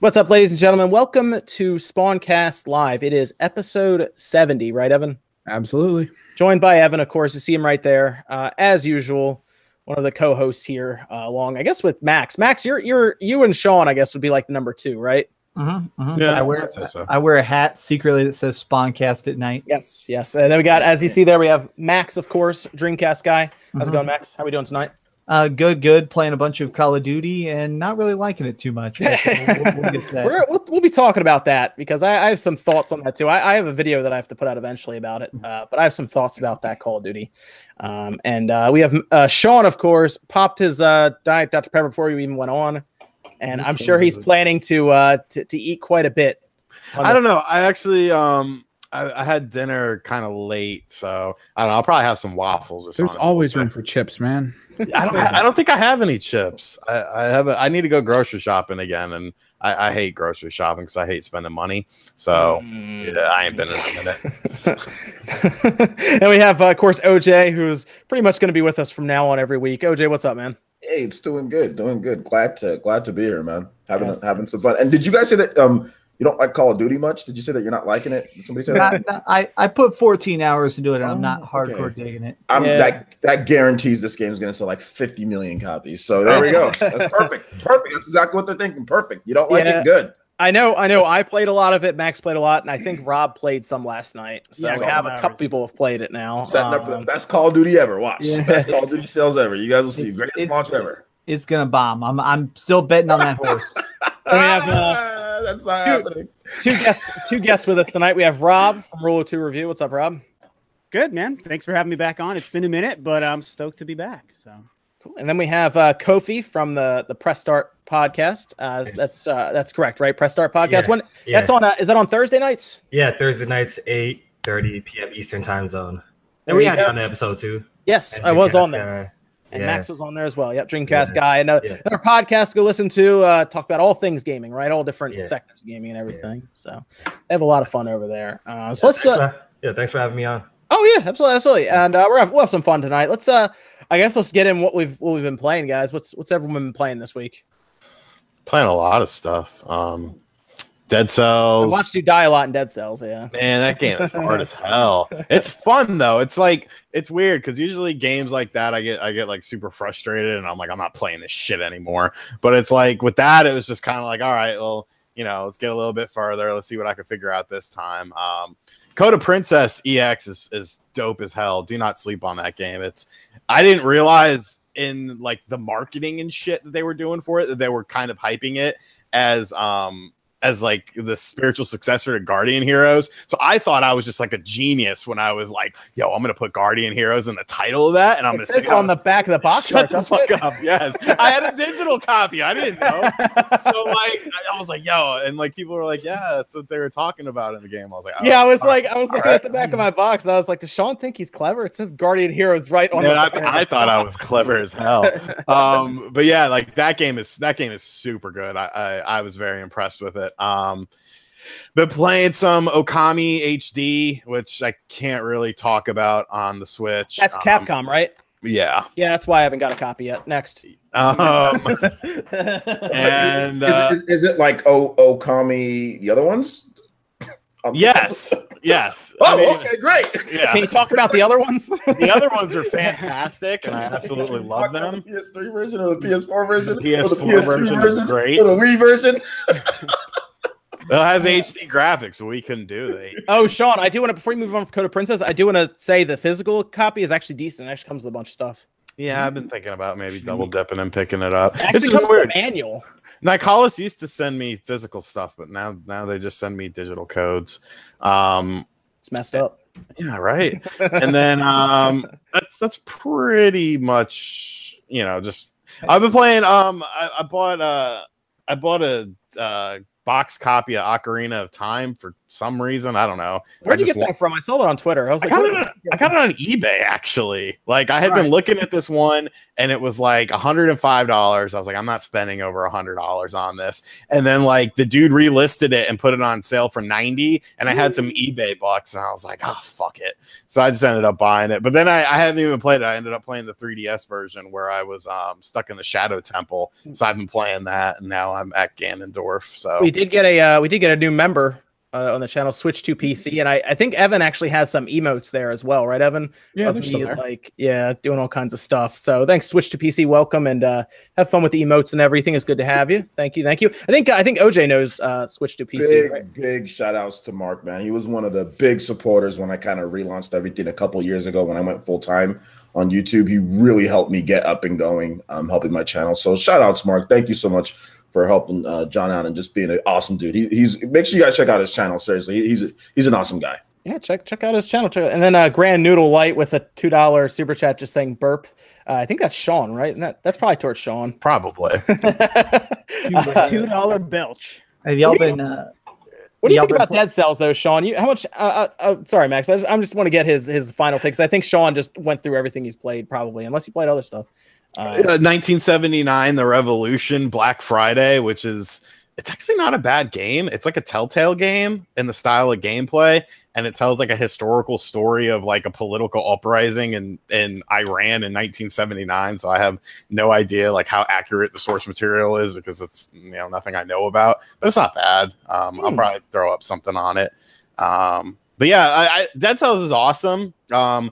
What's up, ladies and gentlemen? Welcome to Spawncast Live. It is episode 70, right, Evan? Absolutely. Joined by Evan, of course. You see him right there. Uh, as usual, one of the co-hosts here, uh, along, I guess, with Max. Max, you're you're you and Sean, I guess, would be like the number two, right? Mm-hmm, mm-hmm. Yeah, I wear I'd so. I wear a hat secretly that says Spawncast at night. Yes, yes. And then we got, as you see there, we have Max, of course, Dreamcast guy. How's it Mhm. going, Max? How we doing tonight? Uh, good, good. Playing a bunch of Call of Duty and not really liking it too much. we'll, we'll- we'll get to that. We're, we'll, we'll be talking about that because I, I have some thoughts on that too. I, I have a video that I have to put out eventually about it, uh, but I have some thoughts about that Call of Duty. Um, and uh, we have uh, Sean, of course, popped his uh, diet Dr Pepper before you even went on, and I'm sure he's planning to uh, to, to eat quite a bit. I don't know. I actually um I, I had dinner kind of late, so I don't know. I'll probably have some waffles or There's something. There's always room for chips, man. I don't. I don't think I have any chips. I, I haven't. I need to go grocery shopping again, and I, I hate grocery shopping because I hate spending money. So Mm. yeah, I ain't been in a minute. and we have, uh, of course, OJ, who's pretty much going to be with us from now on every week. OJ, what's up, man? Hey, it's doing good, doing good. Glad to glad to be here, man. Having Yes. having some fun. And did you guys say that um you don't like Call of Duty much? Did you say that you're not liking it? Did somebody say that? Not- not- I, I put 14 hours into it and I'm not Oh, hardcore okay. digging it. I'm Yeah. that that guarantees this game's gonna sell like 50 million copies. So there we go. That's perfect. Perfect. That's exactly what they're thinking. Perfect. You don't like Yeah. it? Good. I know, I know. I played a lot of it. Max played a lot, and I think Rob played some last night. So Yeah, we have couple a couple people have played it now. Setting up for the Um, best Call of Duty ever. Watch. Yeah. Best Call of Duty sales ever. You guys will see. It's- Greatest it's- launch ever. It's gonna bomb. I'm I'm still betting on that horse. we have, uh, That's not Dude. happening. two guests, two guests with us tonight. We have Rob from Rule of Two Review. What's up, Rob? Good, man. Thanks for having me back on. It's been a minute, but I'm stoked to be back. So Cool. And then we have uh, Kofi from the the Press Start podcast. Uh, that's uh, that's correct, right? Press Start podcast. Yeah, When yeah. that's on? Uh, is that on Thursday nights? Yeah, Thursday nights, 8 30 p.m. Eastern time zone. There And we had go. you on the episode too. Yes, And I was on there. Guy. And yeah. Max was on there as well. Yep, Dreamcast Yeah. guy. And uh, Yeah. another podcast to go listen to. Uh, talk about all things gaming, right? All different Yeah. sectors of gaming and everything. So they have a lot of fun over there. Uh, so Yeah, let's. thanks Uh, for- yeah, thanks for having me on. oh yeah, absolutely, absolutely. And uh, we're have, we'll have some fun tonight. Let's. Uh, I guess let's get in what we've what we've been playing, guys. What's what's everyone been playing this week? Playing a lot of stuff. Um, Dead Cells. I watched you die a lot in Dead Cells. Yeah. Man, that game is hard as hell. It's fun though. It's like it's weird because usually games like that, I get I get like super frustrated and I'm like I'm not playing this shit anymore. But it's like with that, it was just kind of like all right, well, you know, let's get a little bit further. Let's see what I can figure out this time. Um, Code of Princess EX is is dope as hell. Do not sleep on that game. It's I didn't realize in like the marketing and shit that they were doing for it that they were kind of hyping it as um as like the spiritual successor to Guardian Heroes. So I thought I was just like a genius when I was like, "Yo, I'm gonna put Guardian Heroes in the title of that," and I'm It gonna says say on the back of the box. Shut the fuck it? up. Yes, I had a digital copy. I didn't know. So like, I was like, "Yo," and like people were like, "Yeah, that's what they were talking about in the game." I was like, oh, Yeah, I was all right. like, I was looking at the back of my box, and I was like, "Does Sean think he's clever?" It says Guardian Heroes right on. Man, the I, back. I thought I was clever as hell. Um, but yeah, like that game is that game is super good. I I, I was very impressed with it. Um, been playing some Okami HD, which I can't really talk about on the Switch. That's Um, Capcom, right? yeah. Yeah, that's why I haven't got a copy yet. Next. Um, and Is, uh, is, is it like O Okami the other ones? Um, yes, yes. Oh, I mean, okay, great. Yeah. Can you talk about the other ones? the other ones are fantastic, and I absolutely love talk about them. The PS3 version or the PS4 version? The or PS4 version is great. Or the Wii version? It has HD graphics, so we couldn't do that. oh, Sean, I do want to before you move on from Code of Princess, I do want to say the physical copy is actually decent. It actually comes with a bunch of stuff. Yeah, I've been thinking about maybe double dipping and picking it up. It actually It's comes weird. with a manual. Nicalis used to send me physical stuff, but now now they just send me digital codes. Um, It's messed up. yeah, right. and then um, that's that's pretty much you know just I've been playing. Um, I, I bought uh I bought a uh, box copy of Ocarina of Time for some reason. I don't know. Where'd I you get that from? I saw it on Twitter. I was I like, got, on, I got it on eBay actually. Like I had been looking at this one and it was like $105. I was like, I'm not spending over $100 on this. And then like the dude relisted it and put it on sale for 90 and I had some eBay bucks and I was like, oh fuck it. So I just ended up buying it. But then I, I haven't even played it. I ended up playing the 3DS version where I was um, stuck in the Shadow Temple. So I've been playing that and now I'm at Ganondorf. So We did get a uh, we did get a new member uh, on the channel, Switch to PC, and I, I think Evan actually has some emotes there as well, right, Evan? Yeah, they're still me, there. like yeah, doing all kinds of stuff. So thanks, Switch to PC. Welcome and uh, have fun with the emotes and everything. It's good to have you. Thank you, thank you. I think I think OJ knows uh, Switch to PC. Big, right? big shout outs to Mark, man. He was one of the big supporters when I kind of relaunched everything a couple years ago when I went full time on YouTube. He really helped me get up and going, um, helping my channel. So shout outs, Mark. Thank you so much for helping uh, John out and just being an awesome dude. He, he's make sure you guys check out his channel. Seriously, he's he's an awesome guy. Yeah, check check out his channel. Check- And then uh, Grand Noodle Light with a two dollar super chat just saying burp. Uh, I think that's Sean, right? And that, that's probably towards Sean. probably. Two dollar belch. Have y'all been? Uh, What do you think about pl- Dead Cells, though, Sean? You how much? Uh, uh, uh, sorry, Max. I just, I'm just want to get his his final takes. I think Sean just went through everything he's played, probably, unless he played other stuff. Uh, Uh, 1979 the revolution black friday which is it's actually not a bad game. It's like a telltale game in the style of gameplay and it tells like a historical story of like a political uprising in in iran in 1979 so i have no idea like how accurate the source material is because it's you know nothing i know about but it's not bad. Um, i'll Hmm. probably throw up something on it. Um, but yeah I, I, dead cells is awesome. Um,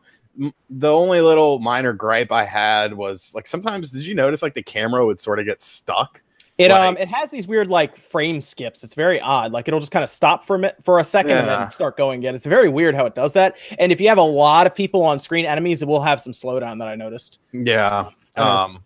the only little minor gripe I had was like sometimes did you notice like the camera would sort of get stuck? it like- um it has these weird like frame skips. It's very odd. Like it'll just kind of stop for a minute, for a second and then start going again. It's very weird how it does that. And if you have a lot of people on screen, enemies, it will have some slowdown that I noticed. Yeah. Um,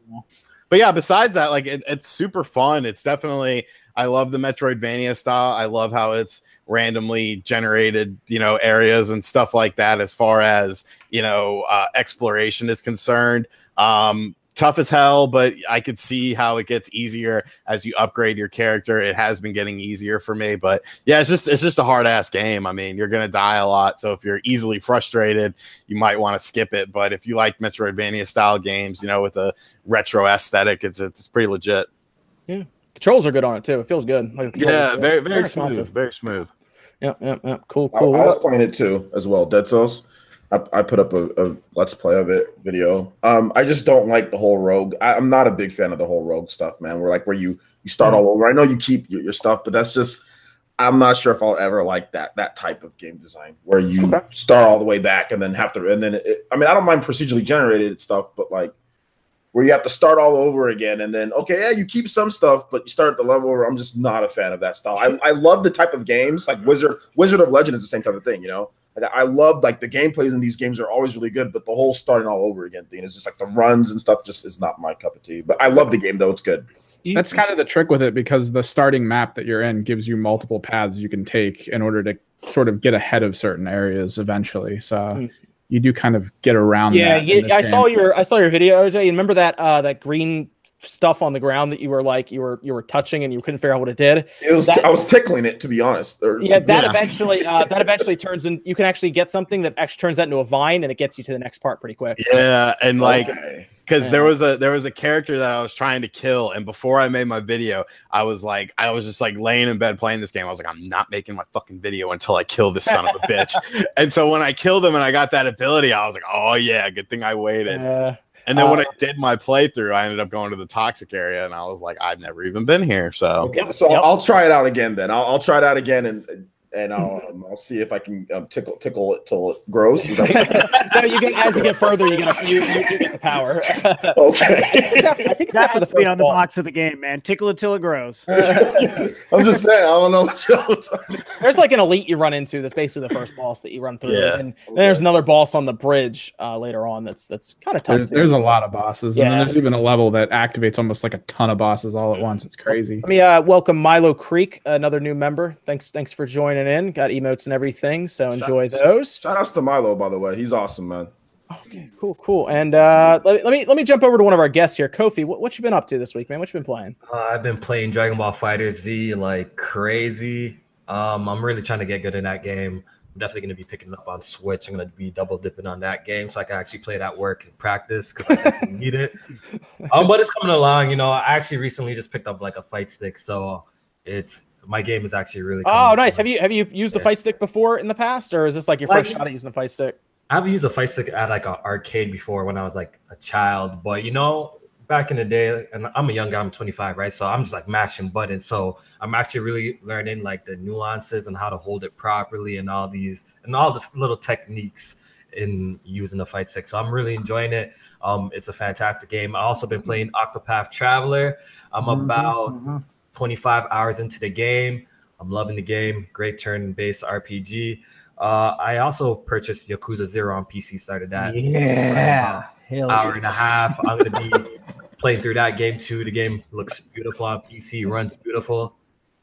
but yeah, besides that, like it, it's super fun. It's definitely I love the Metroidvania style. I love how it's randomly generated, you know, areas and stuff like that. As far as you know, uh, exploration is concerned, um, tough as hell. But I could see how it gets easier as you upgrade your character. It has been getting easier for me, but yeah, it's just it's just a hard ass game. I mean, you're gonna die a lot, so if you're easily frustrated, you might want to skip it. But if you like Metroidvania style games, you know, with a retro aesthetic, it's it's pretty legit. Controls are good on it too. It feels good. Like, the controls Yeah, are very very responsive. smooth, very smooth. Yep, yep, yep. Cool, I, cool. I was playing it too as well. Dead Cells. I, I put up a, a let's play of it video. Um, I just don't like the whole rogue. I, I'm not a big fan of the whole rogue stuff, man. We're like where you you start all over. I know you keep your, your stuff, but that's just I'm not sure if I'll ever like that that type of game design where you Okay. start all the way back and then have to and then it, I mean I don't mind procedurally generated stuff, but like where you have to start all over again and then okay yeah you keep some stuff but you start at the level where I'm just not a fan of that style. I, I love the type of games like Wizard Wizard of Legend is the same type of thing, you know. I love like the gameplays in these games are always really good, but the whole starting all over again thing is just like the runs and stuff just is not my cup of tea. But I love the game though; it's good. That's kind of the trick with it because the starting map that you're in gives you multiple paths you can take in order to sort of get ahead of certain areas eventually. So Mm. You do kind of get around. Yeah, that you, I saw your I saw your video, OJ. You remember that uh that green stuff on the ground that you were like you were you were touching and you couldn't figure out what it did. It was That- I was tickling it to be honest. Or, Yeah, that Yeah. eventually uh that eventually turns in you can actually get something that actually turns that into a vine and it gets you to the next part pretty quick. Yeah, and like Okay. because there was a there was a character that I was trying to kill, and before I made my video, I was like, I was just like laying in bed playing this game. I was like, I'm not making my fucking video until I kill this son of a bitch. and so when I killed him and I got that ability, I was like, oh yeah, good thing I waited. Uh, And then when Uh, I did my playthrough, I ended up going to the toxic area, and I was like, I've never even been here. So Okay, so Yep. I'll try it out again. Then I'll, I'll try it out again, and and I'll um, I'll see if I can um, tickle tickle it till it grows. Is that- no, you get as you get further, you get you, you, you get the power. I okay. think it's after, I think it's That after the has to be first on the ball. box of the game, man. Tickle it till it grows. I'm just saying. I don't know. what There's like an elite you run into that's basically the first boss that you run through, Yeah. and then there's another boss on the bridge uh, later on that's that's kind of tough. There's, there's a lot of bosses, and Yeah. then there's even a level that activates almost like a ton of bosses all at once. It's crazy. Let me uh, welcome Milo Creek, another new member. Thanks, thanks for joining in. Got emotes and everything, so enjoy those. Shout outs to Milo, by the way. He's awesome, man. Okay, cool, cool. And uh, let, me- let me let me jump over to one of our guests here, Kofi. What, what you been up to this week, man? What you been playing? Uh, I've been playing Dragon Ball Fighter Z like crazy. Um, I'm really trying to get good in that game. I'm definitely going to be picking it up on Switch. I'm going to be double dipping on that game so I can actually play it at work and practice because I need it. Um, but it's coming along. You know, I actually recently just picked up like a fight stick, so it's my game is actually really. Oh, nice. Have you have you used the fight stick before in the past, or is this like your Well, first shot at using the fight stick? I've used the fight stick at like an arcade before when I was like a child, but you know, back in the day, and I'm a young guy, I'm 25, right? So I'm just like mashing buttons. So I'm actually really learning like the nuances and how to hold it properly and all these and all this little techniques in using the fight stick. So I'm really enjoying it. Um, it's a fantastic game. I also been mm-hmm. playing Octopath Traveler. I'm mm-hmm, about mm-hmm. 25 hours into the game. I'm loving the game. Great turn-based RPG. Uh, I also purchased Yakuza Zero on PC. Started that Yeah. Hell hour yeah. and a half. I'm gonna be playing through that game too. The game looks beautiful on PC, runs beautiful.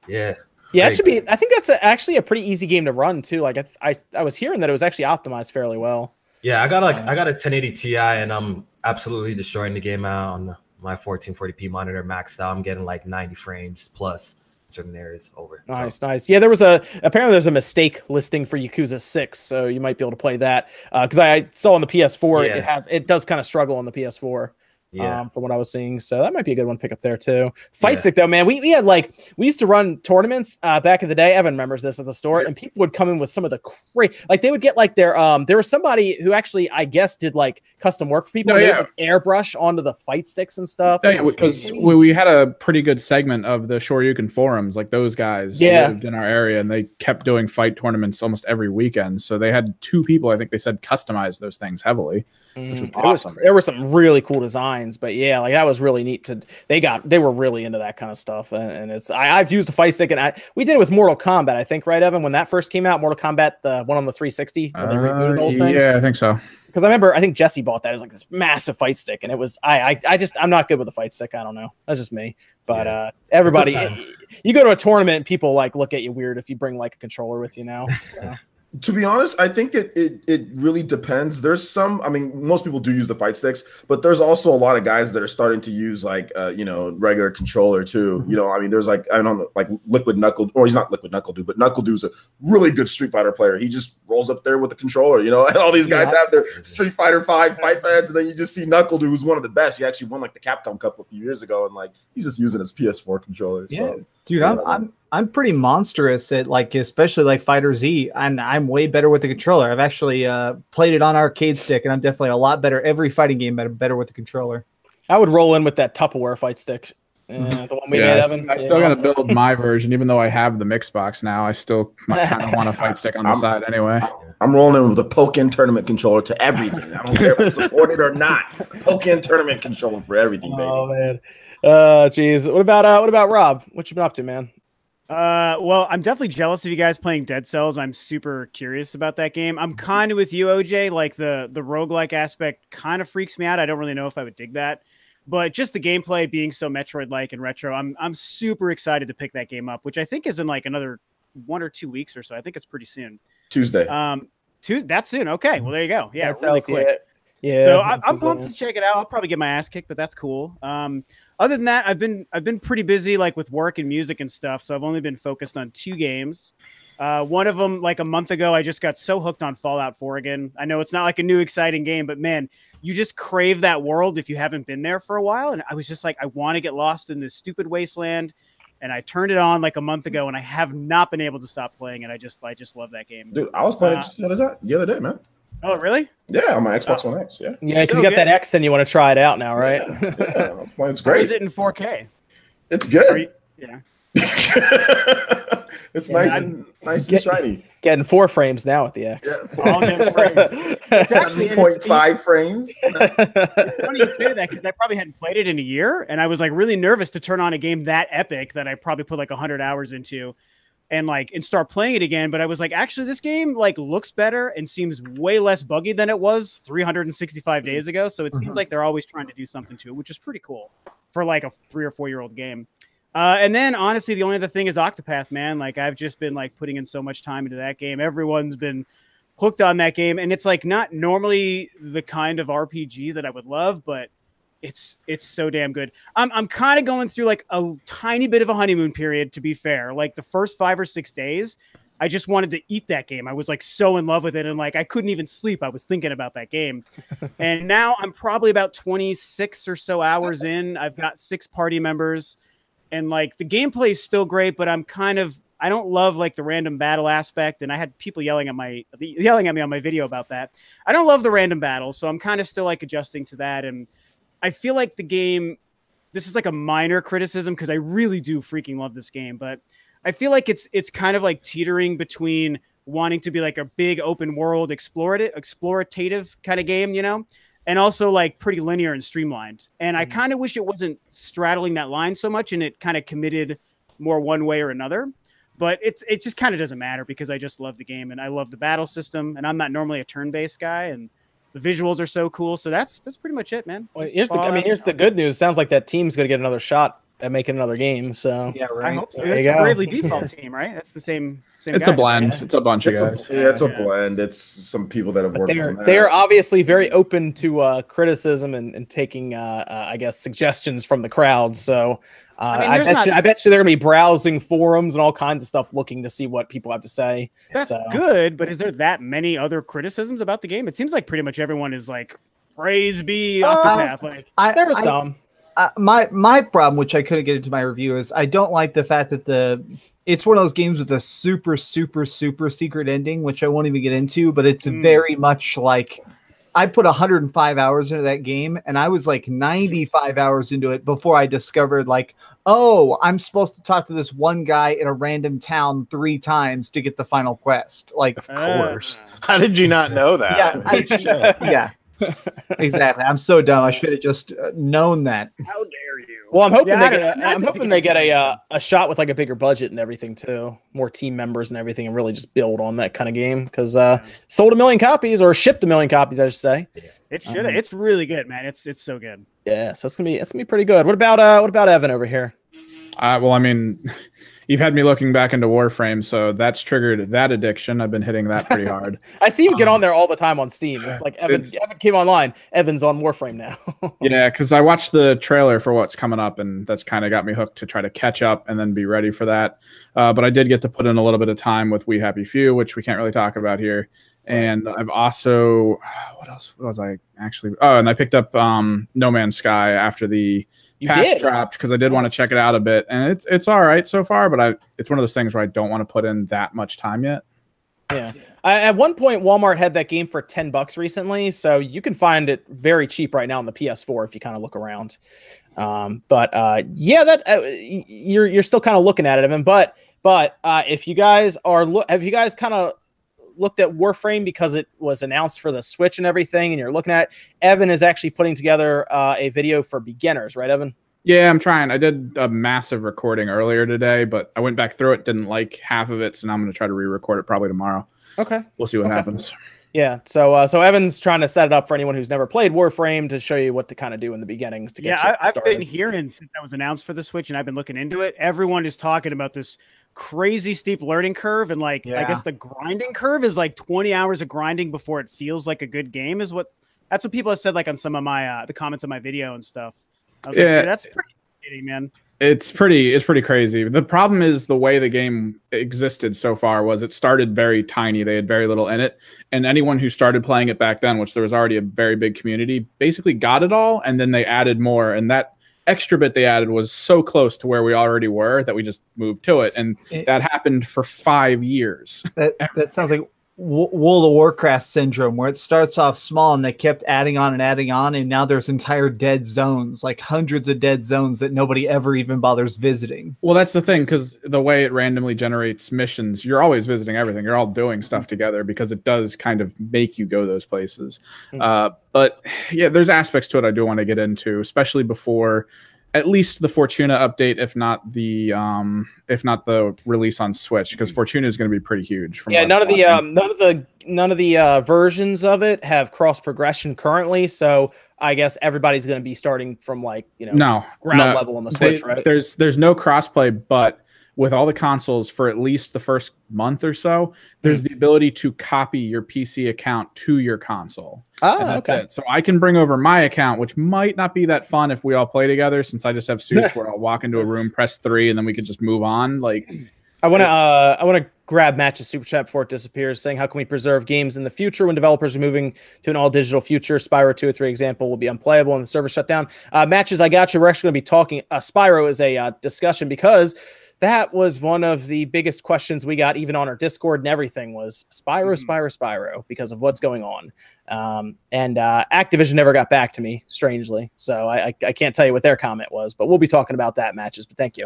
Yeah, Yeah, it should be. I think that's a, actually a pretty easy game to run too. Like I, I, I was hearing that it was actually optimized fairly well. yeah. I got like I got a 1080 Ti, and I'm absolutely destroying the game out on my 1440p monitor maxed out. I'm getting like 90 frames plus certain areas over. So, Nice, nice. Yeah, there was a apparently there's a mistake listing for Yakuza Six, so you might be able to play that. Uh, because I saw on the PS4 Yeah. it has it does kind of struggle on the PS4. Yeah. um, from what I was seeing. So that might be a good one to pick up there too. Fight Yeah. stick though, man. We, we had like we used to run tournaments uh, back in the day. Evan remembers this at the store, and people would come in with some of the crazy like they would get like their um there was somebody who actually I guess did like custom work for people. No, yeah. airbrush onto the fight sticks and stuff. because we, we had a pretty good segment of the Shoryuken forums, like those guys Yeah. lived in our area and they kept doing fight tournaments almost every weekend. So they had two people, I think they said, customize those things heavily. which was Mm, it was- awesome. there were some really cool designs, but yeah, like that was really neat to. They got they were really into that kind of stuff, and, and it's I, I've used the fight stick, and I we did it with Mortal Kombat, I think, right, Evan, when that first came out, Mortal Kombat, the one on the 360, when they rebooted the whole Uh, thing. yeah, I think so. because I remember I think Jesse bought that. It was like this massive fight stick, and it was I I, I just I'm not good with the fight stick. I don't know. That's just me. But Yeah. uh everybody, you go to a tournament, and people like look at you weird if you bring like a controller with you now. So. To be honest, I think it, it it really depends. There's some, I mean, most people do use the fight sticks, but there's also a lot of guys that are starting to use like uh, you know, regular controller too. You know, I mean, there's like I don't know, like Liquid Knuckle, or he's not Liquid Knuckle Dude, but NuckleDu's a really good Street Fighter player. He just rolls up there with the controller, you know, and all these guys Yeah. have their Street Fighter Five fight fans, and then you just see NuckleDu, who's one of the best. He actually won like the Capcom Cup a few years ago, and like he's just using his PS4 controller. So Dude, I'm, I'm I'm pretty monstrous at like especially like Fighter Z, and I'm way better with the controller. I've actually uh, played it on arcade stick, and I'm definitely a lot better. Every fighting game better better with the controller. I would roll in with that Tupperware fight stick, uh, the one we yeah, made, I- Evan. I still Yeah. got to build my version, even though I have the Mixbox now. I still kind of want a fight stick on the I'm- side anyway. I'm rolling in with a Pokken tournament controller to everything. I don't care if it's supported or not. Pokken tournament controller for everything, baby. Oh man. Uh, geez. What about uh, what about Rob? What you been up to, man? Uh, well, I'm definitely jealous of you guys playing Dead Cells. I'm super curious about that game. I'm kind of with you, OJ. Like the the roguelike aspect kind of freaks me out. I don't really know if I would dig that. But just the gameplay being so Metroid-like and retro, I'm I'm super excited to pick that game up, which I think is in like another one or two weeks or so. I think it's pretty soon. Tuesday. Um, two that's soon. Okay, well there you go. Yeah, That's really quick. Yeah. yeah so I, I'm what's pumped to check it out. I'll probably get my ass kicked, but that's cool. Um, other than that, I've been I've been pretty busy like with work and music and stuff. So I've only been focused on two games. Uh, one of them, like a month ago, I just got so hooked on Fallout 4 again. I know it's not like a new exciting game, but man, you just crave that world if you haven't been there for a while. And I was just like, I want to get lost in this stupid wasteland. And I turned it on like a month ago, and I have not been able to stop playing it. I just I just love that game. Dude, I was playing Uh, it just the other day, the other day, man. Oh, really? Yeah, on my Xbox oh. One X. Yeah. Yeah, because So you got good. that X and you want to try it out now, right? Yeah, yeah, I was playing- it's great. is it in 4K? it's good. you, yeah. it's Yeah, nice I'm- and nice Get- and shiny. Getting four frames now with the X. Yeah. All them frames. It's actually- Seven point five frames. It's funny you say that because I probably hadn't played it in a year, and I was like really nervous to turn on a game that epic that I probably put like hundred hours into, and like and start playing it again. But I was like, actually, this game like looks better and seems way less buggy than it was 365 days ago. So it seems like they're always trying to do something to it, which is pretty cool for like a three or four year old game. Uh, and then honestly, the only other thing is Octopath, man. Like I've just been like putting in so much time into that game. Everyone's been hooked on that game, and it's like not normally the kind of RPG that I would love, but it's it's so damn good. Um, I'm I'm kind of going through like a tiny bit of a honeymoon period. To be fair, like the first five or six days, I just wanted to eat that game. I was like so in love with it, and like I couldn't even sleep. I was thinking about that game, and now I'm probably about 26 or so hours in. I've got six party members, and like the gameplay is still great, but I'm kind of I don't love like the random battle aspect, and I had people yelling at my yelling at me on my video about that. I don't love the random battles, so I'm kind of still like adjusting to that, and I feel like the game. This is like a minor criticism because I really do freaking love this game, but I feel like it's it's kind of like teetering between wanting to be like a big open world explorative explorative kind of game, you know, and also like pretty linear and streamlined. And I mm-hmm. kind of wish it wasn't straddling that line so much and it kind of committed more one way or another. But it's it just kind of doesn't matter because I just love the game and I love the battle system and I'm not normally a turn-based guy and the visuals are so cool. So that's that's pretty much it, man. Well, here's the. I mean, here's the good news. Sounds like that team's going to get another shot at making another game. So Yeah, I right. hope so. There you That's the. Bravely Default team, right? That's the same same. It's a blend. right? It's a bunch of It's guys. a, yeah, it's a blend. It's some people that have But worked they're they're obviously very open to uh, criticism and, and taking, uh, uh, I guess, suggestions from the crowd. So uh, I, mean, there's bet not- you, I bet you they're gonna be browsing forums and all kinds of stuff, looking to see what people have to say. That's So- good, but is there that many other criticisms about the game? It seems like pretty much everyone is like, "Praise be Uh, Octopath." Like, I, There are I- some. uh, my my problem, which I couldn't get into my review, is I don't like the fact that the it's one of those games with a super super super secret ending, which I won't even get into. But it's Mm. very much like I put 105 hours into that game, and I was like 95 hours into it before I discovered like, oh, I'm supposed to talk to this one guy in a random town three times to get the final quest. Like, Of course. How did you not know that? yeah, I, yeah, exactly. I'm so dumb. I should have just uh, known that. how dare you? Well, I'm hoping Yeah, they get. know. I I'm hoping they get a uh, a shot with like a bigger budget and everything too, more team members and everything, and really just build on that kind of game because uh, sold a million copies or shipped a million copies, I should say. It should. Um, it's really good, man. It's it's so good. Yeah, so it's gonna be it's gonna be pretty good. What about uh what about Evan over here? Uh, well, I mean, you've had me looking back into Warframe, so that's triggered that addiction. I've been hitting that pretty hard. I see you get Um, on there all the time on Steam. It's like Evan, it's- Evan came online. Evan's on Warframe now. yeah, because I watched the trailer for what's coming up, and that's kind of got me hooked to try to catch up and then be ready for that. Uh, but I did get to put in a little bit of time with We Happy Few, which we can't really talk about here. And I've also, what else was I actually? Oh, and I picked up um, No Man's Sky after the you did. dropped because I did want to check it out a bit, and it's it's all right so far. But I, it's one of those things where I don't want to put in that much time yet. Yeah. I, at one point, Walmart had that game for ten bucks recently, so you can find it very cheap right now on the PS4 if you kind of look around. Um, but uh, yeah, that uh, you're you're still kind of looking at it, Evan. But but uh, if you guys are look, have you guys kind of looked at Warframe because it was announced for the Switch and everything, and you're looking at it? Evan is actually putting together uh, a video for beginners, right, Evan? Yeah, I'm trying. I did a massive recording earlier today, but I went back through it, didn't like half of it, so now I'm going to try to re-record it probably tomorrow. Okay. We'll see what Okay. happens. Yeah, so uh, so Evan's trying to set it up for anyone who's never played Warframe to show you what to kind of do in the beginnings to get Yeah, you I, I've been hearing since that was announced for the Switch, and I've been looking into it. Everyone is talking about this crazy steep learning curve, and like I guess the grinding curve is like 20 hours of grinding before it feels like a good game. Is what that's what people have said like on some of my uh, the comments on my video and stuff. I was like, Yeah. "Dude, that's pretty kidding, man. It's pretty. It's pretty crazy. The problem is the way the game existed so far was it started very tiny. They had very little in it, and anyone who started playing it back then, which there was already a very big community, basically got it all, and then they added more, and that extra bit they added was so close to where we already were that we just moved to it, and It- that happened for five years. That that sounds like World of Warcraft syndrome, where it starts off small and they kept adding on and adding on, and now there's entire dead zones, like hundreds of dead zones that nobody ever even bothers visiting. Well, that's the thing because the way it randomly generates missions, you're always visiting everything. You're all doing stuff together because it does kind of make you go those places. Mhm. Uh, but yeah, there's aspects to it I do want to get into, especially before at least the Fortuna update, if not the um, if not the release on Switch, because Fortuna is going to be pretty huge. From yeah, none of the um, none of the none of the uh, versions of it have cross progression currently. So I guess everybody's going to be starting from like you know no ground no, level on the they- Switch, right? There's there's no crossplay, but with all the consoles for at least the first month or so, there's the ability to copy your PC account to your console. Oh, and that's okay. it. So I can bring over my account, which might not be that fun if we all play together, since I just have suits where I'll walk into a room, press three, and then we can just move on. Like, I want to uh, I want to grab Match's super chat before it disappears, saying how can we preserve games in the future when developers are moving to an all digital future? Spyro two or three example will be unplayable and the server shut down. Uh, Matches, I got you. We're actually going to be talking. Uh, Spyro is a uh, discussion because that was one of the biggest questions we got even on our Discord and everything was Spyro, mm-hmm. Spyro, Spyro because of what's going on. Um, and uh, Activision never got back to me, strangely. So I, I, I can't tell you what their comment was, but we'll be talking about that matches. But thank you,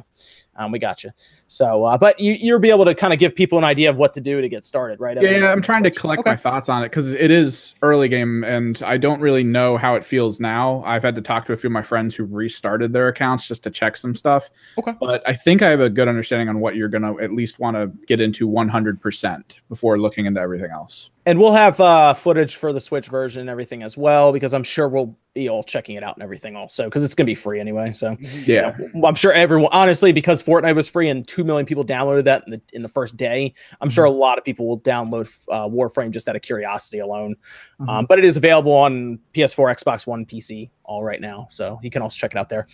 um, we got you. So, uh, but you you'll be able to kind of give people an idea of what to do to get started, right? yeah, yeah, I'm trying to collect Okay. my thoughts on it because it is early game, and I don't really know how it feels now. I've had to talk to a few of my friends who've restarted their accounts just to check some stuff. Okay. but I think I have a good understanding on what you're gonna at least want to get into 100 percent before looking into everything else. And we'll have uh, footage for the Switch version and everything as well, because I'm sure we'll be all checking it out and everything also, because it's gonna be free anyway. So Yeah, I'm sure everyone, honestly, because Fortnite was free and two million people downloaded that in the in the first day. I'm sure a lot of people will download uh, Warframe just out of curiosity alone. Um, but it is available on PS4, Xbox One, PC all right now, so you can also check it out there.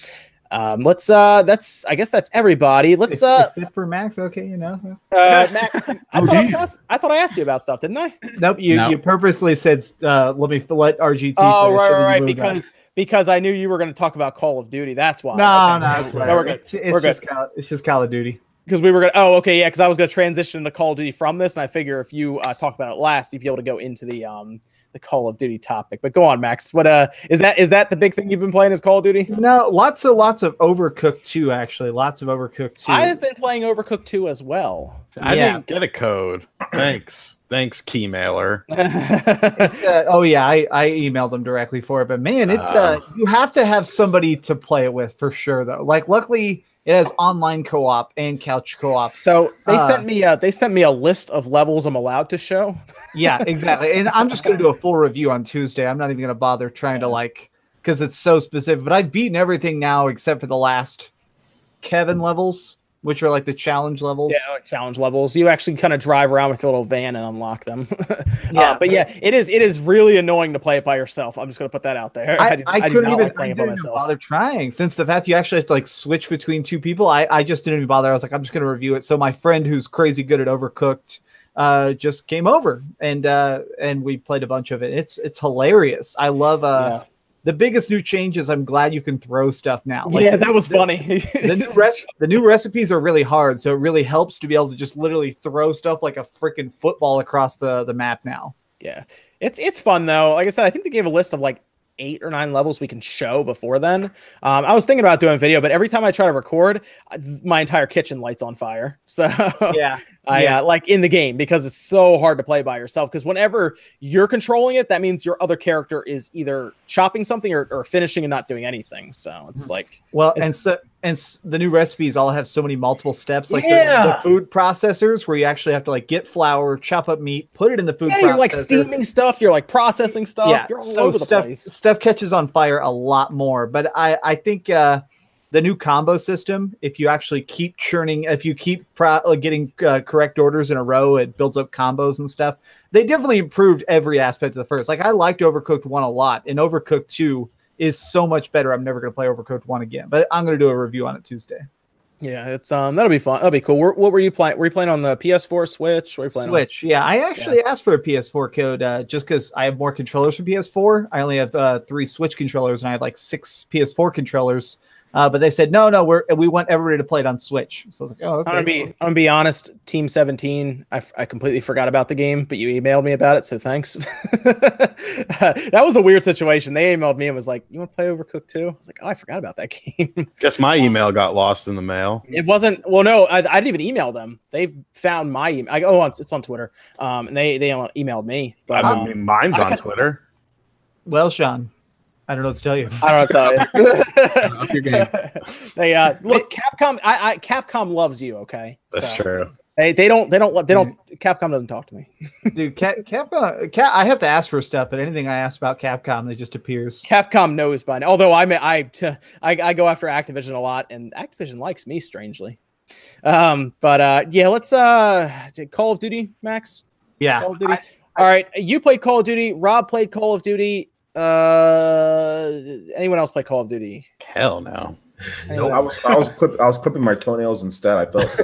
Um, let's uh, that's I guess that's everybody. Let's Ex- uh, Except for Max, okay, you know. uh Max. I, Oh, thought I, asked, I thought I asked you about stuff, didn't I? Nope, you, No. you purposely said uh, let me let RGT. Oh right, right, right. moved on. Because because I knew you were going to talk about Call of Duty. That's why. no, Okay. no, it's No, we're good. It's, it's We're good. just Call, it's just Call of Duty. because we were gonna. Oh, okay, yeah. Because I was gonna transition to Call of Duty from this, and I figure if you uh, talk about it last, you'd be able to go into the um the Call of Duty topic. But go on, Max. What uh is that? Is that the big thing you've been playing? Is Call of Duty? No, lots of lots of Overcooked too. Actually, lots of Overcooked too. I have been playing Overcooked 2 as well. I Yeah. didn't get a code. Thanks. Thanks, Keymailer. It's, uh, oh yeah, I, I emailed them directly for it, but man, it's uh, Ah. you have to have somebody to play it with for sure though. Like, luckily, it has online co-op and couch co-op. so they Uh, sent me uh they sent me a list of levels I'm allowed to show. Yeah, exactly. And I'm just gonna do a full review on Tuesday. I'm not even gonna bother trying to like because it's so specific. But I've beaten everything now except for the last Kevin levels, which are like the challenge levels. Yeah, like challenge levels. You actually kind of drive around with your little van and unlock them. Yeah. yeah, but yeah, it is it is really annoying to play it by yourself. I'm just gonna put that out there. I, do- I, do couldn't even, like playing it didn't by even myself. bother trying since the fact you actually have to like switch between two people. I, I just didn't even bother. I was like, I'm just going to review it. So my friend who's crazy good at Overcooked uh, just came over and uh, and we played a bunch of it. It's it's hilarious. I love uh, the biggest new change is I'm glad you can throw stuff now. Like, yeah, that was funny. the new res- the new recipes are really hard, so it really helps to be able to just literally throw stuff like a freaking football across the the map now. Yeah, it's it's fun though. Like I said, I think they gave a list of like eight or nine levels we can show before then. Um, I was thinking about doing video, but every time I try to record, my entire kitchen lights on fire. So Yeah, I Yeah. uh, like in the game because it's so hard to play by yourself. Because whenever you're controlling it, that means your other character is either chopping something or, or finishing and not doing anything. So it's Hmm. like Well, It's- and so and s- the new recipes all have so many multiple steps, like the- the, food processors, where you actually have to like get flour, chop up meat, put it in the food. yeah, you're like steaming stuff, you're like processing stuff, Yeah, you're all so over the stuff place. stuff catches on fire a lot more. But I I think uh, the new combo system, if you actually keep churning, if you keep pro- uh, getting uh, correct orders in a row, it builds up combos and stuff. They definitely improved every aspect of the first. Like I liked Overcooked one a lot, and Overcooked two is so much better. I'm never going to play Overcooked one again, but I'm going to do a review on it Tuesday. Yeah, it's um that'll be fun. That'll be cool. Where, what were you playing? Were you playing on the PS4, Switch? Were you playing on? Switch, yeah. I actually asked for a PS4 code uh, just because I have more controllers for PS4. I only have uh, three Switch controllers, and I have like six PS4 controllers. Uh, but they said no, no, we're we want everybody to play it on Switch. So I was like, oh, okay. I'm gonna be I'm gonna be honest. Team 17. I, f- I completely forgot about the game, but you emailed me about it, so thanks. that was a weird situation. They emailed me and was like, "You want to play Overcooked too?" I was like, "Oh, I forgot about that game." Guess my email got lost in the mail. it wasn't. Well, no, I, I didn't even email them. They found my email. I, oh, it's on Twitter. Um, and they they emailed me. But I um, mean, mine's on Twitter. well, Sean, I don't know what to tell you. I don't know what to tell you. Up your game. they uh look Capcom. I, I Capcom loves you. Okay, That's So, true. They they don't they don't they don't. Capcom doesn't talk to me. Dude, Cap, Capcom, Cap, I have to ask for stuff, but anything I ask about Capcom, they just appears. Capcom knows by now. Although I may, I, I I go after Activision a lot, and Activision likes me strangely. Um, but uh, yeah, let's uh, Call of Duty, Max. Yeah. Call of Duty. All right, you played Call of Duty. Rob played Call of Duty. Uh, anyone else play Call of Duty? Hell no. Nope. I was I was clip, I was clipping my toenails instead. I felt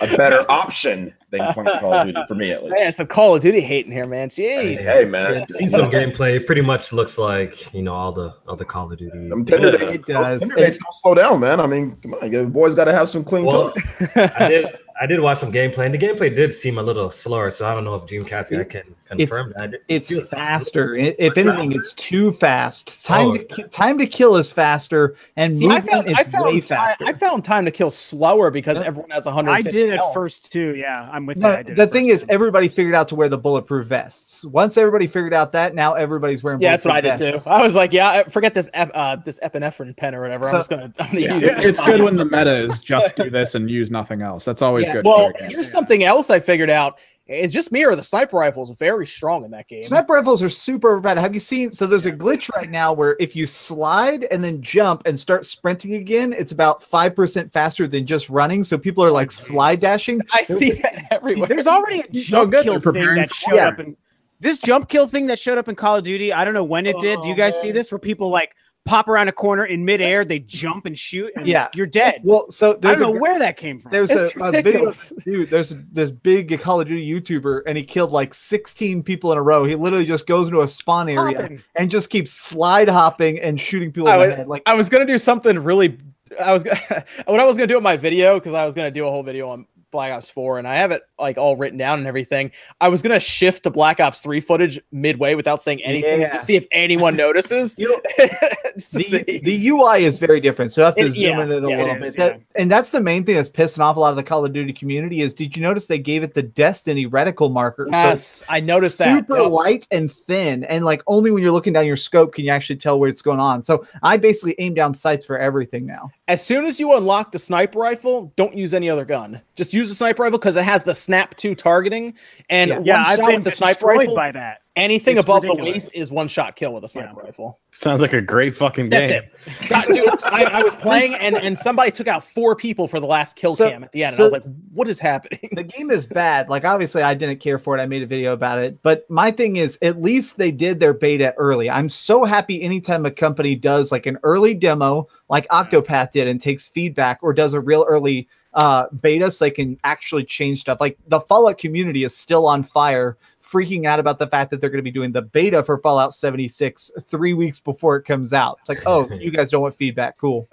a better option than playing Call of Duty for me at least. Man, some Call of Duty hating here, man. Jeez. Hey man, I've seen some gameplay. It pretty much looks like you know all the other Call of Duties. I'm Tinder Yeah. dates, It does. Tinder dates don't slow down, man. I mean, come on, you boys got to have some clean. Well, code. I did. I did watch some gameplay, and the gameplay did seem a little slower. So I don't know if Dreamcast guy can confirm that. It's feels- faster. I- If What's anything, faster? it's too fast. Time Oh. to ki- time to kill is faster, and See, I movement found, is I way found, I, faster. I found time to kill slower because everyone has 100. I did at first too. Yeah, I'm with you. I No, did the thing is, too. everybody figured out to wear the bulletproof vests. Once everybody figured out that, now everybody's wearing. Yeah, that's what I did bulletproof too. I was like, yeah, forget this ep- uh, this epinephrine pen or whatever. So- I'm just gonna. I'm gonna Yeah. use it. It's good when the meta is just do this and use nothing else. That's always Yeah, good. Well, for a here's something else I figured out. It's just me or the sniper rifle is very strong in that game. Sniper rifles are super bad. Have you seen? So there's a glitch right now where if you slide and then jump and start sprinting again, it's about five percent faster than just running. So people are like slide dashing. I see that everywhere. There's already a jump good, kill thing that showed war. up in this jump kill thing that showed up in Call of Duty. I don't know when it did. Do you oh, guys see this? Where people like pop around a corner in midair, they jump and shoot, and Yeah. you're dead. Well, so I there's don't a know where that came from. there's a, a video dude there's this big call of duty youtuber and he killed like 16 people in a row he literally just goes into a spawn area Hopping. and just keeps slide hopping and shooting people I in the was- head like I was gonna do something really. I was gonna, what I was gonna do in my video because I was gonna do a whole video on Black Ops 4 and I have it like all written down and everything. I was gonna shift to Black Ops 3 footage midway without saying anything Yeah. to see if anyone notices. You know, Just to the, the UI is very different, so I have to It- zoom yeah, in it a yeah, little is, bit. That, and that's the main thing that's pissing off a lot of the Call of Duty community is did you notice they gave it the Destiny reticle marker? yes, I noticed that. super Yep. light and thin, and like only when you're looking down your scope can you actually tell where it's going on. So I basically aim down sights for everything now. As soon as you unlock the sniper rifle, don't use any other gun. Just use the sniper rifle because it has the snap two targeting. And Yeah. one yeah, I've shot been with the sniper rifle, by that. anything It's above ridiculous. the waist is one shot kill with a sniper rifle. Sounds like a great fucking That's game. it. God, dude, I, I was playing and, and somebody took out four people for the last kill So- cam at the end. And so- I was like, what is happening? the game is bad. Like obviously I didn't care for it. I made a video about it. But my thing is at least they did their beta early. I'm so happy anytime a company does like an early demo like Octopath did and takes feedback or does a real early uh beta so they can actually change stuff. Like the Fallout community is still on fire freaking out about the fact that they're going to be doing the beta for Fallout 76 3 weeks before it comes out. It's like, "Oh, you guys don't want feedback. Cool."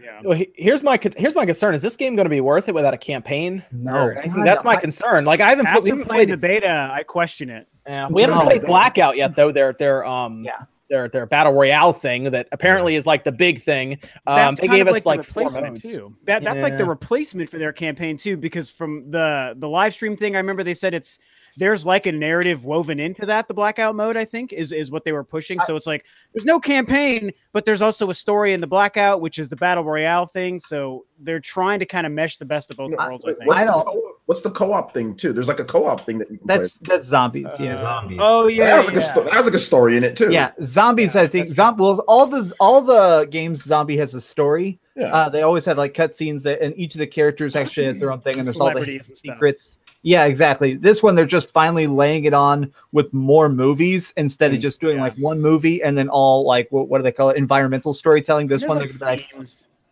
Yeah. Well, here's my here's my concern: Is this game going to be worth it without a campaign? No. God, that's my I- concern. Like I haven't, put, we After haven't played the beta, I question it. Yeah, we haven't No. played Blackout yet, though. Their their um Yeah. Their their battle royale thing that apparently is like the big thing. Um, they gave of us like, like the four replacement too. That that's like the replacement for their campaign too, because from the the live stream thing, I remember they said it's there's like a narrative woven into that. The blackout mode, I think, is is what they were pushing. So it's like there's no campaign, but there's also a story in the blackout, which is the battle royale thing. So they're trying to kind of mesh the best of both worlds. I think. I don't- co- what's the co-op thing too? There's like a co-op thing that you can That's play. that's zombies, yeah. Zombies. Oh That yeah, has like a yeah. sto- that has like a story in it too. Yeah, zombies. Yeah, I think that's zom- well, all the all the games zombie has a story. Yeah. Uh, they always have like cutscenes that, and each of the characters actually has their own thing, and there's all the Celebrities and stuff. secrets. Yeah, exactly. This one they're just finally laying it on with more movies instead of Mm, just doing yeah. like one movie and then all like what, what do they call it? Environmental storytelling. This There's, one like, they're gonna be like,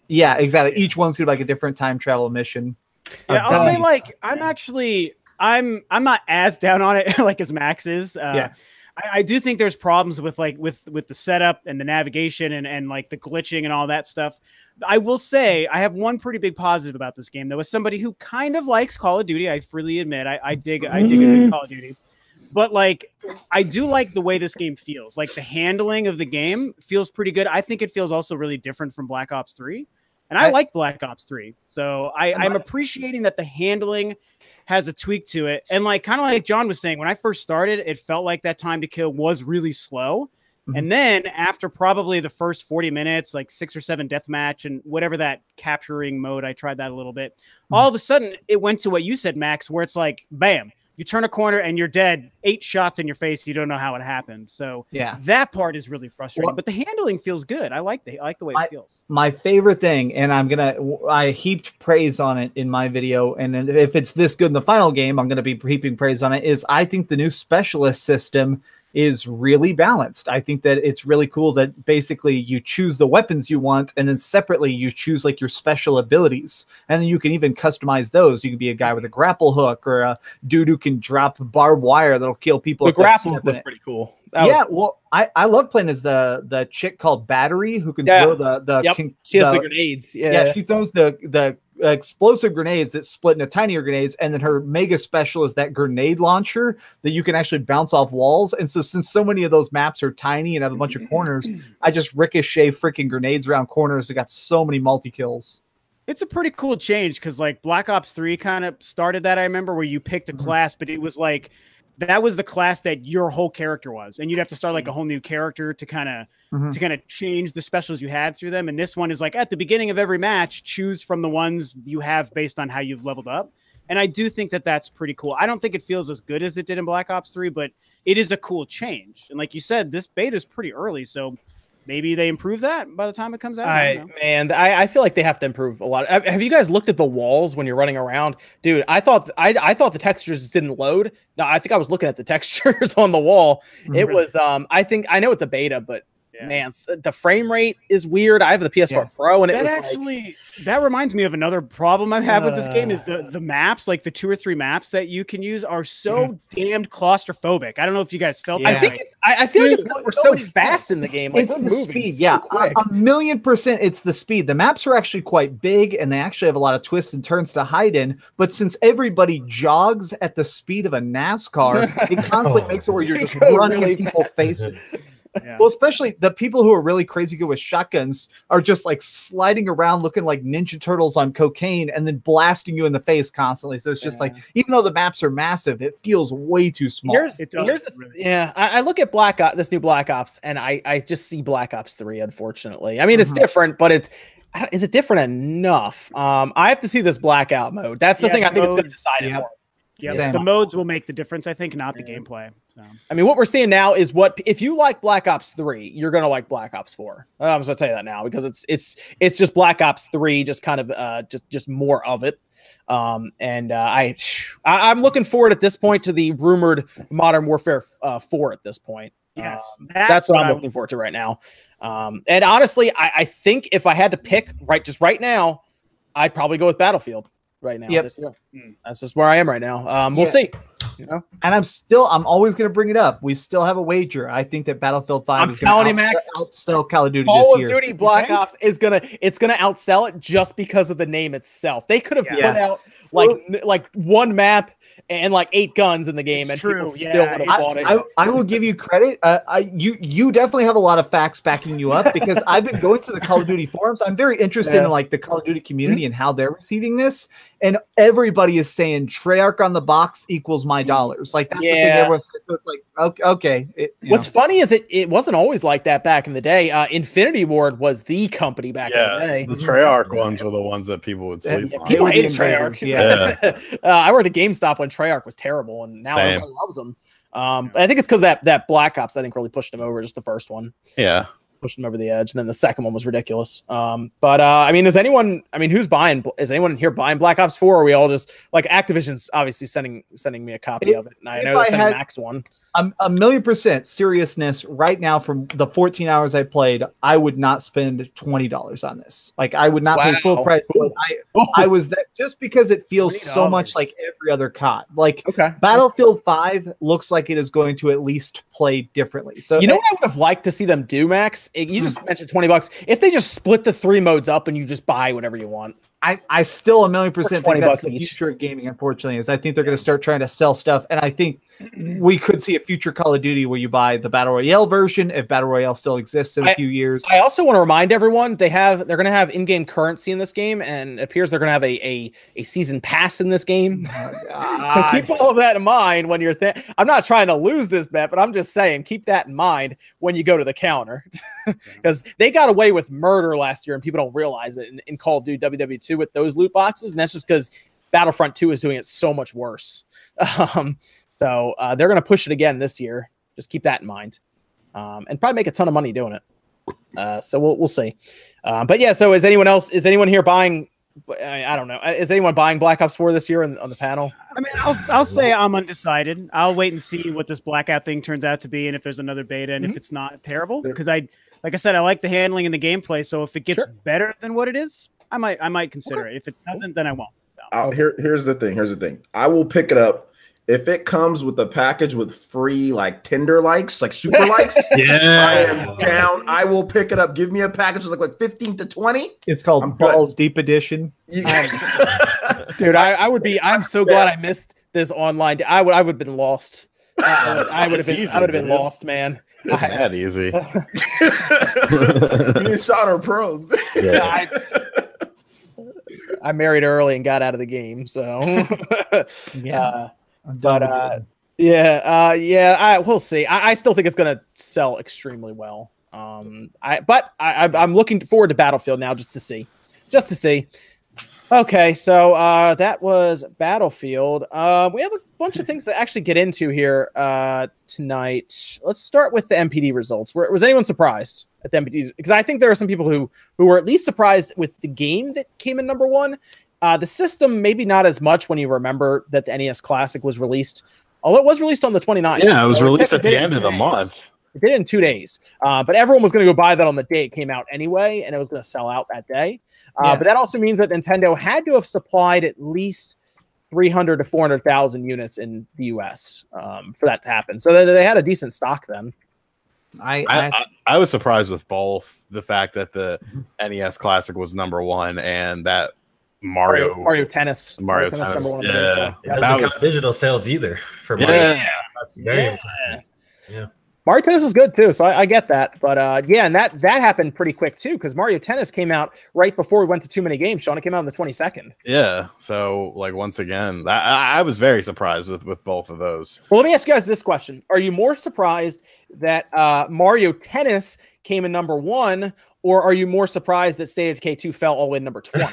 yeah, exactly. Each one's gonna be like a different time travel mission. Yeah, I'll say like I'm actually I'm I'm not as down on it like as Max is. Uh, Yeah. I, I do think there's problems with like with with the setup and the navigation and and like the glitching and all that stuff. I will say I have one pretty big positive about this game though. As somebody who kind of likes Call of Duty, I freely admit I, I dig I dig good Call of Duty. But like I do like the way this game feels. Like the handling of the game feels pretty good. I think it feels also really different from Black Ops 3. And I, I- like Black Ops 3. So I, I'm appreciating that the handling has a tweak to it. And like kind of like John was saying, when I first started, it felt like that time to kill was really slow. Mhm. And then after probably the first 40 minutes, like six or seven deathmatch and whatever that capturing mode, I tried that a little bit. All of a sudden, it went to what you said, Max, where it's like, bam, you turn a corner and you're dead. Eight shots in your face. You don't know how it happened. So Yeah. that part is really frustrating. Well- but the handling feels good. I like the I like the way I- it feels. my favorite thing, and I'm gonna I heaped praise on it in my video, and if it's this good in the final game, I'm gonna be heaping praise on it. Is I think the new specialist system is really balanced. I think that it's really cool that basically you choose the weapons you want, and then separately you choose like your special abilities, and then you can even customize those. You can be a guy with a grapple hook or a dude who can drop barbed wire that'll kill people. The grapple in was pretty cool. That was- yeah, well, I I love playing as the the chick called Battery who can Yeah. throw the the Yep. she has the the- grenades. Yeah, yeah, she throws the the explosive grenades that split into tinier grenades, and then her mega special is that grenade launcher that you can actually bounce off walls. And so, since so many of those maps are tiny and have a bunch of corners, I just ricochet freaking grenades around corners. I got so many multi kills. It's a pretty cool change because like Black Ops 3 kind of started that. I remember where you picked a Mhm. class, but it was like that was the class that your whole character was. And you'd have to start like a whole new character to kind of Mhm. to kind of change the specials you had through them. And this one is like at the beginning of every match, choose from the ones you have based on how you've leveled up. And I do think that that's pretty cool. I don't think it feels as good as it did in Black Ops 3, but it is a cool change. And like you said, this beta is pretty early, so maybe they improve that by the time it comes out. I I man, I, I feel like they have to improve a lot. Have you guys looked at the walls when you're running around, dude? I thought I, I thought the textures didn't load. No, I think I was looking at the textures on the wall. It Mhm. was um, I think I know it's a beta, but Yeah. man, the frame rate is weird. I have the PS4 Yeah. Pro, and it that was like, actually that reminds me of another problem I have with this game is Uh. the the maps, like the two or three maps that you can use, are so Mm-hmm. damned claustrophobic. I don't know if you guys felt. I that think it's I, I feel like it's because we're so fast in the game. Like it's the speed, so yeah, a, quick. a million percent. It's the speed. The maps are actually quite big, and they actually have a lot of twists and turns to hide in. But since everybody jogs at the speed of a NASCAR, it constantly makes it where you're just running really people's faces. Yeah. Well, especially the people who are really crazy good with shotguns are just like sliding around looking like Ninja Turtles on cocaine and then blasting you in the face constantly. So it's just like, even though the maps are massive, it feels way too small. Here's, here's the, really. yeah. I, I look at Black Ops, this new Black Ops, and I I just see Black Ops Three. Unfortunately, I mean it's Mhm. different, but it's is it different enough? Um, I have to see this blackout mode. That's the Yeah, thing I the think it's going to modes, decide it for. yeah, the modes will make the difference. I think, not the Yeah. gameplay. So. I mean, what we're seeing now is what if you like Black Ops Three, you're going to like Black Ops Four. I'm just going to tell you that now because it's it's it's just Black Ops Three, just kind of uh just just more of it. Um, and uh, I, I I'm looking forward at this point to the rumored Modern Warfare uh, Four at this point. Yes, Um, that's that's what what I'm I- looking forward to right now. Um, and honestly, I, I think if I had to pick right just right now, I'd probably go with Battlefield right now. Yep. This year. Hmm. That's just where I am right now. Um, we'll Yeah. see. You know, And I'm still, I'm always going to bring it up. We still have a wager. I think that Battlefield 5 I'm is going to Max, outsell Call of Duty Call this of year. Duty Black think? Ops is gonna it's gonna outsell it just because of the name itself. They could have Yeah. put out like n- like one map and like eight guns in the game, It's and true, people still yeah, would have it's bought it. I, I will give you credit. Uh, I you you definitely have a lot of facts backing you up because I've been going to the Call of Duty forums. I'm very interested Yeah. in like the Call of Duty community and how they're receiving this. And everybody is saying Treyarch on the box equals my dollars. Like that's the thing Yeah. everyone says. So it's like okay, okay. It, What's know. funny is it it wasn't always like that back in the day. Uh, Infinity Ward was the company back in the Yeah, day. the Treyarch ones were the ones that people would Yeah, sleep Yeah, on. people hated the invaders, Treyarch. yeah. uh, I worked at GameStop when Treyarch was terrible, and now Same. everyone loves them. Um, I think it's because that that Black Ops I think really pushed them over. Just the first one Yeah, pushed them over the edge, and then the second one was ridiculous. Um, but uh, I mean, is anyone? I mean, who's buying? Is anyone here buying Black Ops Four? Or are we all just like Activision's obviously sending sending me a copy If- of it, and I know they're sending Max one. I'm a million percent seriousness right now from the 14 hours I played. I would not spend twenty dollars on this. Like I would not pay full price. I I was that just because it feels so much like every other COD. Like okay. Battlefield 5 looks like it is going to at least play differently. So You know what I would have liked to see them do, Max? It- You just hmm. mentioned twenty bucks. If they just split the three modes up and you just buy whatever you want. I, I still a million percent think that's the each. future of gaming, unfortunately, is I think they're going to start trying to sell stuff. And I think we could see a future Call of Duty where you buy the Battle Royale version if Battle Royale still exists in a I- few years. I also want to remind everyone they have they're going to have in-game currency in this game, and it appears they're going to have a, a a season pass in this game. Oh so keep all of that in mind when you're. Th- I'm not trying to lose this bet, but I'm just saying keep that in mind when you go to the counter, because they got away with murder last year, and people don't realize it in, in Call of Duty WW2 with those loot boxes, and that's just because Battlefront 2 is doing it so much worse. Um, so uh, they're going to push it again this year. Just keep that in mind, um, and probably make a ton of money doing it. Uh, so we'll we'll see. Uh, but yeah, so is anyone else? Is anyone here buying? I, I don't know. Is anyone buying Black Ops 4 this year on, on the panel? I mean, I'll I'll say I'm undecided. I'll wait and see what this blackout thing turns out to be, and if there's another beta, and Mhm. if it's not terrible, because I, like I said, I like the handling and the gameplay. So if it gets Sure. better than what it is, I might I might consider it. If it doesn't, then I won't. Uh, here, here's the thing. Here's the thing. I will pick it up if it comes with a package with free like Tinder likes, like super likes. yeah, I am down. I will pick it up. Give me a package like like 15 to 20. It's called I'm good. Balls Deep Edition. You- Dude, I, I would be. I'm so glad I missed this online. I would. I would have been lost. I would, I would have been. easy, I would have been dude. lost, man. It's I- mad easy. Me and Sean are pros. I, I married early and got out of the game. So, uh, but uh, yeah, uh, yeah, I we'll see. I, I still think it's gonna sell extremely well. Um, I but I, I I'm looking forward to Battlefield now just to see, just to see. Okay, so uh, that was Battlefield. Uh, we have a bunch of things to actually get into here uh, tonight. Let's start with the NPD results. Were, was anyone surprised at the NPDs? Because I think there are some people who who were at least surprised with the game that came in number one. Uh, the system, maybe not as much when you remember that the NES Classic was released, although it was released on the 29th. Yeah, it was So released it at the did it in end of the days. month. It did in two days, uh, but everyone was going to go buy that on the day it came out anyway, and it was going to sell out that day. Uh, Yeah. But that also means that Nintendo had to have supplied at least 300 to 400,000 units in the US um, for that to happen. So they, they had a decent stock then. I, I, I, I, I was surprised with both the fact that the NES Classic was number one and that Mario Mario, Mario Tennis. Mario Tennis, number one on yeah. day, so- It doesn't That was- digital sales either for Mario. Yeah. That's very Yeah. Mario Tennis is good too, so I, I get that. But uh, yeah, and that that happened pretty quick too because Mario Tennis came out right before we went to too many games. Sean, it came out on the 22nd. Yeah. So like once again, that, I, I was very surprised with with both of those. Well, let me ask you guys this question: Are you more surprised that uh, Mario Tennis came in number one, or are you more surprised that State of Decay 2 fell all the way to number 20?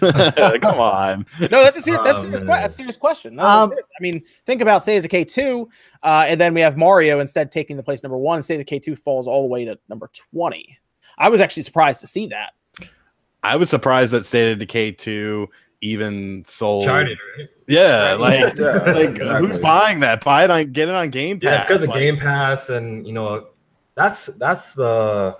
Come on. no, that's a serious, that's a Oh, serious, que- that's a serious question. No, Um. I mean, think about State of Decay 2, uh, and then we have Mario instead taking the place number one. and State of Decay 2 falls all the way to number 20. I was actually surprised to see that. I was surprised that State of Decay 2 even sold. Charted, right? Yeah, like, Yeah, like exactly. who's buying that? Buy it on get it on Game Pass. Yeah, because of Like, Game Pass, and you know, that's that's the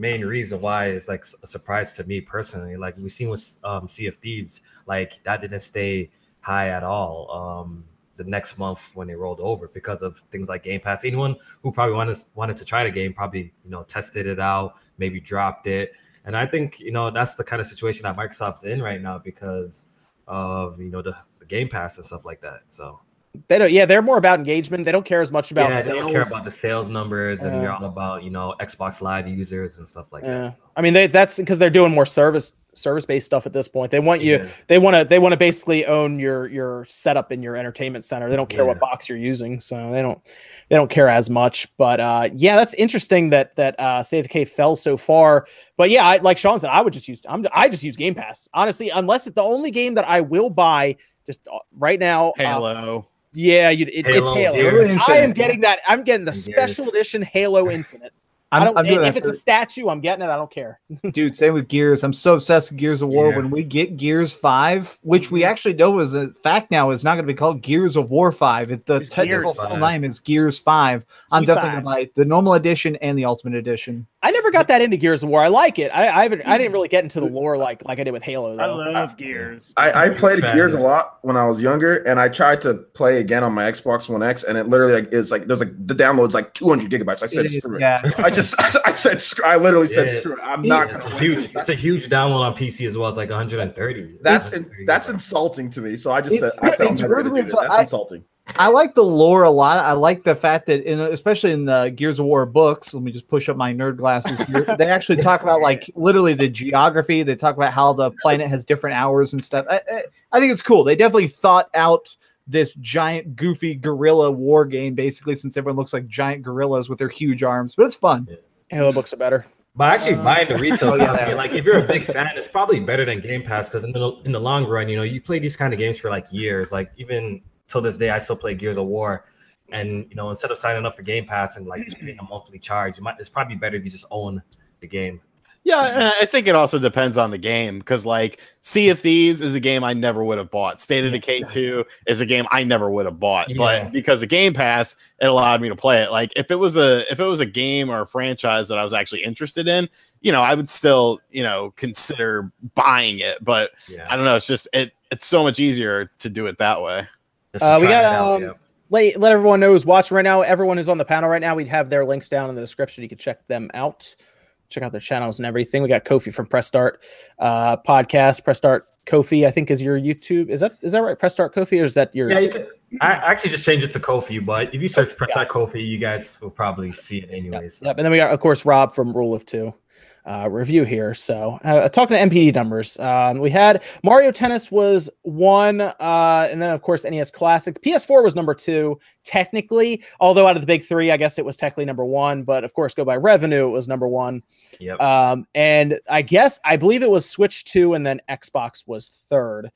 main reason why is like a surprise to me personally. Like we seen with um, Sea of Thieves, like that didn't stay high at all. Um, the next month when they rolled over because of things like Game Pass. Anyone who probably wanted wanted to try the game probably you know tested it out, maybe dropped it, and I think you know that's the kind of situation that Microsoft's in right now because of you know the, the Game Pass and stuff like that. So They don't, yeah, they're more about engagement. They don't care as much about yeah, they sales. don't care about the sales numbers, and Yeah. you're all about you know Xbox Live users and stuff like Yeah. that. So, I mean, they, that's because they're doing more service service based stuff at this point. They want you, yeah. they want to, they want to basically own your your setup in your entertainment center. They don't care what box you're using, so they don't they don't care as much. But uh, yeah, that's interesting that that uh, State of Decay fell so far. But yeah, I, like Sean said, I would just use I'm I just use Game Pass honestly, unless it's the only game that I will buy just uh, right now. uh, Halo. Yeah, you, it, it's Halo, Halo. I am getting that. I'm getting the special edition Halo Infinite. I I'm, don't, I'm if it's for- a statue, I'm getting it. I don't care. dude. Same with Gears. I'm so obsessed with Gears of War. Yeah. When we get Gears Five, which we mm-hmm. actually know is a fact now, is not going to be called Gears of War Five. It, the It's technical Gears 5. name is Gears Five. I'm G5. definitely going to buy the normal edition and the Ultimate Edition. I never got that into Gears of War. I like it. I, I haven't. I didn't really get into the lore like like I did with Halo. I love Gears. I, I played Fan. Gears a lot when I was younger, and I tried to play again on my Xbox One X, and it literally like is like there's like the download's like 200 gigabytes. I said It is- screw it. yeah, I just I, said screw. I literally said Yeah. screw it. I'm Yeah, not It's gonna a wait. huge, it's a huge download on PC as well. It's like 130. That's 130 that's insulting to me. So I just It's- said I said I'm it's never gonna really do That's I- insulting. I like the lore a lot. I like the fact that, in especially in the Gears of War books, let me just push up my nerd glasses. Here. they actually talk about like literally the geography. They talk about how the planet has different hours and stuff. I, I, I think it's cool. They definitely thought out this giant, goofy gorilla war game, basically, since everyone looks like giant gorillas with their huge arms. But it's fun. Halo books are better. But actually, Uh, buying the retail Oh, yeah, copy, like if you're a big fan, it's probably better than Game Pass because in the in the long run, you know, you play these kind of games for like years. Like even till this day, I still play Gears of War, and you know, instead of signing up for Game Pass and like just paying a monthly charge, you might it's probably better if you just own the game. Yeah, I think it also depends on the game because, like, Sea of Thieves is a game I never would have bought. State of Decay 2 is a game I never would have bought, Yeah. but because of Game Pass, it allowed me to play it. Like, if it was a if it was a game or a franchise that I was actually interested in, you know, I would still, you know, consider buying it. But Yeah, I don't know, it's just it it's so much easier to do it that way. Just to Uh, we got, it out, um, yeah. let, let everyone know who's watching right now. Everyone who's on the panel right now, we'd have their links down in the description. You can check them out. Check out their channels and everything. We got Kofi from Press Start uh, podcast. Press Start Kofi, I think, is your YouTube. Is that is that right? Press Start Kofi, or is that your? Yeah, you could, I actually just changed it to Kofi, but if you search Press Start Kofi, you guys will probably see it anyways. Yep. And then we got, of course, Rob from Rule of Two uh, review here. So, uh, talking to NPD numbers, um, we had Mario Tennis was one, uh, and then of course NES Classic. PS4 was number two, technically. Although out of the big three, I guess it was technically number one. But of course, go by revenue, it was number one. Yep. Um, and I guess I believe it was Switch two, and then Xbox was third.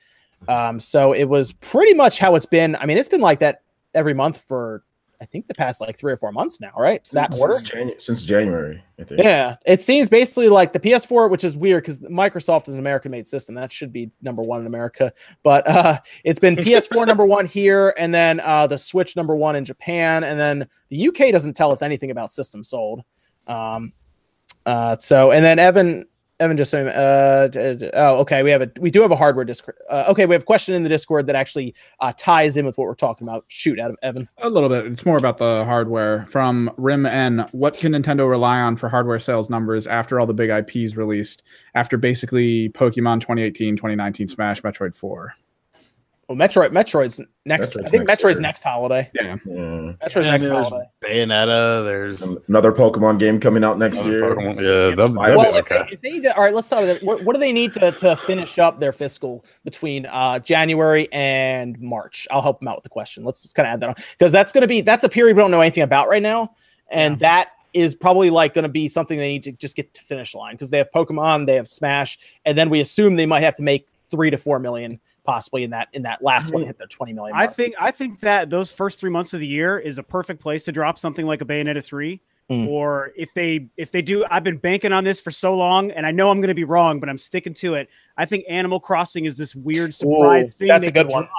Um, so it was pretty much how it's been. I mean, it's been like that every month for I think the past like three or four months now, right? That since, order. Janu- since January, I think. Yeah, it seems basically like the PS4, which is weird because Microsoft is an American-made system. That should be number one in America, but uh, it's been PS4 number one here, and then uh, the Switch number one in Japan, and then the UK doesn't tell us anything about systems sold. Um, uh, so, and then Evan, Evan just saying, uh, oh, okay, we have a, we do have a hardware Discord. Uh, okay, we have a question in the Discord that actually uh, ties in with what we're talking about. Shoot, Adam, Evan. A little bit. It's more about the hardware. From Rim N, what can Nintendo rely on for hardware sales numbers after all the big IPs released? After basically Pokemon 2018, 2019, Smash, Metroid 4. Well, Metroid, Metroid's next. Metroid's I think next Metroid's year. next holiday. Yeah. Yeah. Metroid's Yeah, next there's holiday. Bayonetta, there's Another Pokemon game coming out next Another year. Pokemon- yeah, that'd- that'd Well, be if they, if they need to, all right, let's talk about it. What, what do they need to, to finish up their fiscal between uh, January and March? I'll help them out with the question. Let's just kind of add that on because that's going to be that's a period we don't know anything about right now, and that is probably like going to be something they need to just get to finish line because they have Pokemon, they have Smash, and then we assume they might have to make three to four million possibly in that in that last one hit their twenty million. I think I think that those first three months of the year is a perfect place to drop something like a Bayonetta three. Mm. Or if they if they do, I've been banking on this for so long, and I know I'm going to be wrong, but I'm sticking to it. I think Animal Crossing is this weird surprise Ooh, thing. that's a good one. drop.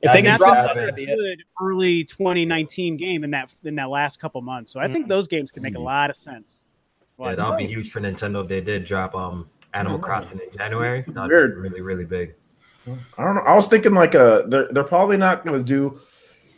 If they And can that's drop a another that'd be it. good early 2019 game in that in that last couple months. So I think Mm. those games can make a lot of sense. Yeah, that would be huge for Nintendo if they did drop um Animal Crossing in January. That would be really, really big. I don't know. I was thinking like uh they're they're probably not gonna do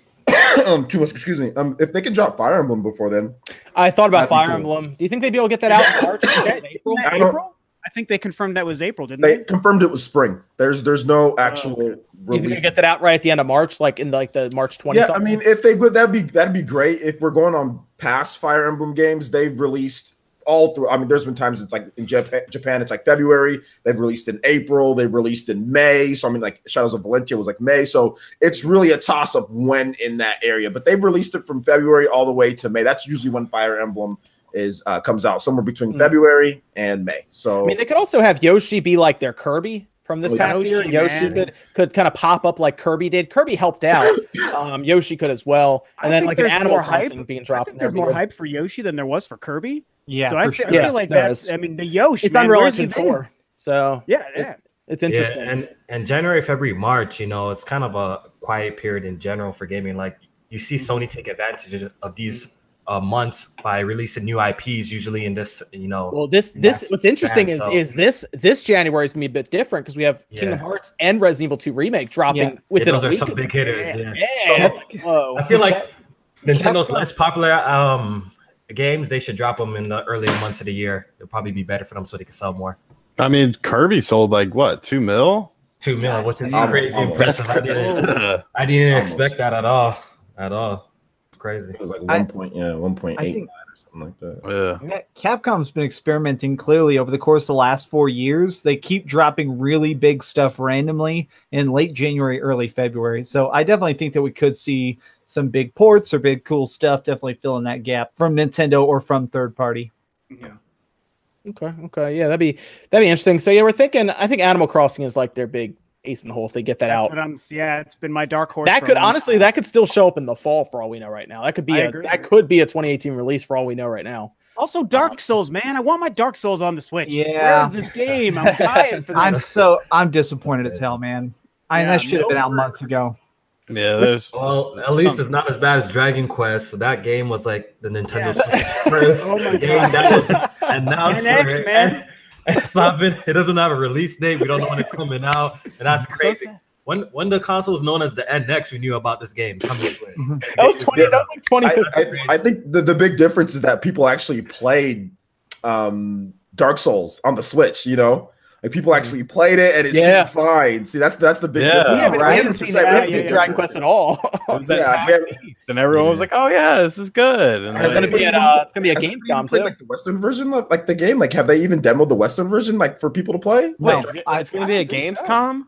um too much, excuse me. Um if they can drop Fire Emblem before then. I thought about Fire cool. Emblem. Do you think they'd be able to get that out in March? instead April? I April? I think they confirmed that was April, didn't They they? confirmed it was spring. There's there's no actual release. You think get that out right at the end of March, like in like the March twenty? Yeah, I mean, if they would, that'd be that'd be great. If we're going on past Fire Emblem games, they've released all through. I mean, there's been times it's like in Japan, Japan it's like February. They've released in April. They've released in May. So I mean, like Shadows of Valentia was like May. So it's really a toss up when in that area. But they've released it from February all the way to May. That's usually when Fire Emblem is uh, comes out, somewhere between Hmm. February and May. So I mean, they could also have Yoshi be like their Kirby from this past Yoshi, year. Yoshi man. could could kind of pop up like Kirby did. Kirby helped out. Um, Yoshi could as well, I and then think like an there's Animal more hype. Crossing being I dropped. think in there's more hype for Yoshi than there was for Kirby. Yeah, so I, for thi- sure. I Yeah, feel like there that's. is. I mean, the Yoshi. It's man, Unreal where's he Engine been? four, so Yeah, yeah. it's interesting. Yeah, and and January, February, March, you know, it's kind of a quiet period in general for gaming. Like you see Sony take advantage of these uh, months by releasing new IPs, usually in this, you know. well, this and this what's interesting is so- is this this January is gonna be a bit different because we have Kingdom Yeah. Hearts and Resident Evil Two remake dropping Yeah. Yeah, within those a are week. some big hitters. Yeah. Yeah, So, that's like, whoa. I feel like Nintendo's Capcom- less popular um games. They should drop them in the earlier months of the year. It'll probably be better for them so they can sell more. I mean, Kirby sold like what two mil? Two mil, which is crazy almost. impressive. I didn't. I didn't expect that at all. At all. It's crazy. it was like I- one point, yeah, one point I eight think- or something like that. Oh, yeah. Yeah, Capcom's been experimenting clearly over the course of the last four years. They keep dropping really big stuff randomly in late January, early February. So I definitely think that we could see some big ports or big cool stuff definitely filling that gap from Nintendo or from third party. Yeah. Okay, okay, yeah, that'd be that'd be interesting. So yeah, we're thinking. I think Animal Crossing is like their big ace in the hole if they get that That's out. what I'm. Yeah, it's been my dark horse. That could honestly, time. that could still show up in the fall for all we know right now. That could be I a agree. that could be a 2018 release for all we know right now. Also, Dark um, Souls, man. I want my Dark Souls on the Switch. Yeah. Where's this game? I'm dying for This. I'm so I'm disappointed as hell, man. I mean, Yeah, that should have been out months ago. Yeah, there's Well, there's at least some- it's not as bad as Dragon Quest. So that game was like the Nintendo Yeah. Switch first Oh my game God. that was announced. NX, for it. man. And It's not been. It doesn't have a release date. We don't know when it's coming out, and that's crazy. sad. when when the console was known as the NX, we knew about this game coming to it. That was 20. That was like I, I, I think the, the big difference is that people actually played um, Dark Souls on the Switch. You know, like people actually played it and it Yeah. seemed fine. See, that's that's the big Yeah. difference. we haven't, we right? haven't seen that yeah. Dragon Quest at all. That Yeah, tax barely- season, and everyone was like, "Oh yeah, this is good." And It's then- gonna be at uh, it's gonna be a Has anybody Gamescom even played, too. Like the Western version, of, like the game. Like, have they even demoed the Western version, like for people to play? Wait, No, it's, I- it's gonna be I a think so. Gamescom.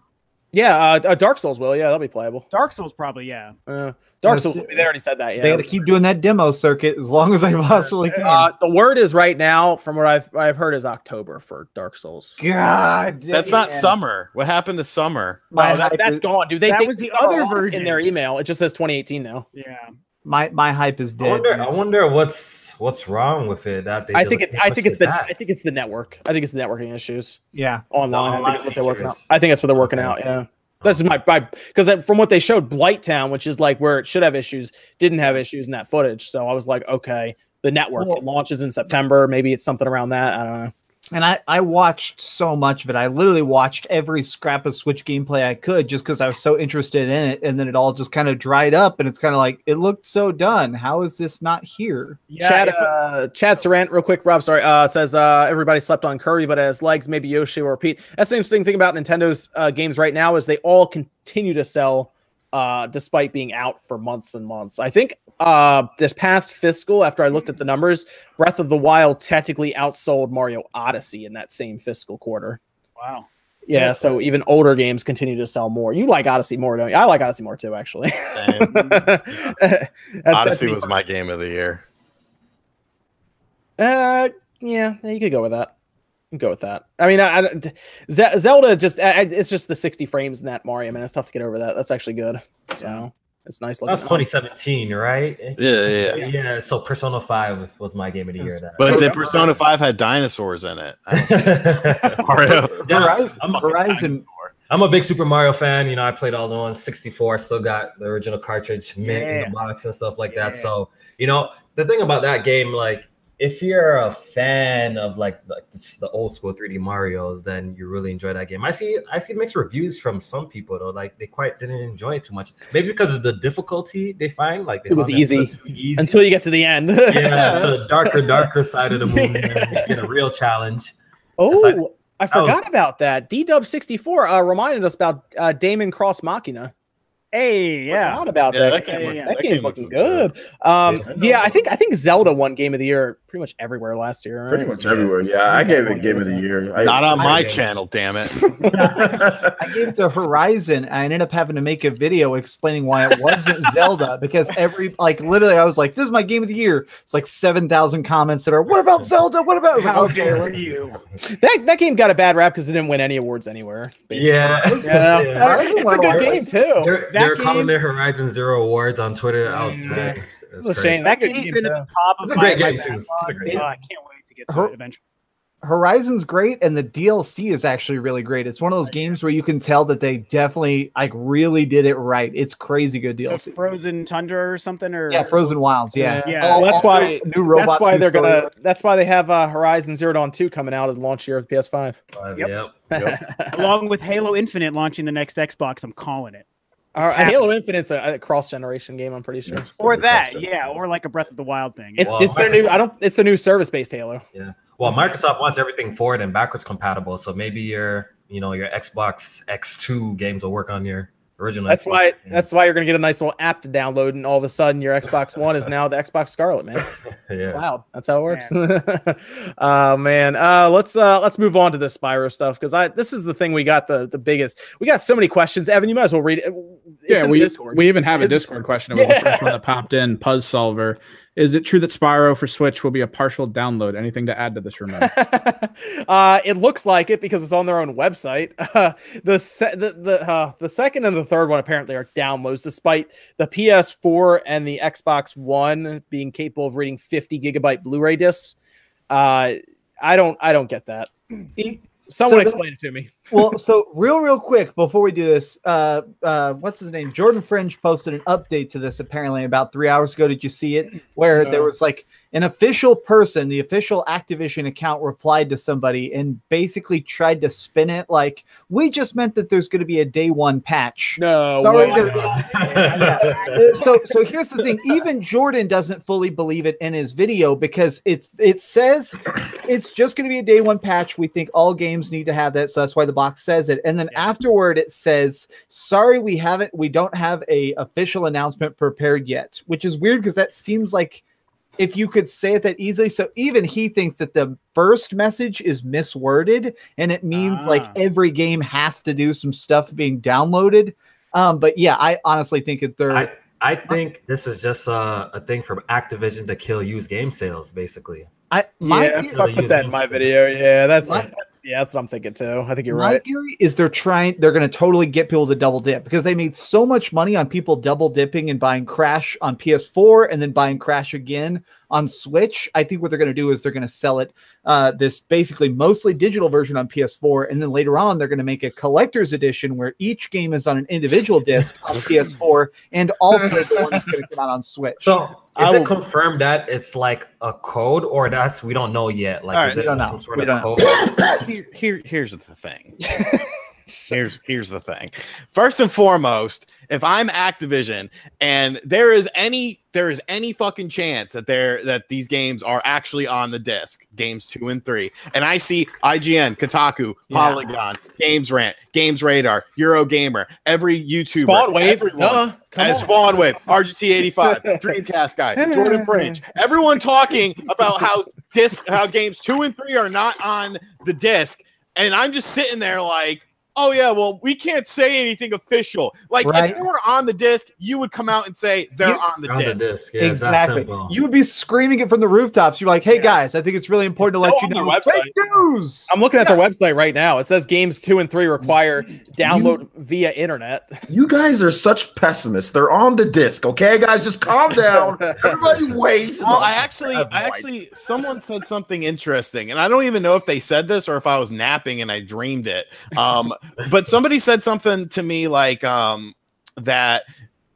Yeah, uh, uh, Dark Souls will. Yeah, that'll be playable. Dark Souls, probably. Yeah. Uh, Dark Souls. will be- They already said that. Yeah. They Yeah. got to keep doing that demo circuit as long as they possibly can. Uh, the word is right now, from what I've I've heard, is October for Dark Souls. God, That's not summer. What happened to summer? My Oh, that, hype that's is- gone, dude. They, That they was the other off in their email. It just says 2018 now. Yeah. my my hype is I dead. wonder. I wonder what's what's wrong with it that they. I think it. they I think it's it the. back. I think it's the network. I think it's the networking issues yeah, online. I think it's what they're working out. I think that's what they're working Okay. out. Yeah. This is my because from what they showed, Blighttown, which is like where it should have issues, didn't have issues in that footage. So I was like, okay, the network Well- it launches in September. Maybe it's something around that. I don't know. And I I watched so much of it. I literally watched every scrap of Switch gameplay I could just because I was so interested in it. And then it all just kind of dried up, and it's kind of like it looked so done. How is this not here? Yeah. Chad, if- uh, Chad Sarant, real quick, Rob, sorry, uh, says uh, everybody slept on Kirby, but as legs, maybe Yoshi will repeat. That's the interesting thing about Nintendo's uh, games right now is they all continue to sell uh, despite being out for months and months. I think uh, this past fiscal, after I looked at the numbers, Breath of the Wild technically outsold Mario Odyssey in that same fiscal quarter. wow. Yeah, so even older games continue to sell more. You like Odyssey more, don't you? I like Odyssey more too, actually. That's- that's Odyssey me was my game of the year. Uh, yeah, yeah, you could go with that. You can go with that. I mean, I, I- Zelda just I, I- it's just the 60 frames in that Mario, man. It's tough to get over that. That's actually good. So it's nice looking. That's 2017, right? Yeah, yeah. Yeah. So Persona Five was my game of the year. That. But did Persona Five had dinosaurs in it? Mario. Yeah, Horizon. I'm a- Horizon, I'm a big Super Mario fan. You know, I played all the ones 64. Still got the original cartridge mint in the box and stuff like that. So, you know, the thing about that game, like, if you're a fan of like the, the old school 3D Mario's, then you really enjoy that game. I see, I see mixed reviews from some people though. Like they quite didn't enjoy it too much, maybe because of the difficulty they find. Like they It was easy. easy. Until you get to the end. yeah, to the darker, darker side of the you get a real challenge. oh, Aside- I forgot about that. D Dub 64 uh, reminded us about uh, Daemon Cross Machina. Hey, yeah. Forgot about Yeah, that. that game game. looks- that, that game's game looks looking good. Um, Yeah. yeah, I think I think Zelda won Game of the Year pretty much everywhere last year. Right? Pretty much everywhere. Yeah, I gave it game of the year. I, Not on I- my channel, damn it. I gave it to Horizon. I ended up having to make a video explaining why it wasn't Zelda because every like literally I was like, "This is my game of the year." It's like seven thousand comments that are, "What about Zelda? What about?" I was like, How "Okay, dare you? That that game got a bad rap because it didn't win any awards anywhere. basically. Yeah, Yeah. Yeah. Horizon it's a good game too. They're, That calling their Horizon Zero Awards on Twitter. I was Yeah. mad. It's, It's a shame. That That good game's game been at the top of It's a my, great my game, too. backlog. It's a great Oh. I can't wait to get to Her- it eventually. Horizon's great, and the DLC is actually really great. It's one of those games where you can tell that they definitely like really did it right. It's crazy good The DLC. Frozen Tundra or something, or Yeah, Frozen Wilds. Yeah, Yeah. All- Well, that's why- new robot. That's why they're story. gonna. That's why they have uh, Horizon Zero Dawn Two coming out at the launch year of the PS5. Five, Yep. Yep. along with Halo Infinite launching the next Xbox. I'm calling it. All right. Halo Infinite's a, a cross generation game. I'm pretty sure. Yes. Or that, yeah, or like a Breath of the Wild thing. It's Well, it's their new. I don't. It's the new service based Halo. Yeah. Well, Microsoft wants everything forward and backwards compatible, so maybe your, you know, your Xbox X2 games will work on your original. That's Xbox. why. Yeah. That's why you're gonna get a nice little app to download, and all of a sudden your Xbox One is now the Xbox Scarlett, man. yeah. Cloud. That's how it works. oh man. Uh let's uh let's move on to this Spyro stuff because I this is the thing we got the the biggest. We got so many questions. Evan, you might as well read it. it's yeah, we Discord. we even have a It's- Discord question. It was the first one that popped in. Puzz Solver. Is it true that Spyro for Switch will be a partial download? Anything to add to this rumor? uh, it looks like it because it's on their own website. Uh, the se- the the, uh, the second and the third one apparently are downloads, despite the PS4 and the Xbox One being capable of reading 50 gigabyte Blu-ray discs. Uh, I don't I don't get that. Someone So the- explain it to me. Well, so real, real quick before we do this, uh, uh, what's his name? Jordan Fringe posted an update to this apparently about three hours ago. Did you see it? Where there was like an official person, the official Activision account replied to somebody and basically tried to spin it like we just meant that there's going to be a day one patch. No, Sorry. Yeah. So so here's the thing even jordan doesn't fully believe it in his video because it's it says it's just going to be a day one patch we think all games need to have that so that's why the box says it and then afterward it says sorry we haven't we don't have a official announcement prepared yet which is weird because that seems like if you could say it that easily so even he thinks that the first message is misworded and it means like Ah. every game has to do some stuff being downloaded um, but yeah, I honestly think that they're I, I think this is just a, a thing from Activision to kill used game sales, basically. I my yeah, theory, I put that in my video. Yeah, that's My- yeah, that's what I'm thinking too. I think you're my right. theory is they're trying they're going to totally get people to double dip because they made so much money on people double dipping and buying Crash on PS4 and then buying Crash again on Switch. I think what they're going to do is they're going to sell it uh, this basically mostly digital version on PS4 and then later on they're going to make a collector's edition where each game is on an individual disc on PS4 and also the one that's going to come out on Switch. So I is will- it confirmed that it's like a code or that's we don't know yet? Like All is it some know. sort We of code? here, here here's the thing. here's here's the thing. First and foremost, if I'm Activision and there is any there is any fucking chance that there that these games are actually on the disc, games two and three, and I see IGN, Kotaku, Yeah. Polygon, Games Rant, Games Radar, Eurogamer, every YouTuber, Spawn Wave. everyone, Duh, come. Spawn Wave, RGT85, Dreamcast guy, Jordan Fringe, everyone talking about how disc, how games two and three are not on the disc, and I'm just sitting there like, oh yeah, well we can't say anything official. Like Right. if they were on the disc, you would come out and say they're You- on the On the disc. disc. Yeah, exactly. You would be screaming it from the rooftops. You're like, "Hey Yeah. guys, I think it's really important to let you know their fake news." I'm looking at their website right now. It says games two and three require download via internet. You guys are such pessimists. They're on the disc, okay, guys? Just calm down. Everybody wait. Well, I actually, I actually, someone said something interesting, and I don't even know if they said this or if I was napping and I dreamed it. Um, but somebody said something to me like um, that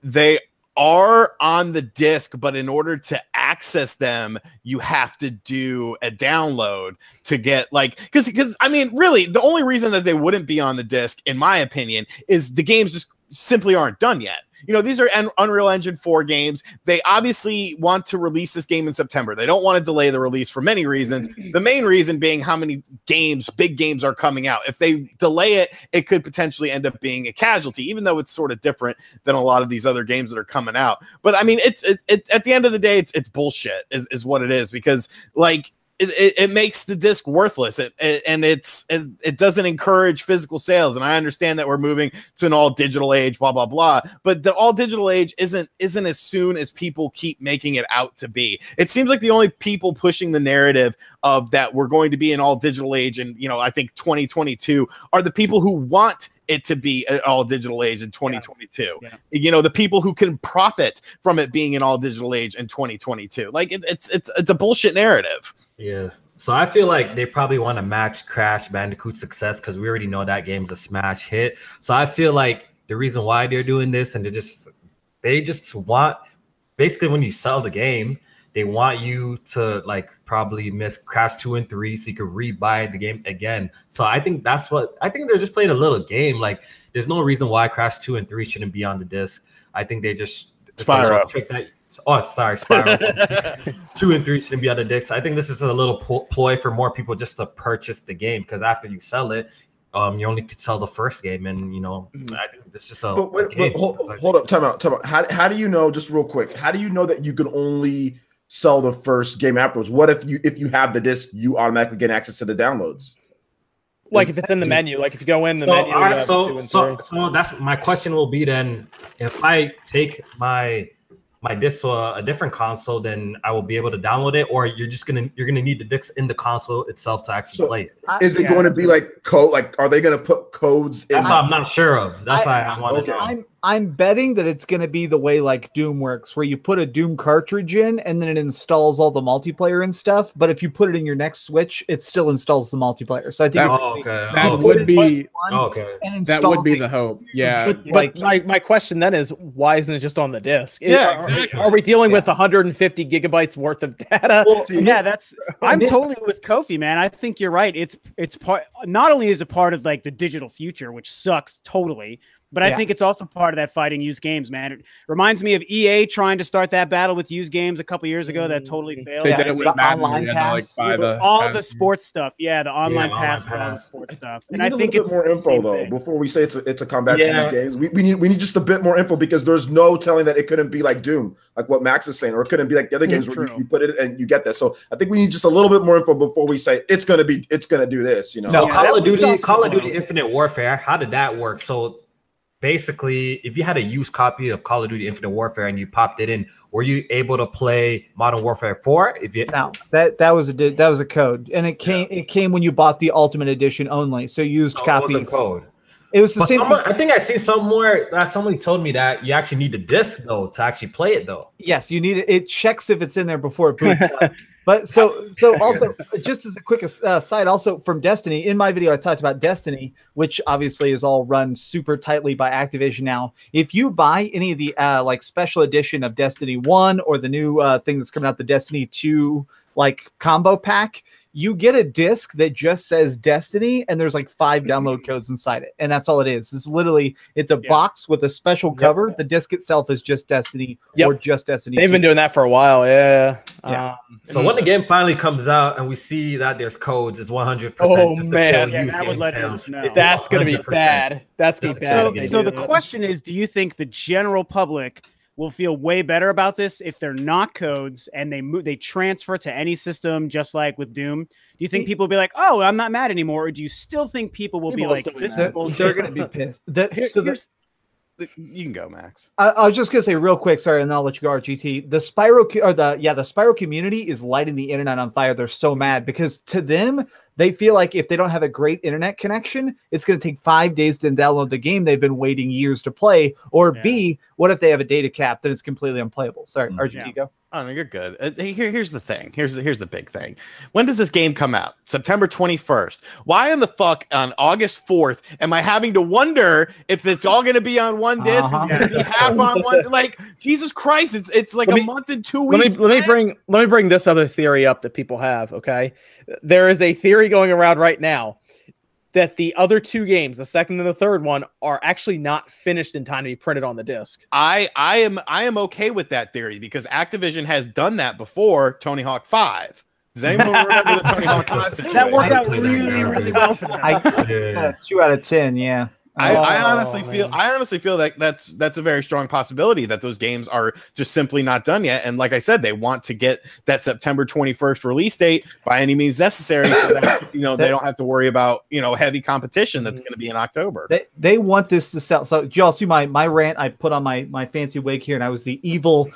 they are on the disc, but in order to access them, you have to do a download to get like because because I mean, really, the only reason that they wouldn't be on the disc, in my opinion, is the games just simply aren't done yet. You know, these are Un- Unreal Engine 4 games. They obviously want to release this game in September. They don't want to delay the release for many reasons. The main reason being how many games, big games, are coming out. If they delay it, it could potentially end up being a casualty, even though it's sort of different than a lot of these other games that are coming out. But I mean, it's it, it, at the end of the day, it's it's bullshit, is, is what it is, because like it, it, it makes the disc worthless it, and it's it, it doesn't encourage physical sales and i understand that we're moving to an all digital age blah blah blah but the all digital age isn't isn't as soon as people keep making it out to be. It seems like the only people pushing the narrative of that we're going to be an all digital age and you know i think 2022 are the people who want it to be an all digital age in 2022 Yeah. you know the people who can profit from it being an all digital age in 2022 like it, it's it's it's a bullshit narrative Yes. So I feel like they probably want to match Crash Bandicoot's success because we already know that game's a smash hit. So I feel like the reason why they're doing this and they just they just want basically when you sell the game, they want you to like probably miss Crash 2 and 3 so you can rebuy the game again. So I think that's what I think they're just playing a little game. Like there's no reason why Crash 2 and 3 shouldn't be on the disc. I think they just it's a Spyro. trick that- Oh, sorry, Spyro two and three shouldn't be on the discs. I think this is a little ploy for more people just to purchase the game because after you sell it, um, you only could sell the first game, and you know, I think this is a. But, wait, game. but hold, hold up, time out, time out. How, how do you know? Just real quick, how do you know that you can only sell the first game afterwards? What if you if you have the disc, you automatically get access to the downloads? Like if it's in the menu, like if you go in the so, menu, all you right, have two so, so, so that's my question will be then if I take my my disc to a, a different console, then I will be able to download it, or you're just gonna you're gonna need the disc in the console itself to actually So- play it. I- Is it Yeah. going to be like code? Like, are they going to put codes in? That's what I'm not sure of. That's why I want okay. to know. I'm I'm betting that it's going to be the way like Doom works, where you put a Doom cartridge in and then it installs all the multiplayer and stuff. But if you put it in your next Switch, it still installs the multiplayer. So I think That- it's Oh, okay. That Oh, would be plus one Oh, okay. and that would be the hope. Yeah. But, like- my, my question then is why isn't it just on the disc? Yeah, are- exactly. Are we dealing with 150 gigabytes worth of data? Well, yeah, that's. I'm totally with Kofi, man. I think you're right. It's it's part. Not only is it part of like the digital future, which sucks totally, but I Yeah. think it's also part of that fighting used games, man. It reminds me of EA trying to start that battle with used games a couple years ago that totally failed. They Yeah, did it the with Madden. online you had to, like, pass, the all the sports stuff, yeah, the online online pass, for all the sports stuff, We and need I a think little it's bit more info though thing. before we say it's a, it's a comeback to Yeah. these games. We, we need we need just a bit more info because there's no telling that it couldn't be like Doom, like what Max is saying, or it couldn't be like the other Mm, games where you, you put it and you get that. So I think we need just a little bit more info before we say it's gonna be it's gonna do this. You know, So Yeah, Call of Duty, Call of Duty. Infinite Warfare, how did that work? So basically, if you had a used copy of Call of Duty Infinite Warfare and you popped it in, were you able to play Modern Warfare 4? If you No, that that was a that was a code, and it came it came when you bought the Ultimate Edition only. So you used Oh, it was a code. It was the But same. someone- thing- I think I see somewhere that somebody told me that you actually need the disc though to actually play it though. Yes, you need it. It checks if it's in there before it boots up. But so so also just as a quick aside, also from Destiny, in my video I talked about Destiny, which obviously is all run super tightly by Activision now. If you buy any of the uh, like special edition of Destiny One or the new uh, thing that's coming out, the Destiny Two like combo pack, you get a disc that just says Destiny, and there's like five download codes inside it, and that's all it is. It's literally it's a Yeah. box with a special cover. The disc itself is just Destiny Yep. or just Destiny. They've 2. been doing that for a while. Yeah. Yeah. Um, So when the game finally comes out and we see that there's codes, it's 100% Oh, just man. Yeah, that would let us know. It's that's gonna be bad. That's gonna be bad. So, so the question is, do you think the general public will feel way better about this if they're not codes and they move, they transfer to any system, just like with Doom? Do you think See- people will be like, "Oh, I'm not mad anymore," or do you still think people will People be like, "This mad. is bullshit"? They're going to be pissed. The- Here- so the- here's the, you can go, Max. I, I was just going to say real quick, sorry, and I'll let you go, RGT. The Spyro or the yeah, the Spyro community is lighting the internet on fire. They're so mad because to them, they feel like if they don't have a great internet connection, it's going to take five days to download the game they've been waiting years to play. Or Yeah. B, what if they have a data cap? Then it's completely unplayable. Sorry, Mm. RGT, go. Oh no, you're good. Uh, here, here's the thing. Here's the, here's the big thing. When does this game come out? September 21st. Why in the fuck on August 4th am I having to wonder if it's all going to be on one disc? Uh-huh. Is it going to be half on one? Like Jesus Christ! It's it's like Let a month and two weeks. let me weeks. let me bring let me bring this other theory up that people have. Okay, there is a theory going around right now that the other two games, the second and the third one, are actually not finished in time to be printed on the disc. I I am I am okay with that theory because Activision has done that before. Tony Hawk Five. Does anyone remember the Tony Hawk Five situation? that worked out really, really well for them. I, Yeah. uh, two out of ten, yeah. I, I Oh, honestly feel. I honestly feel that that's that's a very strong possibility that those games are just simply not done yet. And like I said, they want to get that September 21st release date by any means necessary so that you know they don't have to worry about you know heavy competition that's mm-hmm. going to be in October. They, they want this to sell. So, do y'all see my my rant? I put on my my fancy wig here, and I was the evil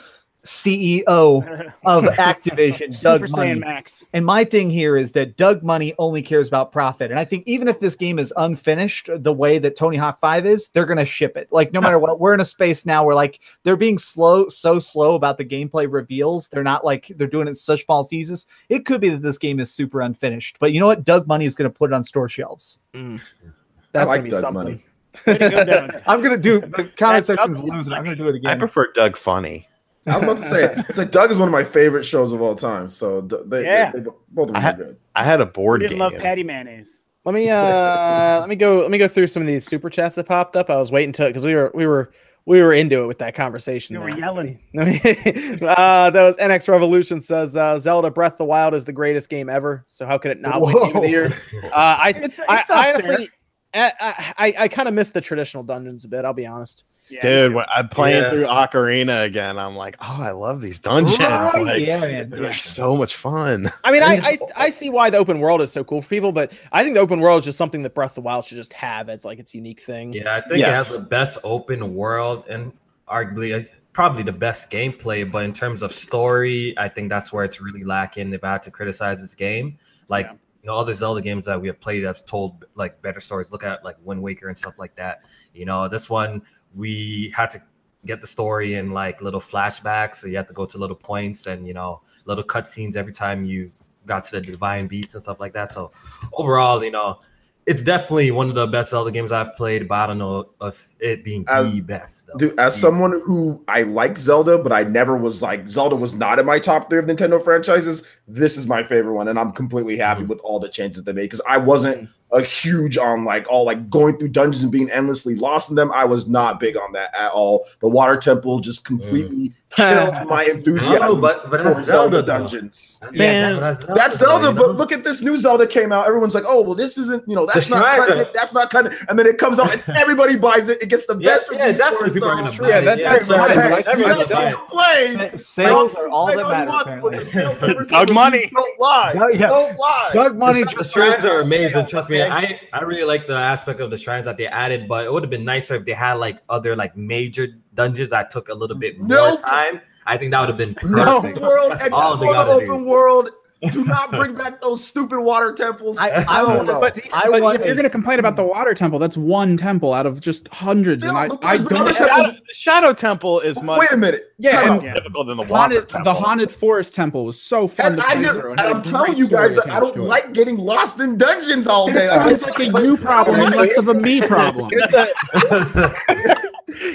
CEO of Activision, Doug Super Money. Saiyan Max. And my thing here is that Doug Money only cares about profit. And I think even if this game is unfinished the way that Tony Hawk 5 is, they're going to ship it. Like, no matter what, we're in a space now where, like, they're being slow, so slow about the gameplay reveals. They're not like they're doing it in such small seasons. It could be that this game is super unfinished. But you know what? Doug Money is going to put it on store shelves. Mm. I That's like gonna Doug something. Money. Way to go, Doug. I'm going to do the comment That's section's losing. I'm going to do it again. I prefer Doug Funnie. I was about to say, it's like Doug is one of my favorite shows of all time. So they, Yeah. they, they both of them I are good. I had a Who board didn't game. love Patti Mayonnaise? Let me uh let me go let me go through some of these super chats that popped up. I was waiting to because we were we were we were into it with that conversation. You were yelling. uh, that was NX Revolution says uh, Zelda Breath of the Wild is the greatest game ever. So how could it not win Game of the Year? Uh, I, It's, I, it's up I there. honestly, I I, I kind of miss the traditional dungeons a bit. I'll be honest. Yeah. Dude, when I'm playing Yeah. through Ocarina again, I'm like, oh, I love these dungeons. Right, Like, yeah, man. they're so much fun. I mean, I, I I see why the open world is so cool for people, but I think the open world is just something that Breath of the Wild should just have as like its unique thing. Yeah, I think it has the best open world and arguably uh, probably the best gameplay. But in terms of story, I think that's where it's really lacking. If I had to criticize this game, like Yeah. You know, other Zelda games that we have played have told like better stories. Look at like Wind Waker and stuff like that. You know, this one we had to get the story in like little flashbacks, so you have to go to little points and you know little cutscenes every time you got to the divine beast and stuff like that. So overall, you know, it's definitely one of the best Zelda games I've played, but I don't know of it being As- the best. Though. Dude, as The someone best. who I like Zelda, but I never was like Zelda was not in my top three of Nintendo franchises. This is my favorite one, and I'm completely happy Mhm. with all the changes they made because I wasn't mm. a huge on like all like going through dungeons and being endlessly lost in them. I was not big on that at all. The water temple just mm. completely killed my No, enthusiasm but but for Zelda Zelda, dungeons. Man, but that's That's Zelda, you but know? look at this new Zelda came out. Everyone's like, "Oh, well, this isn't, you know, that's The not shrines cutting. That's not cutting." it. And then it comes out, and everybody buys it. It gets the Yeah, best. yeah, reviews definitely for people are itself. gonna Yeah, that- yeah, that's Hey, man, fine, hey, but I you see guys what don't you're. Sales are all that all matter. want, but Apparently. the sales Doug Money. Don't lie. Yeah, yeah. Don't lie. Doug Money The shrines are amazing. Trust me, I, I really like the aspect of the shrines that they added, but it would have been nicer if they had like other like major dungeons that took a little bit more Nope. time. I think that would have been perfect. No perfect. world, That's all they the gotta do. open world. Do not bring back those stupid water temples. I, I don't know. But, I but want if you're going to complain about the water temple, that's one temple out of just hundreds, Still, and I, I don't. other Shadow, the Shadow Temple is much Wait a minute. Yeah, Time and- out. Yeah. difficult than the Water Haunted, Temple. the haunted forest temple was so fun And, to I play do, through, and had a I'm telling you guys that I don't attached it. like getting lost in dungeons all day. It sounds like a you problem and less of a me problem.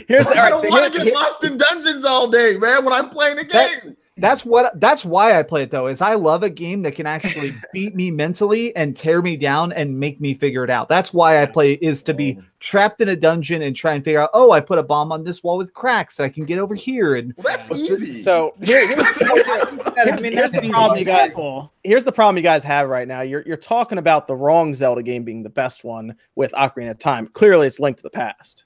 Here's the I don't so want here- to get lost in dungeons all day, man. When I'm playing a That- game, that's what that's why I play it though. Is I love a game that can actually beat me mentally and tear me down and make me figure it out. That's why I play is to be trapped in a dungeon and try and figure out. Oh, I put a bomb on this wall with cracks. And I can get over here and well, that's easy. So here, here's, I here's, mean, here's that's the problem, you guys. example. Here's the problem you guys have right now. You're you're talking about the wrong Zelda game being the best one with Ocarina of Time. Clearly, it's linked to the past.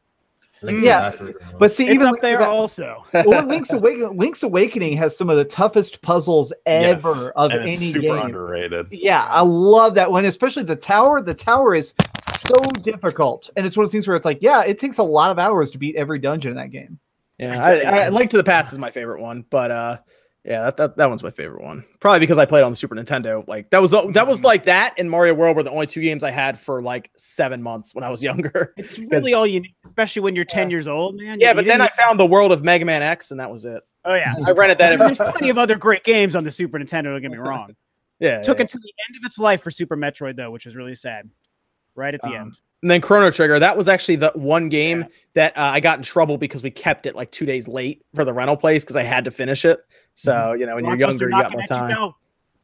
Link Yeah, Massive, you know. but see It's even up there Link- also. well, Link's Awakening, Link's Awakening has some of the toughest puzzles ever Yes, of and any it's super game. underrated. Yeah, I love that one, especially the tower. The tower is so difficult, and it's one of those things where it's like, yeah, it takes a lot of hours to beat every dungeon in that game. Yeah, I, I, Link to the Past is my favorite one, but uh, yeah, that, that that one's my favorite one. Probably because I played on the Super Nintendo. Like that was the, that was like that and Mario World were the only two games I had for like seven months when I was younger. It's really all you need, especially when you're 10 years old, man. Yeah, You but then I found the world of Mega Man X, and that was it. Oh yeah. I rented that. There's plenty of other great games on the Super Nintendo. Don't get me wrong. yeah, Took yeah. until the end of its life for Super Metroid though, which was really sad. Right at the Um, end. And then Chrono Trigger, that was actually the one game that uh, I got in trouble because we kept it like two days late for the rental place because I had to finish it. So you know, when you're younger, you got more you time. down.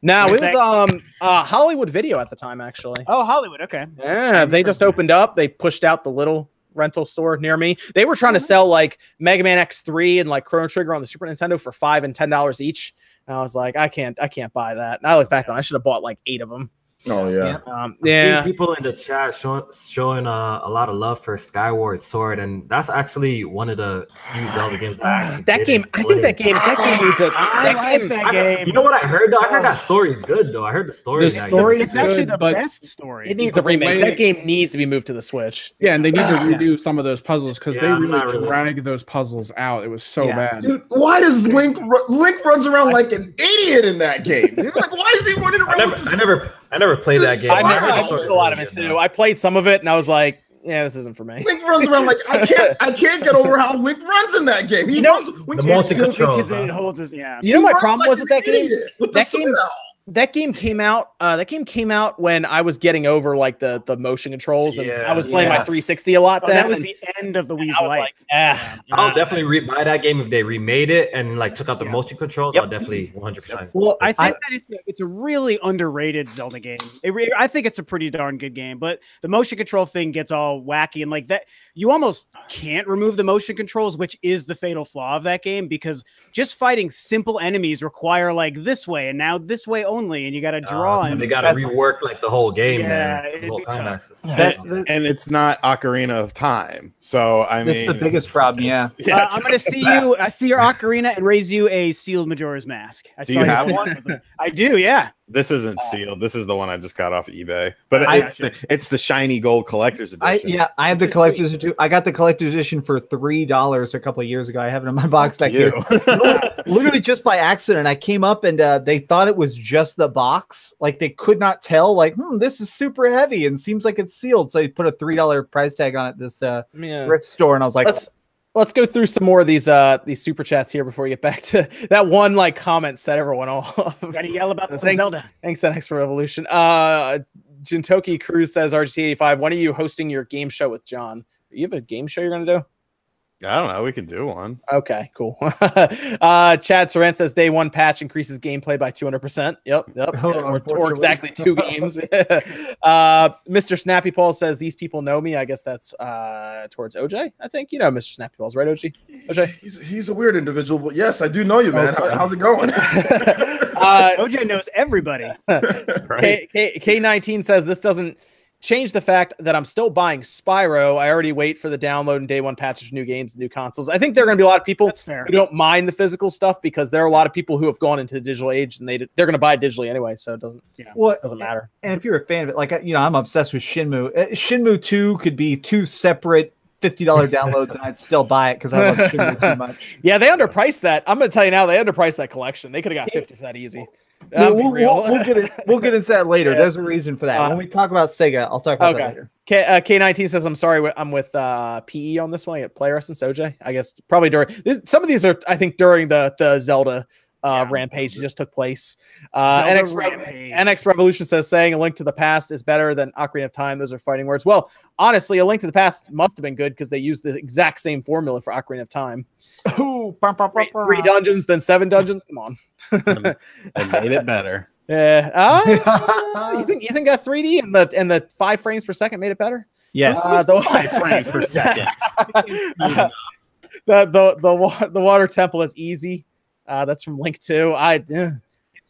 No, it was um uh Hollywood Video at the time actually. Oh, Hollywood. Okay. Yeah, they just opened up. They pushed out the little rental store near me. They were trying to sell like Mega Man X3 and like Chrono Trigger on the Super Nintendo for five and ten dollars each. And I was like, I can't, I can't buy that. And I look back on, I should have bought like eight of them. Oh yeah. Um, I've yeah, seen people in the chat showing showing uh, a lot of love for Skyward Sword, and that's actually one of the few Zelda games I actually that didn't game. I think that game. That game needs a. I That like game, that I- game. You know what I heard though? I heard that story is good though. I heard the story. The that story is actually the but best story. it needs a remake. way- That game needs to be moved to the Switch. Yeah, and they need to redo some of those puzzles because they Yeah, I'm really not really- drag those puzzles out. It was so Yeah. bad. Dude, why does Link ru- Link runs around like an idiot in that game? Dude, like, why is he running I around? never, with this- I never, I never played that game. I never heard I played a lot of it too. though. I played some of it, and I was like, yeah, this isn't for me. Link runs around like I can't. I can't get over how Link runs in that game. He You know, runs when the you- motion Because controls. it huh? holds his yeah. Do you know he my problem like was with that game? idiot with That the game- sword out. That game came out uh that game came out when I was getting over like the the motion controls and I was playing my 360 a lot Oh, then. that was and the end of the Wii's I was life. like, ah, I'll nah. definitely re- buy that game if they remade it and like took out the Yeah. motion controls. Yep. I'll definitely 100. percent Well, I think I- that it's a, it's a really underrated Zelda game. It re- I think it's a pretty darn good game, but the motion control thing gets all wacky and like that. You almost can't remove the motion controls, which is the fatal flaw of that game because just fighting simple enemies require like this way and now this way only, and you got to Uh, draw. so and they got to rework like the whole game. Yeah, man. The whole be time tough. access. That's and, the- and it's not Ocarina of Time. So I That's mean, the biggest it's- problem, yeah Uh, I'm gonna the see you. I see your ocarina and raise you a sealed Majora's Mask. I Do saw you your have photos. I do. Yeah. This isn't sealed. This is the one I just got off eBay. But I- it's the, it's the shiny gold collector's I edition. yeah, I have the collector's edition. I got the collector's edition for three dollars a couple of years ago. I have it in my box back here. Literally just by accident, I came up and uh, they thought it was just the box. Like they could not tell. Like, hmm, this is super heavy and seems like it's sealed. So they put a three dollar price tag on it. This uh, Yeah. thrift store, and I was like, let's let's go through some more of these uh these super chats here before we get back to that one like comment set everyone off. Got to yell about some Thanks. Zelda. Thanks, NX for Revolution. Uh Jintoki Cruz says RGT85. When are you hosting your game show with John? You have a game show you're gonna do? I don't know. We can do one. Okay, cool. uh Chad Sorrent says day one patch increases gameplay by 200%. Yep, yep. Oh, or, or exactly two games. uh Mr. Snappy Paul says these people know me. I guess that's uh towards OJ. I think you know Mr. Snappy Paul's right, OJ. OJ. He's he's a weird individual, but yes, I do know you, man. How, how's it going? uh OJ knows everybody. Right? K, K, K19 says this doesn't change the fact that I'm still buying Spyro. I already wait for the download and day one patches for new games new consoles. I think there are going to be a lot of people who don't mind the physical stuff because there are a lot of people who have gone into the digital age and they they're going to buy it digitally anyway, so it doesn't what? doesn't matter. And if you're a fan of it, like you know, I'm obsessed with Shenmue. Uh, Shenmue Two could be two separate fifty dollar downloads, and I'd still buy it because I love Shenmue too much. Yeah, they underpriced that. I'm going to tell you now, they underpriced that collection. They could have got 50 for that easy. Be we'll, we'll, we'll get it. We'll get into that later. Yeah. There's a reason for that. Uh, when we talk about Sega, I'll talk about that later. K, uh, K19 says, I'm sorry, I'm with uh, PE on this one. Player Essence OJ. I guess probably during this, some of these are, I think, during the the Zelda uh, Yeah. rampage that just took place. Uh, Zelda NX, Re- Rampage. NX Revolution says, saying a link to the past is better than Ocarina of Time. Those are fighting words. Well, honestly, a link to the past must have been good because they used the exact same formula for Ocarina of Time. Ooh, bah, bah, bah, Three, bah. three dungeons, then seven dungeons. Come on. I made it better. Yeah. Uh, you think you think that 3D and the and the five frames per second made it better? yes. Uh, the, Five frames per second. the the the the water temple is easy. Uh, that's from Link Two. I eh.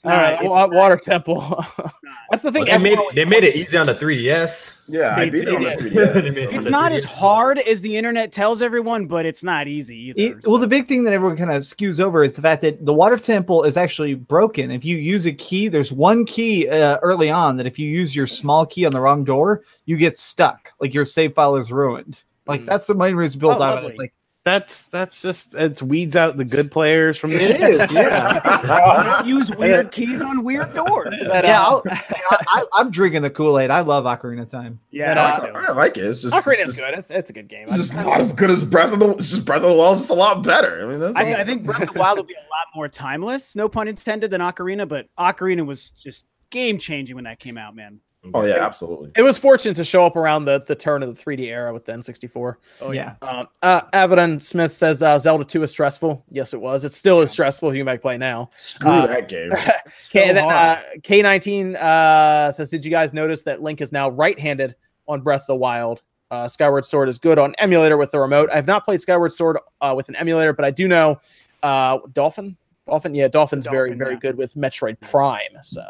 all not- right. it's wa- water temple. that's the thing. But they made it, they made it easy on the 3DS. yeah, I beat it on the 3DS. They made so- it It's not as hard as the internet tells everyone, but it's not easy either. It- well, the big thing that everyone kind of skews over is the fact that the water temple is actually broken. If you use a key, there's one key uh, early on that if you use your small key on the wrong door, you get stuck. Like your save file is ruined. Like Mm. that's the main reason people Oh, talk about it. like That's that's just it's weeds out the good players from the it is, yeah. Don't use weird keys on weird doors. that, yeah, uh, I'll, I, I, am drinking the Kool Aid. I love Ocarina Time. Yeah, That, me uh, too. I like it. It's just Ocarina's it's just- good. It's it's a good game. It's just not as good as Breath of the. It's just Breath of the Wild. It's a lot better. I mean, that's. I, all- I think Breath of the Wild will be a lot more timeless, no pun intended, than Ocarina. But Ocarina was just game changing when that came out, man. Oh yeah, absolutely. It was fortunate to show up around the, the turn of the 3D era with the N64. Oh yeah. Um, uh, Avedon Smith says uh, Zelda 2 is stressful. Yes, it was. It still is stressful. You might play now. Screw Uh, that game. K, and then, hard. uh, K19 uh, says, Did you guys notice that Link is now right handed on Breath of the Wild? Uh, Skyward Sword is good on emulator with the remote. I've not played Skyward Sword uh, with an emulator, but I do know uh, Dolphin. Dolphin, yeah, Dolphin's very, very yeah. good with Metroid Prime. So,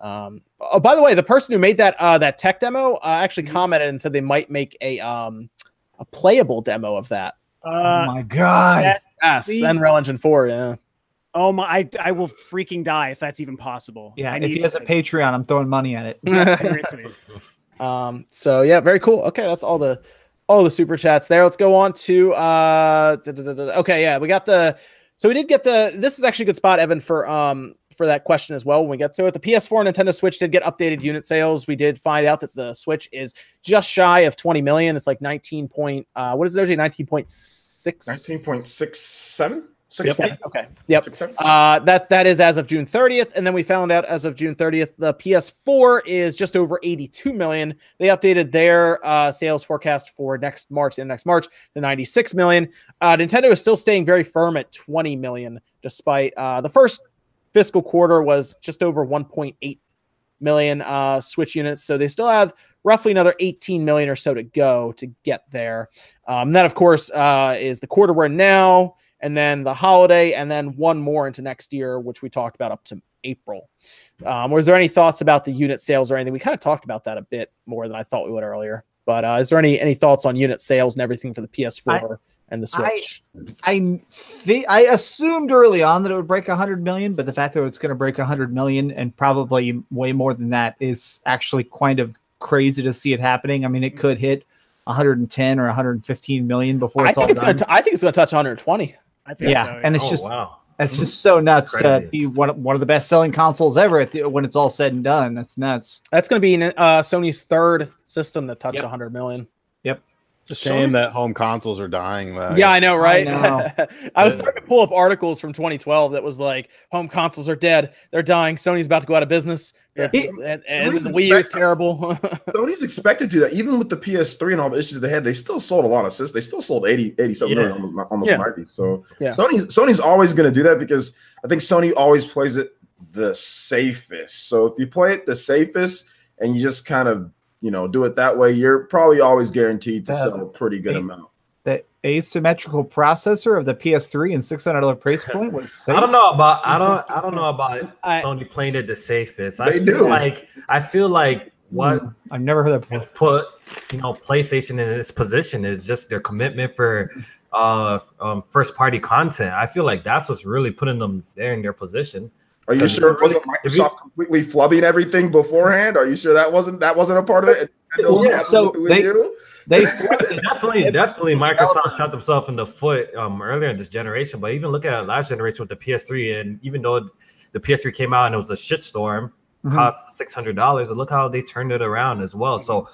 um, oh, by the way, the person who made that uh, that tech demo uh, actually Mm-hmm. commented and said they might make a um, a playable demo of that. oh Uh, my god. yes. Yes, See? Unreal Engine 4, yeah. oh my! I, I will freaking die if that's even possible. yeah, I if he has a Patreon, I'm throwing money at it. Yeah. Um, so yeah, very cool. Okay, that's all the all the super chats there. Let's go on to uh da- da- da- da- okay, yeah, we got the so we did get the this is actually a good spot, Evan, for um for that question as well when we get to it. The PS4 and Nintendo Switch did get updated unit sales. We did find out that the Switch is just shy of 20 million. It's like 19 point uh what is it, OJ? 19.6 Nineteen point six. Yep. Okay. Yep. Uh, that that is as of June 30th, and then we found out as of June 30th, the PS4 is just over 82 million. They updated their uh, sales forecast for next March and next March to 96 million. Uh, Nintendo is still staying very firm at 20 million, despite uh, the first fiscal quarter was just over 1.8 million uh, Switch units. So they still have roughly another 18 million or so to go to get there. Um, that, of course, uh, is the quarter we're in now, and then the holiday, and then one more into next year, which we talked about up to April. Um, was there any thoughts about the unit sales or anything? We kind of talked about that a bit more than I thought we would earlier. But uh, is there any any thoughts on unit sales and everything for the PS4 and the Switch? I thi- I assumed early on that it would break 100 million, but the fact that it's going to break 100 million and probably way more than that is actually kind of crazy to see it happening. I mean, it could hit 110 or 115 million before I it's all think it's done. gonna. T- I think it's gonna touch 120. I think yeah, so, and it's Oh, just wow. that's just so nuts to be one, one of the best selling consoles ever at the, when it's all said and done. That's nuts. That's gonna be uh, Sony's third system to touch Yep. 100 million. It's shame that home consoles are dying. Though. Yeah, I know, right? know. I was starting to pull up articles from 2012 that was like, "Home consoles are dead; they're dying. Sony's about to go out of business, Yeah. and, and the Wii U is terrible." Sony's expected to do that. Even with the PS3 and all the issues they had, they still sold a lot of systems. They still sold 80, 80 something Yeah. million, almost, almost Yeah. 90. So Yeah. Sony, Sony's always going to do that because I think Sony always plays it the safest. So if you play it the safest and you just kind of you know do it that way, you're probably always guaranteed to sell a pretty good they- amount. The asymmetrical processor of the PS3 and $600 price point was safe. I don't know about I don't I don't know about I- Sony playing it the safest. I They feel do. like I feel like what Hmm, I've never heard that before. has put you know PlayStation in this position is just their commitment for uh um, first party content. I feel like that's what's really putting them there in their position. Are you sure it wasn't if you- Microsoft completely flubbing everything beforehand? Are you sure that wasn't that wasn't a part of it? And Nintendo Yeah, so with the Wii they- U? They Definitely, definitely, Microsoft shot themselves in the foot um earlier in this generation. But even look at last generation with the PS3, and even though the PS3 came out and it was a shitstorm, Mhm. cost six hundred dollars, and look how they turned it around as well. So,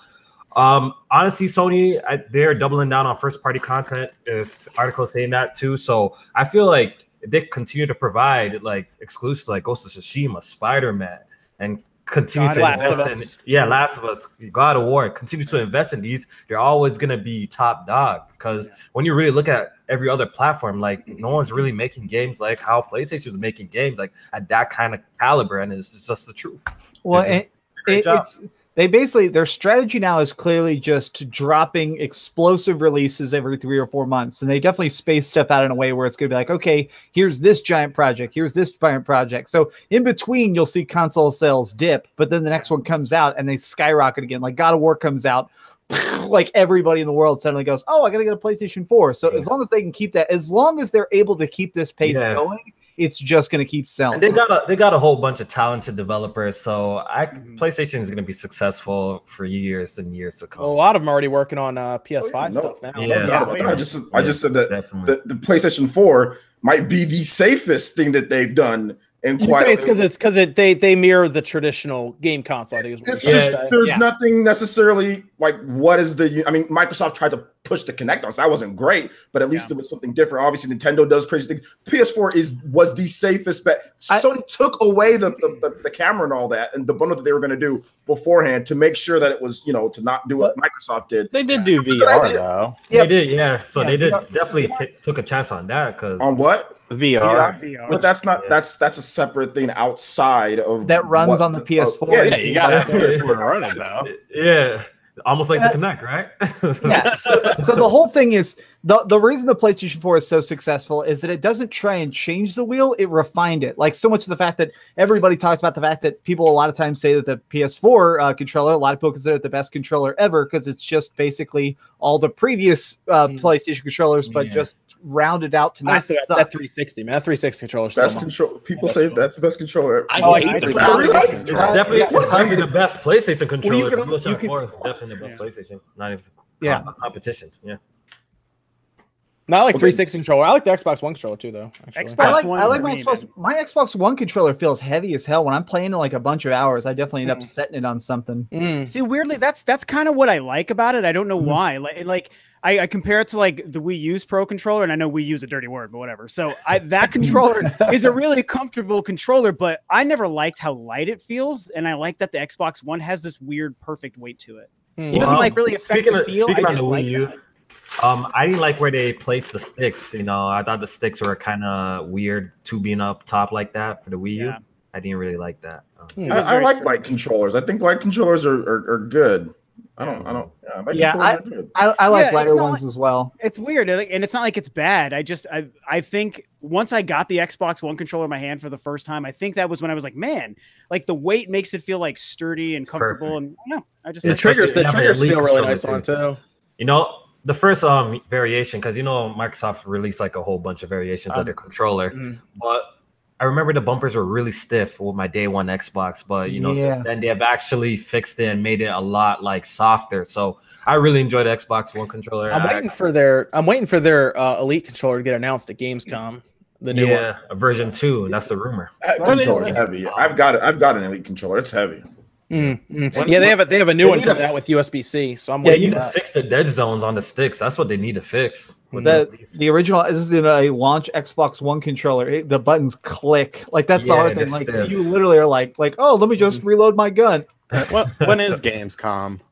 um, honestly, Sony I, they're doubling down on first party content. There's article saying that too. So I feel like if they continue to provide like exclusives like Ghost of Tsushima, Spider Man, and continue God, to Last invest in yeah, Last of Us, God of War, continue to invest in these, they're always gonna be top dog. Because when you really look at every other platform, like no one's really making games like how PlayStation is making games, like at that kind of caliber, and it's just the truth. Well, it, it, it's they basically their strategy now is clearly just dropping explosive releases every three or four months, and they definitely space stuff out in a way where it's going to be like, okay, here's this giant project, here's this giant project. So in between, you'll see console sales dip, but then the next one comes out and they skyrocket again. Like God of War comes out. Like everybody in the world suddenly goes, Oh, I gotta get a PlayStation 4. So as long as they can keep that, as long as they're able to keep this pace Yeah. going, it's just gonna keep selling. And they got a they got a whole bunch of talented developers, so I Mm-hmm. PlayStation is gonna be successful for years and years to come. a lot of them are already working on uh, PS5 no. stuff now. Yeah. No doubt about that. I just I just said that the, the PlayStation 4 might be the safest thing that they've done in You quite say it's because it's because it they they mirror the traditional game console. I think is what It's just saying. there's Yeah. nothing necessarily like what is the I mean Microsoft tried to push the Kinect on us. That wasn't great, but at least Yeah. it was something different. Obviously, Nintendo does crazy things. PS4 is was the safest bet. I- Sony took away the, the, the, the camera and all that and the bundle that they were going to do beforehand to make sure that it was, you know, to not do what Microsoft did. They did do VR though. Yeah. They did, yeah. So Yeah, they did yeah. definitely t- took a chance on that because On what? VR. VR. But that's not Yeah. that's that's a separate thing outside of That runs on the PS4. yeah, Yeah, you gotta have PS4 to run it though. yeah, almost like Yeah. the Kinect, right? yeah. So, so the whole thing is the the reason the PlayStation 4 is so successful is that it doesn't try and change the wheel, it refined it. Like so much of the fact that everybody talks about the fact that people a lot of times say that the PS4 uh, controller, a lot of people consider it the best controller ever because it's just basically all the previous uh, Mm. PlayStation controllers, but Yeah. just rounded out to not Honestly, that, suck. that 360 man, that 360 controller still Best mine. control. People Yeah, say that's that's the best controller. I Oh, I hate hate the the ground controller. controller. It's definitely yeah. it's probably the best PlayStation controller. you could- DualShock you could- 4 definitely the best Yeah. PlayStation. Not even Yeah. competition. Yeah. Not like Okay. 360 controller. I like the Xbox One controller too, though. Actually. Xbox I like One I like my Xbox my Xbox One controller feels heavy as hell when I'm playing in like a bunch of hours. I definitely end up Mm. setting it on something. Mm. See, weirdly, that's that's kind of what I like about it. I don't know Mhm. why. Like, like I, I compare it to like the Wii U's Pro controller, and I know Wii U's a dirty word, but whatever. So I that controller is a really comfortable controller, but I never liked how light it feels, and I like that the Xbox One has this weird, perfect weight to it. Mm. It doesn't like really affect speaking the of feel. speaking I on just the like Wii U. Um, I didn't like where they placed the sticks. You know, I thought the sticks were kind of weird, two being up top like that for the Wii U. Yeah. I didn't really like that. Um, Hmm. It was I, I like light controllers. I think light controllers are, are, are good. I don't. I don't. Yeah, my Yeah, controllers are good. I, I like Yeah, lighter not ones as well. It's weird, and it's not like it's bad. I just, I, I think once I got the Xbox One controller in my hand for the first time, I think that was when I was like, man, like the weight makes it feel like sturdy and It's comfortable. perfect. And no, I just The like- triggers, the triggers feel really nice on too. You know, the first um variation because you know Microsoft released like a whole bunch of variations Um, of their controller, mhm. but I remember the bumpers were really stiff with my day one Xbox. But you know, Yeah. since then they have actually fixed it and made it a lot like softer. So I really enjoy the Xbox One controller. I'm I- waiting for their I'm waiting for their uh, Elite controller to get announced at Gamescom. The new yeah, one. a version two. That's the rumor. That What is controller's heavy. I've got it. I've got an elite controller. It's heavy. Mm, mm. When- yeah, they have a they have a new one coming out with USB C. So I'm Yeah, waiting you need to fix the dead zones on the sticks. That's what they need to fix. The the original this is the uh, launch Xbox One controller. It, the buttons click like that's the hard thing. Like stiff. you literally are like like oh let me just reload my gun. What, when is Gamescom?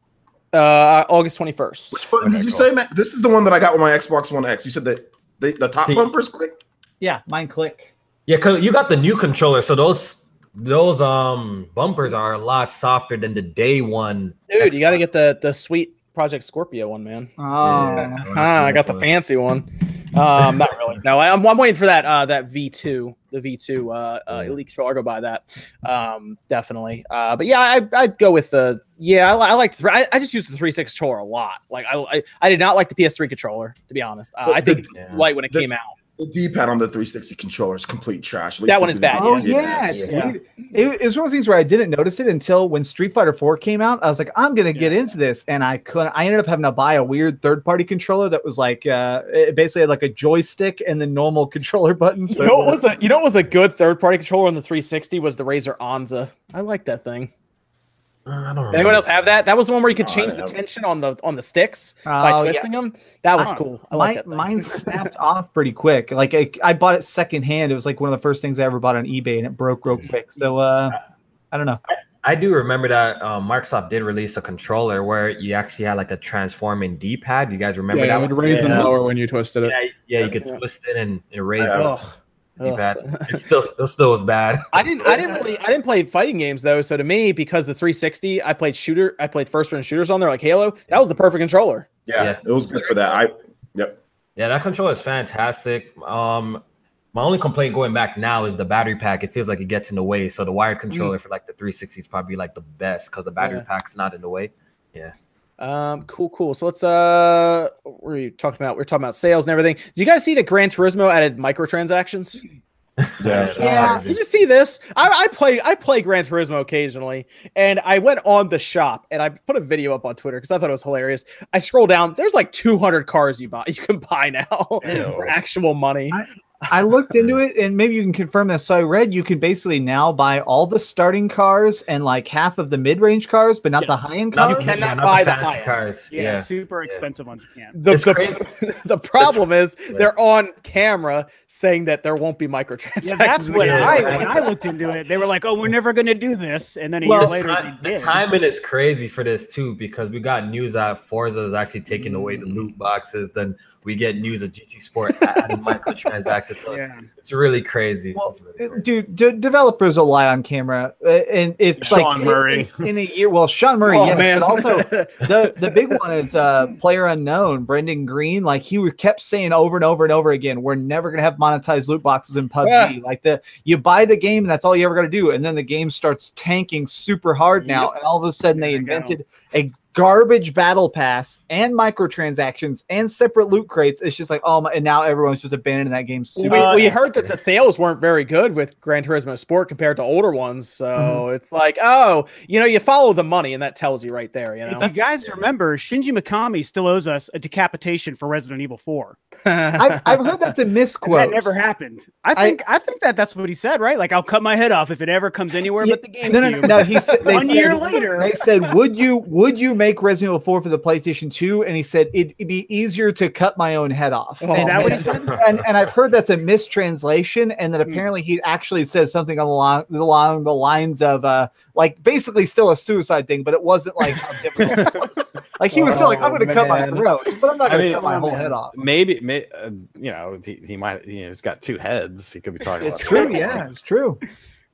Uh, August 21st. Which button Okay, did you cool. say, Matt? This is the one that I got with my Xbox One X. You said that the, the top See- bumpers click. Yeah, mine click. Yeah, cause you got the new controller, so those those um bumpers are a lot softer than the day one. Dude, you got to get the the sweet Project Scorpio one, man. Oh, Ah, I got the fancy one. Um, not really. No, I, I'm, I'm waiting for that uh, that V2, the V2 uh, uh, Elite controller. I'll go buy that. Um, definitely. Uh, but yeah, I, I'd go with the yeah. I, I like the I, I just use the 360 controller a lot. Like I, I, I did not like the PS3 controller to be honest. Uh, I think Yeah. light when it The- came out. The D-pad on the 360 controller is complete trash. That one is bad, Oh yeah. yeah, Yeah. It, it was one of those things where I didn't notice it until when Street Fighter 4 came out. I was like, I'm gonna get into this, and I couldn't. I ended up having to buy a weird third-party controller that was like, uh, it basically had like a joystick and the normal controller buttons. You know what was a you know what was a good third party controller on the 360 was the Razer Onza. I like that thing. Uh, I don't remember. Anyone else have that? That was the one where you could Oh, change the haven't. tension on the on the sticks by Oh, yeah. twisting them. That was I cool. I like Mine, mine snapped off pretty quick. Like I, I bought it secondhand. It was like one of the first things I ever bought on eBay, and it broke real quick. So uh, I don't know. I do remember that um, Microsoft did release a controller where you actually had like a transforming D-pad. You guys remember yeah, that? it would raise and Yeah. lower when you twisted it. Yeah, yeah, you could Yeah. twist it and erase it. Ugh. D-pad. Ugh. It still, it still was bad. I didn't. I didn't really. I didn't play fighting games though. So to me, because the 360, I played shooter. I played first person shooters on there like Halo. That was the perfect controller. Yeah, Yeah. it was good for that. I yep. Yeah, that controller is fantastic. Um, my only complaint going back now is the battery pack. It feels like it gets in the way. So the wired controller for like the 360 is probably like the best because the battery Yeah. pack's not in the way. Um, cool, cool. So let's uh, what were you talking about? We are talking about sales and everything. Do you guys see that Gran Turismo added microtransactions? Yeah. Yeah. Did you see this? I, I play I play Gran Turismo occasionally, and I went on the shop and I put a video up on Twitter because I thought it was hilarious. I scroll down, there's like 200 cars you buy you can buy now for actual money. I looked into it, and maybe you can confirm this. So I read you can basically now buy all the starting cars and like half of the mid-range cars, but not the high-end Now you cannot cannot buy buy the the high-end. cars. yeah, Yeah. super Yeah. expensive ones you can't. The, the, the problem is they're on camera saying that there won't be microtransactions. Yeah, that's what game. I when I looked into it. They were like, "Oh, we're never going to do this," and then a Well, year The, later, ti- they the timing is crazy for this too because we got news that Forza is actually taking away the mm. loot boxes. Then we get news of GT Sport adding microtransactions. So it's, Yeah. it's really crazy. Well, It's really crazy. dude, d- developers will lie on camera, uh, and it's Sean like in- Murray. in, in a year. Well, Sean Murray, Oh, yes, man. but also the the big one is uh player unknown Brendan Greene like he kept saying over and over and over again we're never going to have monetized loot boxes in pubg Yeah. like the you buy the game and that's all you ever going to do and then the game starts tanking super hard now and all of a sudden they There you go. invented a garbage battle pass and microtransactions and separate loot crates it's just like oh my and now everyone's just abandoning that game we, super we heard that the sales weren't very good with Gran Turismo Sport compared to older ones. So Mm-hmm. it's like, oh, you know, you follow the money, and that tells you right there. You know, If you guys remember, Shinji Mikami still owes us a decapitation for Resident Evil 4. I've, I've heard that's a And misquote that never happened. I think I, think that that's what he said, right? Like I'll cut my head off if it ever comes anywhere Yeah, but the game. No, no, no, no. He said they One said, year later. They said, "Would you would you make Resident Evil 4 for the PlayStation 2?" And he said it'd be easier to cut my own head off. Oh, Is that what he and, said? and, and I've heard that's a mistranslation, and that Hmm. apparently he actually says something along along the lines of uh like basically still a suicide thing, but it wasn't like how difficult it was. Like he was still like, "I'm Oh, going to cut my throat, but I'm not I going to cut my Oh, whole man. head off." Maybe, may, uh, you know, he, he might. You know, he's got two heads. He could be talking. It's about true, that. yeah, it's true.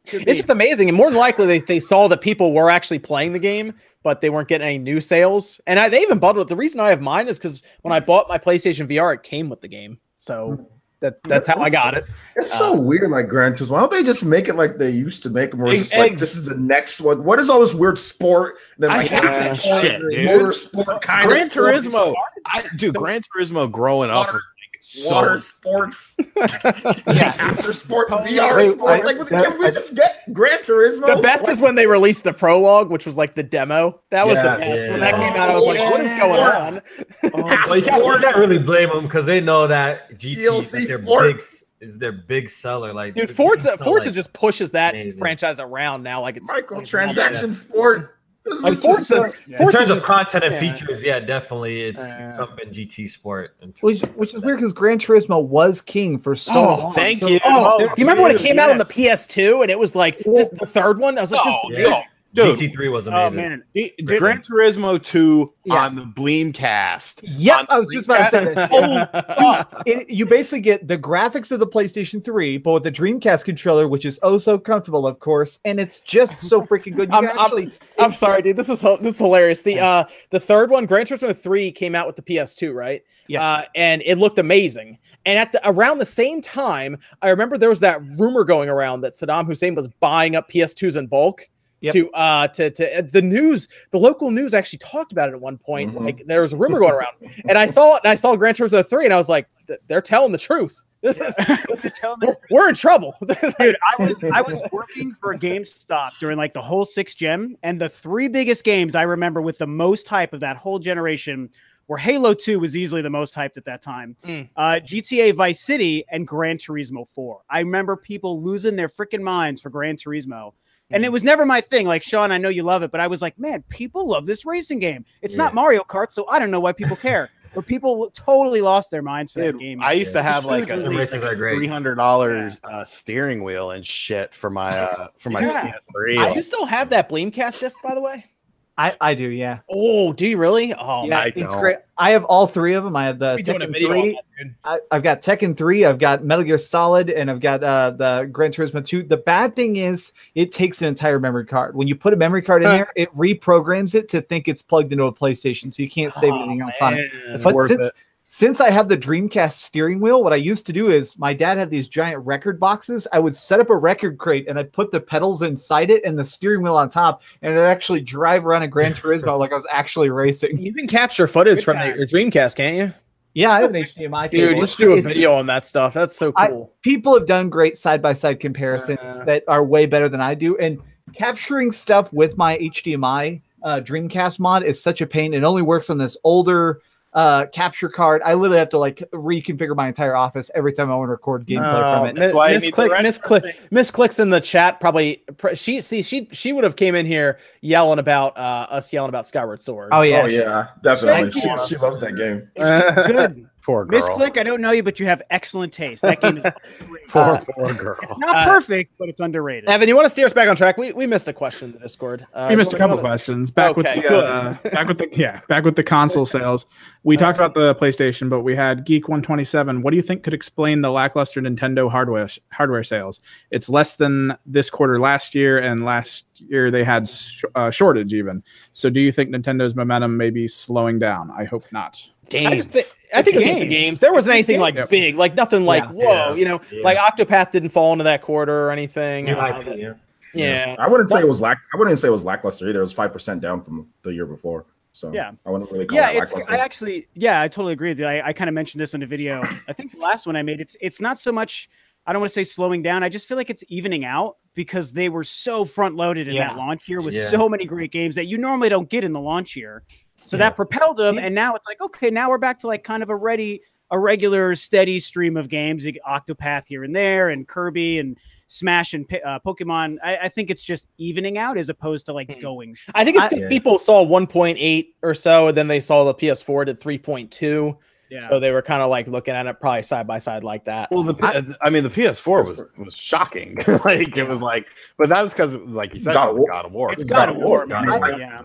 It's just amazing, and more than likely they, they saw that people were actually playing the game, but they weren't getting any new sales. And I, they even bundled. It. The reason I have mine is because when I bought my PlayStation VR, it came with the game, so hmm. that that's how I got it. It's so um, weird, like Gran Turismo. Why don't they just make it like they used to make them? Where it's just like this is the next one. What is all this weird sport? And then I like hate half that shit, are dude. motorsport kind Gran of sport. Turismo. I, dude, Gran Turismo growing up Water- so Water sports, Yeah. after sports, VR Wait, sports. Like, what- that- can we just get Gran Turismo? The best Like, is when they released the prologue, which was like the demo. That was the Yes. best. When that came out, I was like, "What is going Yeah. on?" Oh, well, you, can't, you can't really blame them because they know that GT is like their sport. big is their big seller. Like Dude, the Forza Forza like- just pushes that amazing. franchise around now, like it's microtransaction sport. This Like is Forza, just- in terms of content and yeah. features, yeah, definitely it's Uh, something GT Sport. in terms Which, which is weird because Gran Turismo was king for so Oh, long. thank So- you. Oh, Oh, you remember when it dude, came out on the. PS2 and it was like this, the third one? I was like, No, this, Yeah. no, dude. GT3 was amazing. Oh amazing. man, The- the Gran Turismo 2 Yeah. on the Bleemcast. Yep, I was just about to say that. Oh, It, you basically get the graphics of the PlayStation 3, but with the Dreamcast controller, which is oh so comfortable, of course, and it's just so freaking good. You I'm- can I'm- I'm sorry, dude. This is this is hilarious. The uh the third one, Gran Turismo 3 came out with the PS2, right? yes. Uh, and it looked amazing. And at the around the same time, I remember there was that rumor going around that Saddam Hussein was buying up PS2s in bulk. Yep. To uh to to uh, the news, the local news actually talked about it at one point. Mhm. Like there was a rumor going around, and I saw it. And I saw Gran Turismo three, and I was like, they're telling the truth. This is, this is we're, we're in trouble. dude, I was I was working for GameStop during like the whole six gem, and the three biggest games I remember with the most hype of that whole generation were Halo 2 was easily the most hyped at that time. Mm. Uh, GTA Vice City and Gran Turismo 4. I remember people losing their freaking minds for Gran Turismo. And it was never my thing. Like Sean, I know you love it, but I was like, man, people love this racing game. It's not Mario Kart, so I don't know why people care. But people totally lost their minds for that game. I used to have like a races are three hundred dollars uh, steering wheel and shit for my uh, for my Yeah. PS3. I you still have that Bleemcast disc, by the way? I, I do, yeah. Oh, do you really? Oh, yeah, I it's don't. great. I have all three of them. I have the Be doing Tekken 3. that. I, I've got Tekken 3, I've got Metal Gear Solid, and I've got uh, the Gran Turismo 2. The bad thing is it takes an entire memory card. When you put a memory card in Huh. there, it reprograms it to think it's plugged into a PlayStation, so you can't save anything else on it. It's But worth since it. Since I have the Dreamcast steering wheel, what I used to do is my dad had these giant record boxes. I would set up a record crate and I'd put the pedals inside it and the steering wheel on top, and it'd actually drive around a Gran Turismo like I was actually racing. You can capture footage Good from the, times. your Dreamcast, can't you? Yeah, I have an HDMI Dude, cable. you It's- should do a video on that stuff. That's so I- cool. people have done great side by side comparisons Uh. that are way better than I do. And capturing stuff with my HDMI uh, Dreamcast mod is such a pain. It only works on this older uh, capture card. I literally have to like reconfigure my entire office every time I want to record gameplay Oh, from it. That's why Miss need Click, Miss Click. Miss Clicks in the chat probably. pr- She see she she would have came in here yelling about uh, us yelling about Skyward Sword. Oh yeah, Oh yeah, definitely. She, she loves that game. Good. Poor Miss girl. Click, I don't know you, but you have excellent taste. That game is underrated. Poor Uh, poor girl. It's not Uh, perfect, but it's underrated. Evan, you want to steer us back on track? We, we missed a question in the Discord. Uh, we missed a couple wanna- questions. Back Okay, with the good. uh, back with the yeah, back with the console sales. We talked about the PlayStation, but we had Geek 127. What do you think could explain the lackluster Nintendo hardware hardware sales? It's less than this quarter last year, and last year they had sh- uh, shortage even. So, do you think Nintendo's momentum may be slowing down? I hope not. I, Games. just thi- I think it's just the games. There wasn't anything like Yep. big, like nothing like Yeah. whoa, Yeah. you know, Yeah. like Octopath didn't fall into that quarter or anything. New uh, IP, yeah. yeah. I wouldn't say it was lack. I wouldn't say it was lackluster either. It was five percent down from the year before. So Yeah. I wouldn't really call yeah, it it's. I actually yeah, I totally agree with you. I, I kind of mentioned this in a video. I think the last one I made, it's it's not so much I don't want to say slowing down. I just feel like it's evening out because they were so front loaded in Yeah. that launch year with Yeah. so many great games that you normally don't get in the launch year. So Yeah. that propelled them, and now it's like, okay, now we're back to like kind of a ready, a regular, steady stream of games. You Octopath here and there, and Kirby and Smash and uh, Pokemon. I, I think it's just evening out as opposed to like Hmm. going. I think it's because Yeah. people saw 1.8 or so, and then they saw the PS4 did 3.2. Yeah. So they were kind of like looking at it probably side by side like that. Well, the P- I, mean, the PS4 was was shocking. like it was like, but that was because, like you said, God it of was War. God of War. it's It's God God of of War, War, man. man. Yeah.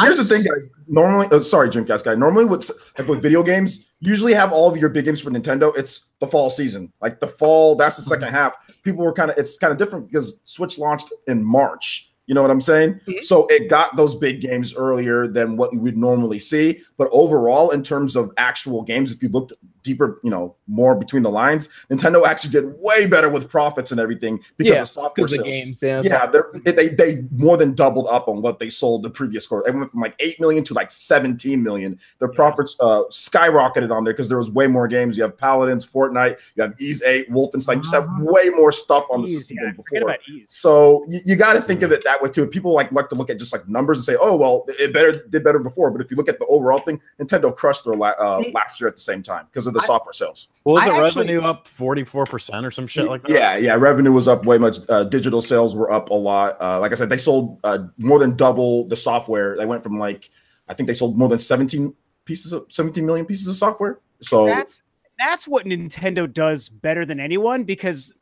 Here's the I'm thing, guys. Normally, oh, sorry, Dreamcast guy. Normally, with like with video games, usually have all of your big games for Nintendo. It's the fall season, like the fall. That's the second half. People were kind of. It's kind of different because Switch launched in March. You know what I'm saying? Mhm. So it got those big games earlier than what you would normally see. But overall, in terms of actual games, if you looked deeper, you know, more between the lines, Nintendo actually did way better with profits and everything because Yeah, of software sales. games, yeah, Yeah, they, they they more than doubled up on what they sold the previous quarter. It went from like eight million to like seventeen million. Their profits uh, skyrocketed on there because there was way more games. You have Paladins, Fortnite, you have Ys Eight, Wolfenstein. You just have way more stuff on the Ease, system yeah, than before. So you, you got to think of it that way too. People like like to look at just like numbers and say, "Oh, well, it better did better before." But if you look at the overall thing, Nintendo crushed their la- uh, last year at the same time because of the I- software sales. Well, was I it actually- revenue up 44% or some shit like that? Yeah, yeah. Revenue was up way much. Uh, digital sales were up a lot. Uh, like I said, they sold uh, more than double the software. They went from like I think they sold more than 17 pieces of 17 million pieces of software. So that's that's what Nintendo does better than anyone because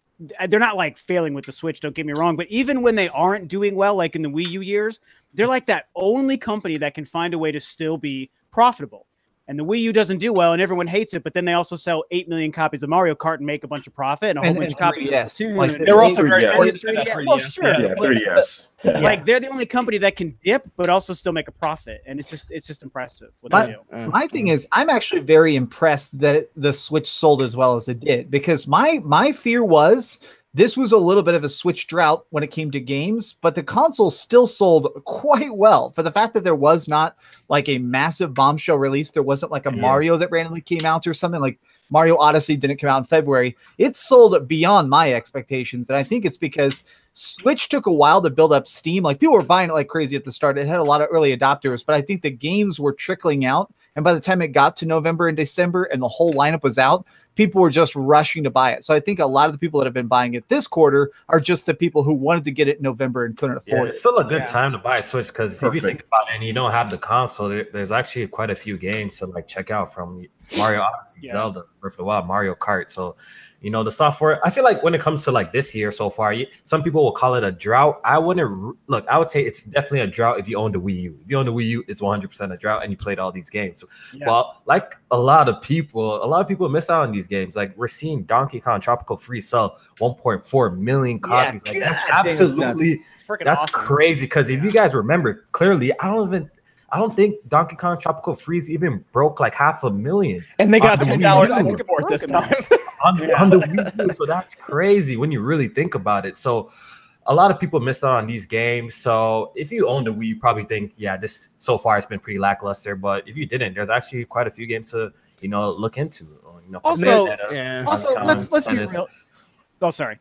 they're not like failing with the Switch. Don't get me wrong, but even when they aren't doing well, like in the Wii U years, they're like that only company that can find a way to still be profitable. And the Wii U doesn't do well, and everyone hates it. But then they also sell eight million copies of Mario Kart and make a bunch of profit, and a whole And- bunch and of copies 3DS. of Splatoon. Like, They're also very 3DS. fortunate for 3DS. Well, sure. yeah, 3ds. Yeah. like they're the only company that can dip but also still make a profit, and it's just it's just impressive what My- they do. My thing is, I'm actually very impressed that the Switch sold as well as it did because my my fear was this was a little bit of a Switch drought when it came to games, but the console still sold quite well for the fact that there was not like a massive bombshell release. There wasn't like a Yeah. Mario that randomly came out or something like Mario Odyssey didn't come out in February. It sold beyond my expectations, and I think it's because Switch took a while to build up steam. Like people were buying it like crazy at the start. It had a lot of early adopters, but I think the games were trickling out. And by the time it got to November and December and the whole lineup was out, people were just rushing to buy it. So I think a lot of the people that have been buying it this quarter are just the people who wanted to get it in November and couldn't afford Yeah, afford it's still a good Yeah. time to buy a Switch because if you think about it and you don't have the console, there, there's actually quite a few games to like check out from Mario Odyssey, Yeah. Zelda, Breath of the Wild, Mario Kart. So, you know, the software. I feel like when it comes to like this year so far, you, some people will call it a drought. I wouldn't look. I would say it's definitely a drought if you own the Wii U. If you own the Wii U, it's 100 percent a drought, and you played all these games. Yeah. Well, like a lot of people, a lot of people miss out on these games. Like we're seeing Donkey Kong Tropical Freeze sell 1.4 million copies. like that's God absolutely It's freaking that's awesome. crazy because if you guys remember clearly, I don't even I don't think Donkey Kong Tropical Freeze even broke like half a million and they got ten dollars Wii for it this time. on, on the Wii U. So that's crazy when you really think about it. So a lot of people miss out on these games. So if you own the Wii, you probably think, yeah, this so far it's been pretty lackluster. But if you didn't, there's actually quite a few games to you know look into. Uh, You know, Also- yeah. Also, let's let's be Tennis. real. Oh, sorry.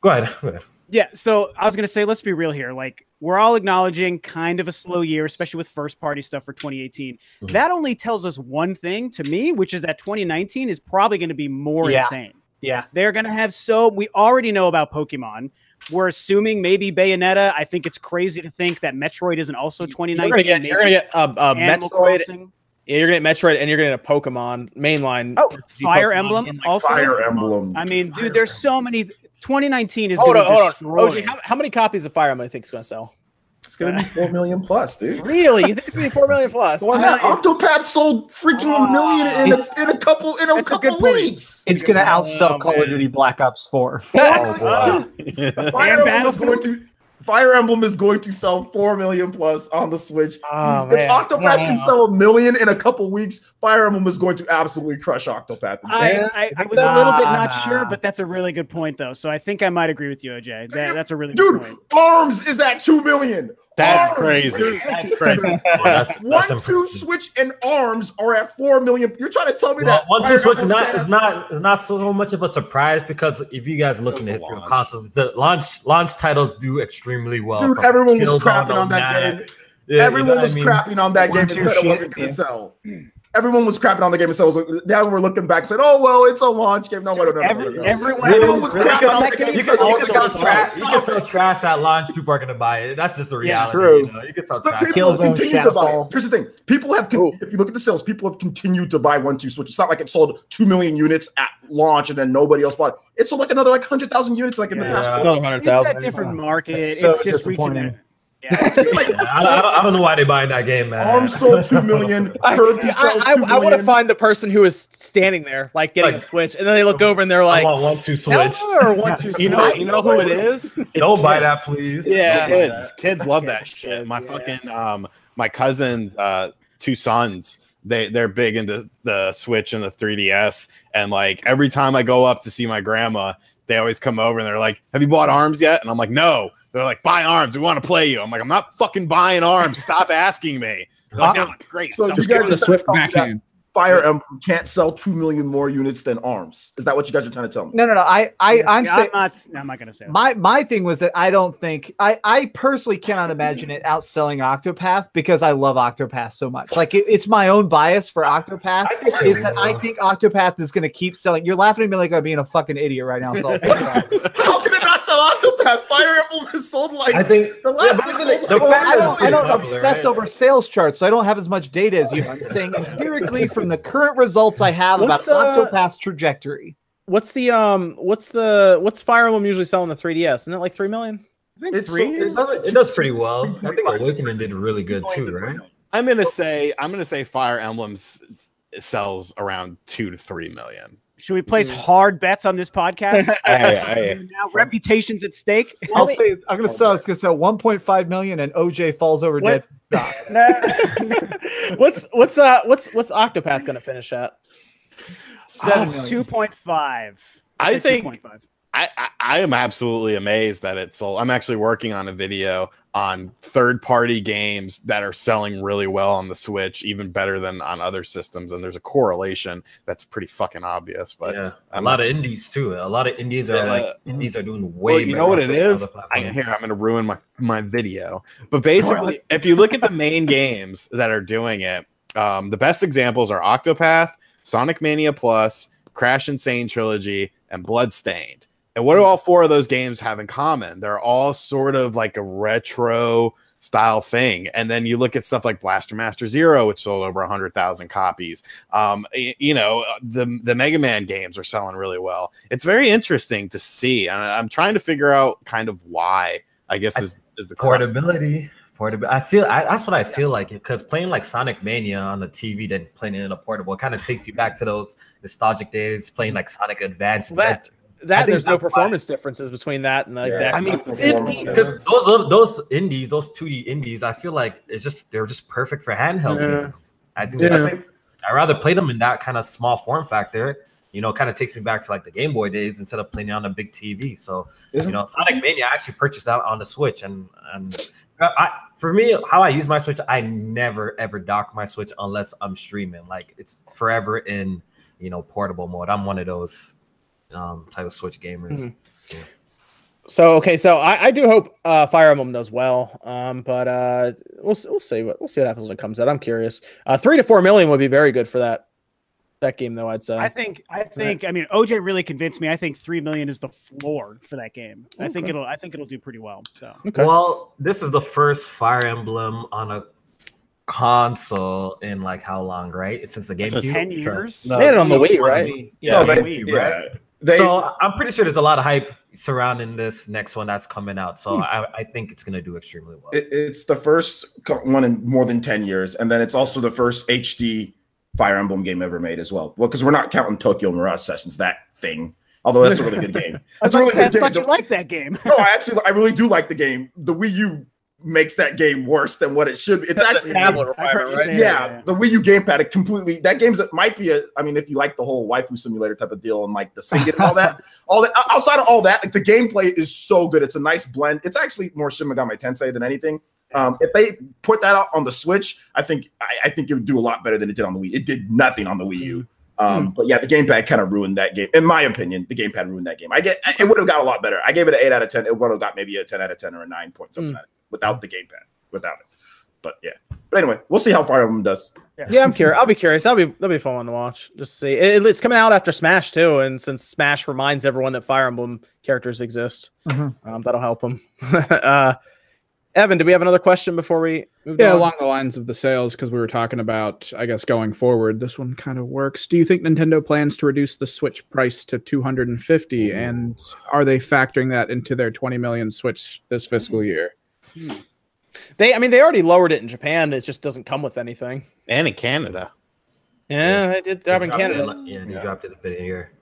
Go ahead. Go ahead. Yeah, so I was gonna say, let's be real here. Like, we're all acknowledging kind of a slow year, especially with first party stuff for 2018. Mhm. That only tells us one thing to me, which is that 2019 is probably gonna be more Yeah. insane. Yeah. They're gonna have so we already know about Pokemon. We're assuming maybe Bayonetta. I think it's crazy to think that Metroid isn't also You're 2019. gonna get you're gonna get uh, uh, Metroid. Crossing. Yeah, you're gonna get Metroid, and you're gonna get a Pokemon mainline. Oh, RPG Fire Pokemon Emblem in, like, also. Fire Emblem. I mean, Fire dude, there's so many. 2019 is Hold going on, to hold on. destroy. OG, how, how many copies of Fire Emblem do you think it's gonna sell? It's gonna be four million plus, dude. Really? You think it's gonna be four million plus? Four Yeah, million. Octopath sold freaking a million in a, in a couple in a That's a couple point. weeks. It's going to outsell Oh, Call man. of Duty Black Ops 4. Oh, boy. Fire Emblem is going to Fire Emblem is going to sell four million plus on the Switch. Oh, if man. Octopath can sell a million in a couple weeks, Fire Emblem is going to absolutely crush Octopath. I, I, I was a little bit not Nah. sure, but that's a really good point, though. So I think I might agree with you, OJ. That, that's a really Dude, good point. Arms is at two million. That's Arms. crazy. That's crazy. Oh, that's, that's One, two. Switch, and Arms are at four million. You're trying to tell me Well, that one two switch is not can't- is not is not so much of a surprise because if you guys look in the It was history of launch. consoles, the launch launch titles do extremely well. Dude, everyone was crapping on to that game. Yeah, you know Everyone was I mean? crapping on that One, game two, said it wasn't going to yeah. sell. Everyone was crapping on the game and said, now we're looking back and said, oh, well, it's a launch game. No, wait, no, no, no, Every, no, no. everyone, Everyone was really crapping on the second- game. You You can, said you can sell trash. trash. You can sell trash at launch. People are gonna buy it. That's just the reality. Yeah, reality. true. You, know? you can sell But trash. people have Killzone, continued to buy. It. Here's the thing: people have, con- Ooh. if you look at the sales, people have continued to buy one two Switch. It's not like it sold two million units at launch and then nobody else bought. it. It sold like another like hundred thousand units like in the past. Another hundred It's thousand. a different market. That's It's so just reaching disappointing. a, Yeah, I, I, don't, I don't know why they buying that game, man. Arms sold two million. I, Kirby I, I, I want to find the person who is standing there, like getting Like- a switch, and then they look over and they're I like, want one two switch. Or one two. You know, you know who it is? It's Don't buy that, please. Yeah. Kids that. kids love that Kids, shit my yeah. fucking um my cousins uh two sons they they're big into the switch and the 3ds and like every time i go up to see my grandma they always come over and they're like have you bought arms yet and i'm like no they're like buy arms we want to play you i'm like i'm not fucking buying arms stop asking me They're like, no, uh-huh. it's great So It's you guys are the Swift trying to tell me backhand. Fire Emblem can't sell two million more units than Arms. Is that what you guys are trying to tell me? No, no, no. I, I, I'm Yeah, saying I'm not. I'm not gonna say. That. my my thing was that I don't think I I personally cannot imagine it outselling Octopath because I love Octopath so much. Like it, it's my own bias for Octopath I think they is that I think Octopath is going to keep selling. You're laughing at me like I'm being a fucking idiot right now. So How can it not sell Octopath? Fire Emblem has sold like I think the last but one isn't it- sold the like- Well, I don't, I don't popular, obsess right? over sales charts, so I don't have as much data as you. I'm saying empirically from the current results I have What's, about uh, Octopath's trajectory. What's the um? What's the what's Fire Emblem usually selling the 3ds? Isn't it like three million? I think It's so- three. It does, it does pretty well. I think Awakening did really good too, right? i'm gonna say i'm gonna say fire emblems sells around two to three million Should we place hard bets on this podcast? Hey, hey. now reputation's at stake. I'll say I'm going to sell. It's going to sell 1.5 million, and OJ falls over What? dead. what's what's uh what's what's Octopath gonna finish at? Seven Uh. Two point five. I think 2.5. I, I, I am absolutely amazed that it sold. I'm actually working on a video on third party games that are selling really well on the Switch, even better than on other systems. And there's a correlation that's pretty fucking obvious. But yeah, a I'm lot not- of indies too. A lot of indies are Yeah. like indies are doing way. well, you know what it is? I, here, I'm going to ruin my, my video. But basically, if you look at the main games that are doing it, um, the best examples are Octopath, Sonic Mania Plus, Crash N. Sane Trilogy, and Bloodstained. And what do all four of those games have in common? They're all sort of like a retro style thing. And then you look at stuff like Blaster Master Zero, which sold over 100,000 copies. Um, you know, the, the Mega Man games are selling really well. It's very interesting to see. And I'm trying to figure out kind of why, I guess, is, is the portability. Portability. I feel I, that's what I feel like because playing like Sonic Mania on the TV, then playing it in a portable, kind of takes you back to those nostalgic days. Playing like Sonic Advance. That I that there's no that's why- performance differences between that and like Yeah. that. I mean, 50 because those little- those indies, those 2D indies, I feel like it's just they're just perfect for handheld Yeah. games. I think Yeah. like, I rather play them in that kind of small form factor. You know, kind of takes me back to like the Game Boy days instead of playing it on a big TV. So you Isn't- know, Sonic Mania I actually purchased that on the Switch, and and uh, I, for me, how I use my Switch, I never ever dock my Switch unless I'm streaming. Like it's forever in you know portable mode. I'm one of those um type of Switch gamers. Mhm. So okay, so I, I do hope uh, Fire Emblem does well, um, but uh, we'll we'll see what we'll see what happens when it comes out. I'm curious. Uh, three to four million would be very good for that that game, though. I'd say. I think I think I mean OJ really convinced me. I think three million is the floor for that game. I think it'll I think it'll do pretty well. So okay. Well, this is the first Fire Emblem on a console in like how long, right? It's since the game. just- ten So- years. No, they had it on the Wii, right? Yeah. No, they, Wii, yeah. They, so I'm pretty sure there's a lot of hype surrounding this next one that's coming out. So Hmm. I, I think it's gonna do extremely well. it, it's the first one in more than 10 years. And then it's also the first HD Fire Emblem game ever made as well. Well, because we're not counting Tokyo Mirage Sessions, that thing. Although that's a really good game. That's a thought, really I good game. thought you The- liked that game. no, I actually, I really do like the game. The Wii U makes that game worse than what it should be. It's actually tablet I've heard you requirement, right? say yeah, that, the Wii U gamepad it completely that game's it might be a I mean if you like the whole waifu simulator type of deal and like the singing and all that all that outside of all that like the gameplay is so good. It's a nice blend. It's actually more Shin Megami Tensei than anything. Um if they put that out on the Switch I think I, I think it would do a lot better than it did on the Wii. It did nothing on the Wii U. Um but yeah the gamepad kind of ruined that game in my opinion the gamepad ruined that game. I get it would have got a lot better. I gave it an 8 out of 10 it would have got maybe a 10 out of 10 or a 9 point something Mm. Like that without the gamepad without it but yeah but anyway we'll see how Fire Emblem does Yeah, I'm curious. I'll be curious. That'll be that'll be fun to watch. Just see. It, it's coming out after Smash too, and since Smash reminds everyone that Fire Emblem characters exist, Mhm. um, that'll help them. uh, Evan, do we have another question before we move Yeah, on? along the lines of the sales, because we were talking about, I guess, going forward, this one kind of works. Do you think Nintendo plans to reduce the Switch price to 250? And are they factoring that into their 20 million Switch this fiscal year? They, I mean, they already lowered it in Japan. It just doesn't come with anything. And in Canada. Yeah, they did drop in dropped it Canada. lot- Yeah, they Yeah. dropped it a bit here.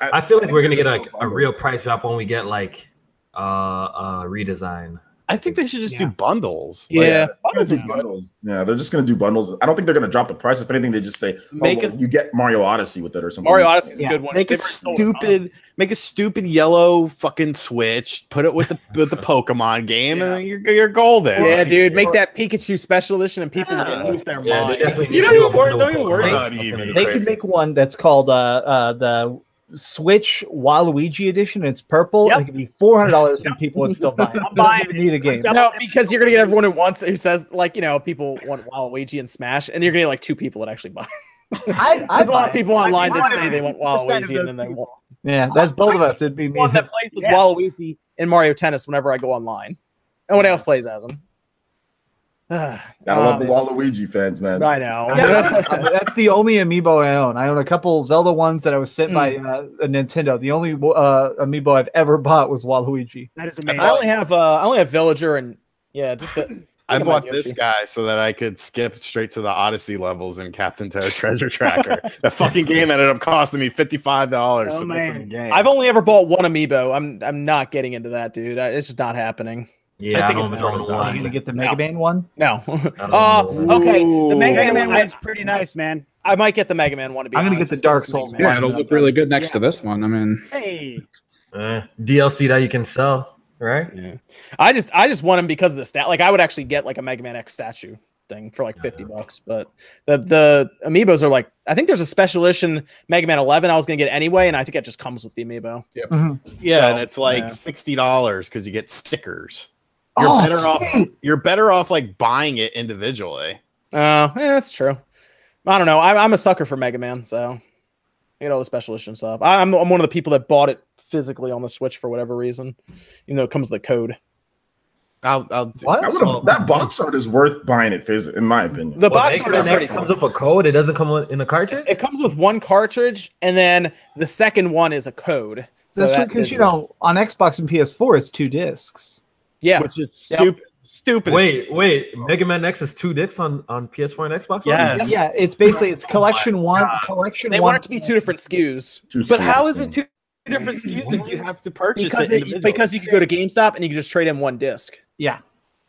I, I feel like we're gonna get like a bundle. real price drop when we get like uh uh redesign. I think they should just do bundles. Yeah, They're bundles do is good. bundles. Yeah, they're just gonna do bundles. I don't think they're gonna drop the price. If anything, they just say, oh, Make well, it- you get Mario Odyssey with it or something. Mario Odyssey is Yeah. a good one. Make a They've a stupid, make a stupid yellow fucking switch. Put it with the with the Pokemon game, and then you're you're golden. Yeah, dude, make that Pikachu special edition, and people Yeah. lose their Yeah, they mind. You don't do even worry- don't even worry about That's gonna Eevee. be They crazy. could make one that's called uh, uh, the Switch Waluigi edition. It's purple. Yep. And it could be four hundred dollars, and people would still buy it. I'm buying Doesn't need a game. No, because you're gonna get everyone who wants it who says like you know people want Waluigi and Smash, and you're gonna get like two people that actually buy. I, I There's a lot buy of it. people online that say they want Waluigi, and those then they people. want Yeah, that's both of us. It'd be me. one that plays as Yes. Waluigi in Mario Tennis whenever I go online. No one else plays as him. Gotta love the Waluigi fans, man. I know. That's the only amiibo I own. I own a couple Zelda ones that I was sent by Hmm. uh, a Nintendo. The only uh, amiibo I've ever bought was Waluigi. That is amazing. I only have uh, I only have Villager and yeah, just the, I bought this guy so that I could skip straight to the Odyssey levels in Captain Toad Treasure Tracker. that fucking game ended up costing me fifty five dollars Oh, for this man. in the game. I've only ever bought one amiibo. I'm I'm not getting into that, dude. I, it's just not happening. Yeah, I I, think don't it's sort of the Are one. you gonna get the No. Mega Man one? No. don't Uh, okay. the Mega Mega Man Man- one's pretty nice, man. I might get the Mega Man one to be I'm gonna honest, get the Dark Dark 'cause Souls Mega Yeah, Man- it'll look really good next to this one. I mean, Hey, Eh, DLC that you can sell, right? Yeah. I just I just want them because of the stat. Like I would actually get like a Mega Man X statue thing for like 50 bucks, but the the amiibos are like I think there's a special edition Mega Man 11 I was going to get anyway and I think it just comes with the amiibo. yeah, So, and it's like yeah. sixty dollars because you get stickers. You're Oh, better off. You're better off like buying it individually. Oh, yeah, that's true. I don't know. I, I'm a sucker for Mega Man, so you know the special edition stuff. I, I'm I'm one of the people that bought it physically on the Switch for whatever reason, even though it comes with the code. I'll, I'll What? I would've- that box art is worth buying it physically, in my opinion. The Well, box Mega art is Man pretty X cool. comes with a code. It doesn't come with- in a cartridge. It comes with one cartridge, and then the second one is a code. So That's that because is- you know on Xbox and PS4 it's two discs. Yeah, which is Yep. stupid. Stupid. Wait, wait. Mega Man X is two discs on on PS4 and Xbox. One? Yes. Yeah, it's basically it's oh collection one, God. collection they one. want it to be two different SKUs Two But how screens. it two different SKUs if you have to purchase because it, it, because you could go to GameStop and you could just trade in one disc. Yeah.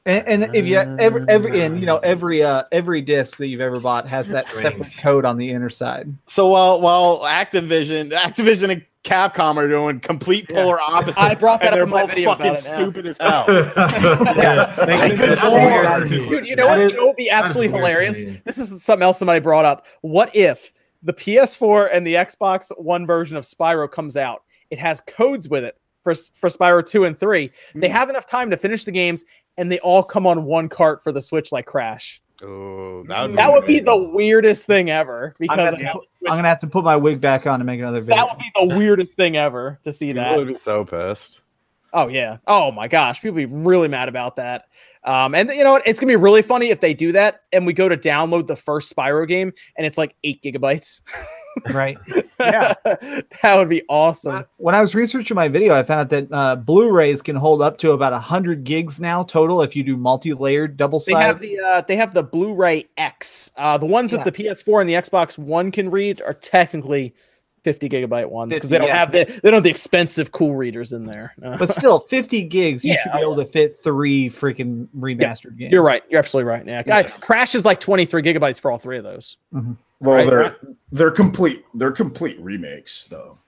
And, and if you every every and you know every uh every disc that you've ever bought has that separate code on the inner side. So while while Activision, Activision and Capcom are doing complete polar opposites, I brought that and up they're both fucking about it now. stupid as hell. yeah, My makes good lord. Dude, you know what? That is- you know what would be absolutely hilarious? This is something else somebody brought up. What if the PS4 and the Xbox One version of Spyro comes out? It has codes with it for for Spyro 2 and 3. They have enough time to finish the games and they all come on one cart for the Switch like Crash. Oh, that would That would be the weirdest thing ever I'm because gonna, of put- I'm gonna have to put my wig back on to make another video. that would be the weirdest thing ever to see People that. would be so pissed. Oh yeah. Oh my gosh, people be really mad about that. Um, and you know what? It's gonna be really funny if they do that and we go to download the first Spyro game and it's like eight gigabytes. right. Yeah. that would be awesome. When I was researching my video, I found out that uh, Blu-rays can hold up to about hundred gigs now total if you do multi-layered double side. They have the uh, they have the Blu-ray X. Uh, the ones that Yeah. the PS4 and the Xbox One can read are technically 50 gigabyte ones because they don't yeah. have the they don't have the expensive cool readers in there. But still, 50 gigs, you Yeah, should be able to fit three freaking remastered games. you're right. You're absolutely right. Yeah, I- Crash is like 23 gigabytes for all three of those. Well, Right. they're they're complete. They're complete remakes, though.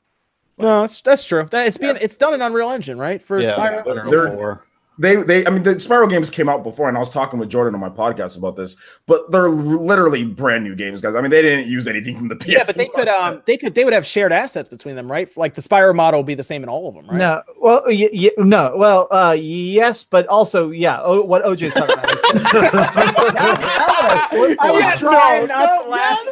No, that's that's true. That it's being it's done in Unreal Engine, right? For Yeah, Spyro. they're- They're- four. They they I mean the Spyro games came out before, and I was talking with Jordan on my podcast about this, but they're literally brand new games, guys. I mean they didn't use anything from the PS. Yeah, but they could um they could they would have shared assets between them, right? Like the Spyro model would be the same in all of them, right? No, well, y- y- no, well, uh, yes, but also, yeah. Oh, what OJ's talking about. is- now, now that I've, I was now, trying not to laugh.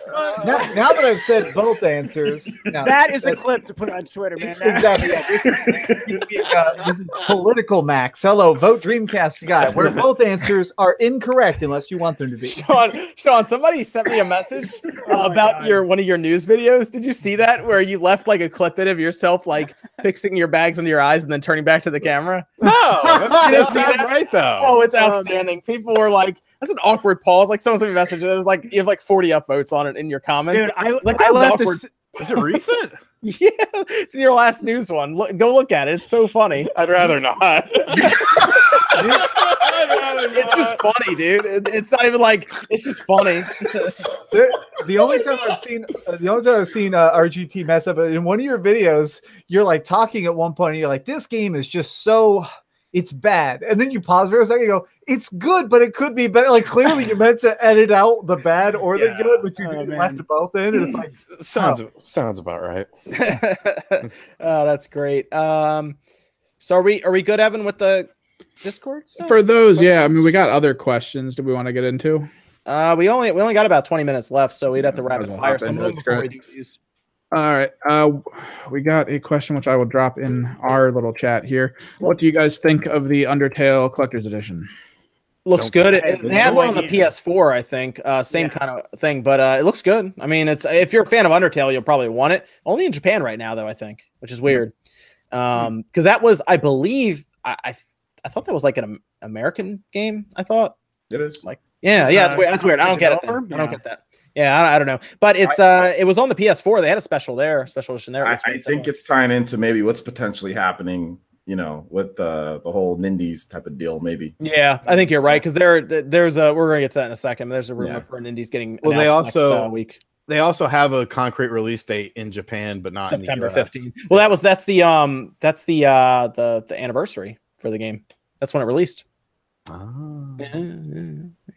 now- now that I've said both answers, no, That is a clip to put on Twitter, man. Exactly. Yeah, this, is, uh, this is political Max. Hello, vote Dreamcast guy, where both answers are incorrect unless you want them to be. Sean, Sean, somebody sent me a message uh, Oh about God. your one of your news videos. Did you see that where you left like a clip in of yourself like fixing your bags under your eyes and then turning back to the camera? No, that's, You didn't that's see that? right though. Oh, it's Um, outstanding. Pe- people were like, "That's an awkward pause." Like someone sent me a message. There's like you have like 40 upvotes on it in your comments. Dude, I, like, I left awkward. This. Is it recent? yeah, it's in your last news one. Look, go look at it. It's so funny. I'd rather not. I'd rather It's just funny, dude. It- it's not even like it's just funny. the, the only time I've seen uh, the only time I've seen uh, RGT mess up in one of your videos, you're like talking at one point, and you're like, "This game is just so." It's bad, and then you pause for a second. You go, "It's good, but it could be better." Like clearly, you meant to edit out the bad or the good, but you Oh, left both in, and it's like, sounds sounds about right. oh, that's great. Um, so are we are we good, Evan, with the Discord stuff? For those, yeah. I mean, we got other questions. Do we want to get into? Uh, we only we only got about 20 minutes left, so we'd have to Might rapid fire some into of it, them before we do these. All right. Uh, we got a question which I will drop in our little chat here. What do you guys think of the Undertale Collector's Edition? Looks Don't good. I It- they had no one on the idea. PS4, I think. Uh, same Yeah. kind of thing, but uh, it looks good. I mean, it's if you're a fan of Undertale, you'll probably want it. Only in Japan right now, though. I think, which is weird. Um, because that was, I believe, I, I I thought that was like an American game. I thought. It is. Like, Yeah, yeah, it's Uh, weird. That's weird. I don't get it. then. developer? I don't get that. Yeah, I, I don't know. But it's uh, it was on the PS4. They had a special there, special edition there. I, I think it's tying into maybe what's potentially happening, you know, with the the whole Nindies type of deal, maybe. Yeah, I think you're right because there, there's a. We're gonna get to that in a second. But there's a rumor Yeah. for an Indies getting. Well, they announced next, also- uh, week They also have a concrete release date in Japan, but not September in 15th. Well, that was that's the um that's the uh the the anniversary for the game. That's when it released. Ah.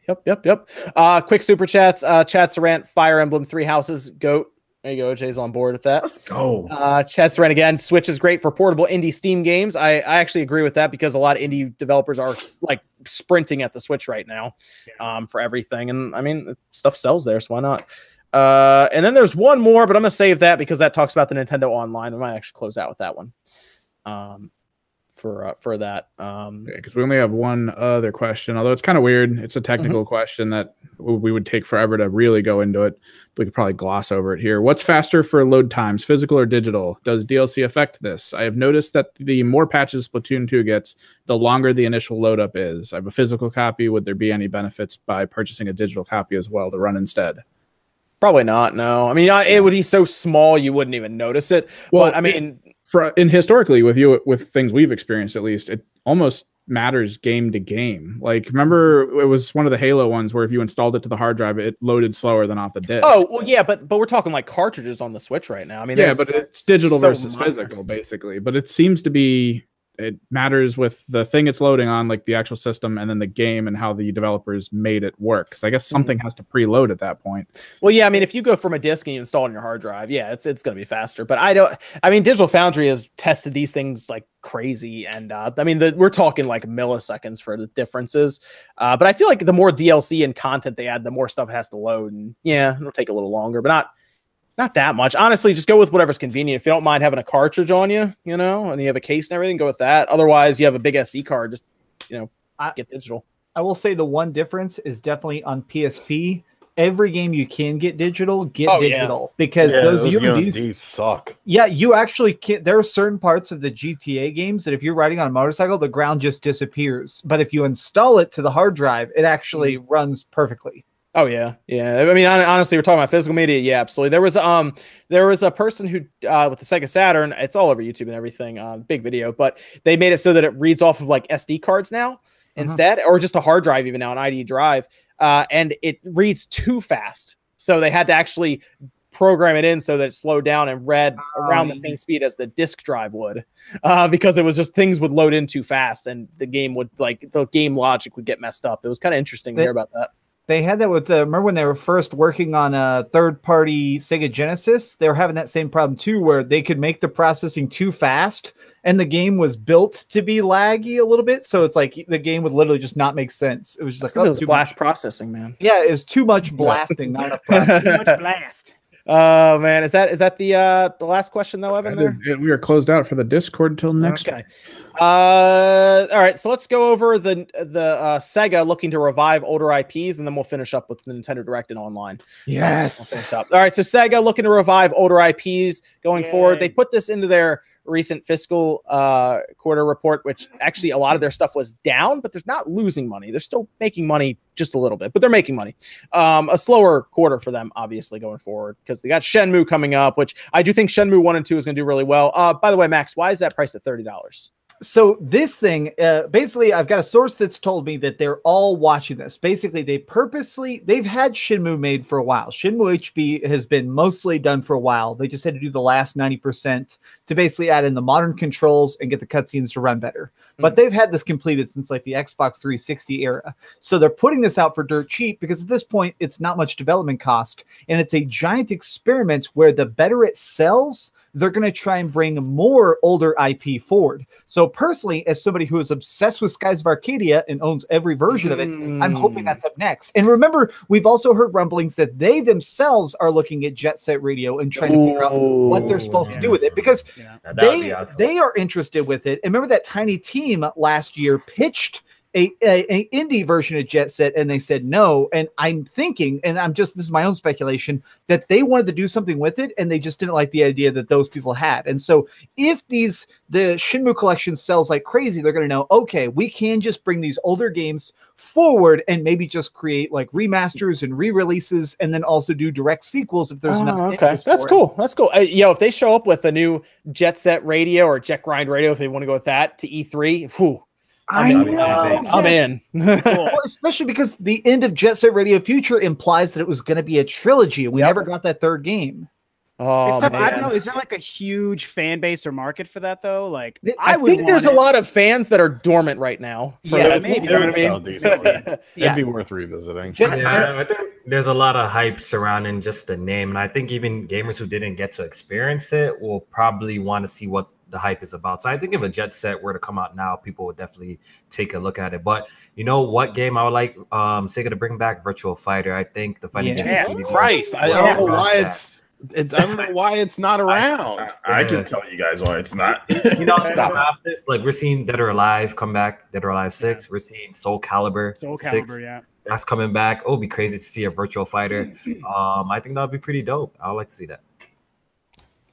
Yep, yep, yep. Uh, quick super chats. Uh, Chad Sarant, Fire Emblem, Three Houses, Goat. There you go. Jay's on board with that. Let's go. Uh, Chad Sarant again. Switch is great for portable indie Steam games. I, I actually agree with that because a lot of indie developers are like sprinting at the Switch right now um, for everything. And I mean, stuff sells there, so why not? Uh, and then there's one more, but I'm gonna save that because that talks about the Nintendo Online. We might actually close out with that one. Um, for uh, for that. Um, because we only have one other question. Although it's kind of weird, it's a technical question that we would take forever to really go into it. We could probably gloss over it here. What's faster for load times, physical or digital? Does DLC affect this? I have noticed that the more patches Splatoon 2 gets, the longer the initial load up is. I have a physical copy. Would there be any benefits by purchasing a digital copy as well to run instead? Probably not. No, I mean, I, it would be so small you wouldn't even notice it. Well, Well, I mean, For in historically with you with things we've experienced at least, it almost matters game to game. Like remember it was one of the Halo ones where if you installed it to the hard drive, it loaded slower than off the disk. oh well, yeah, but but we're talking like cartridges on the Switch right now. I mean, yeah, but it's digital so versus minor. physical, basically. But it seems to be it matters with the thing it's loading on, like the actual system, and then the game and how the developers made it work. Because I Mm-hmm. guess something has to preload at that point. Well, yeah, I mean, if you go from a disk and you install on your hard drive, yeah, it's it's going to be faster. But I don't. I mean, Digital Foundry has tested these things like crazy, and uh, I mean, the, we're talking like milliseconds for the differences. Uh, but I feel like the more DLC and content they add, the more stuff has to load, and yeah, it'll take a little longer, but not not that much. Honestly, just go with whatever's convenient. If you don't mind having a cartridge on you, you know, and you have a case and everything, go with that. Otherwise, you have a big SD card, just you know, I- get digital. I will say the one difference is definitely on PSP. Every game you can get digital, get Oh, yeah. digital because Yeah, those, those UMDs, UMDs suck. Yeah, you actually can. There are certain parts of the GTA games that if you're riding on a motorcycle, the ground just disappears. But if you install it to the hard drive, it actually mm-hmm. runs perfectly. Oh yeah, yeah. I mean, honestly, we're talking about physical media. Yeah, absolutely. There was um, there was a person who uh, with the Sega Saturn. It's all over YouTube and everything. Uh, big video, but they made it so that it reads off of like SD cards now instead, or just a hard drive even now, an ID drive, uh, and it reads too fast. So they had to actually program it in so that it slowed down and read around the same speed as the disk drive would, uh, because it was just things would load in too fast and the game would like the game logic would get messed up. It was kind of interesting to hear about that. They had that with the. Remember when they were first working on a third-party Sega Genesis? They were having that same problem too, where they could make the processing too fast, and the game was built to be laggy a little bit. So it's like the game would literally just not make sense. It was just That's like oh, it was too blast much- processing, man. Yeah, it was too much blasting, not enough processing. Too much blast. Oh man, is that is that the uh the last question though, Evan? That it. We are closed out for the Discord until next. Okay. Uh, all right. So let's go over the the uh, Sega looking to revive older IPs, and then we'll finish up with the Nintendo Direct and online. We'll Yes. up. All right. So Sega looking to revive older IPs going forward. They put this into their recent fiscal uh, quarter report, which actually a lot of their stuff was down, but they're not losing money. They're still making money just a little bit, but they're making money. Um, a slower quarter for them, obviously, going forward because they got Shenmue coming up, which I do think Shenmue 1 and 2 is going to do really well. Uh, by the way, Max, why is that price at $30? So this thing uh, basically i've got a source that's told me that they're all watching this. Basically they purposely they've had Shenmue made for a while. Shenmue HD has been mostly done for a while. They just had to do the last 90% to basically add in the modern controls and get the cutscenes to run better. But they've had this completed since like the xbox 360 era. So they're putting this out for dirt cheap because at this point it's not much development cost and it's a giant experiment where the better it sells they're going to try and bring more older IP forward. So personally, as somebody who is obsessed with Skies of Arcadia and owns every version of it, I'm hoping that's up next. And remember, we've also heard rumblings that they themselves are looking at Jet Set Radio and trying to figure out what they're supposed to do with it because Yeah. Now, that would they be awesome. they are interested with it. And remember that tiny team last year pitched a, a, a indie version of Jet Set and they said no. And I'm thinking, and I'm just this is my own speculation, that they wanted to do something with it and they just didn't like the idea that those people had. And so if these the Shenmue collection sells like crazy, they're gonna know, okay, we can just bring these older games forward and maybe just create like remasters and re-releases and then also do direct sequels if there's enough Oh, okay, that's it. cool. That's cool. Uh, yo, if they show up with a new Jet Set Radio or Jet Grind Radio, if they want to go with that to E3, whew, I That'd be know. amazing. I'm yes. in. well, especially because the end of Jet Set Radio Future implies that it was going to be a trilogy, and we Yep. never got that third game. oh, It's tough. I don't know. Is there like a huge fan base or market for that though? Like, I, I, think there's a lot of fans that are dormant right now. for Yeah, that. maybe. You know It what would I sell mean? decently. It'd be worth revisiting. Jet- Yeah, I think there's a lot of hype surrounding just the name, and I think even gamers who didn't get to experience it will probably want to see what the hype is about. So I think if a Jet Set were to come out now, people would definitely take a look at it. But you know what game I would like um Sega to bring back? Virtual Fighter. I think the fighting Yeah. games Jesus Christ! I don't know rock why that. it's. It's, I don't know why it's not around. I, I Yeah. can tell you guys why it's not. You know, Stop stop this. Like we're seeing Dead or Alive come back. Dead or Alive Six. We're seeing Soul Calibur Soul Six. Yeah. That's coming back. Oh, it'd be crazy to see a Virtual Fighter. Um, I think that'd be pretty dope. I would like to see that.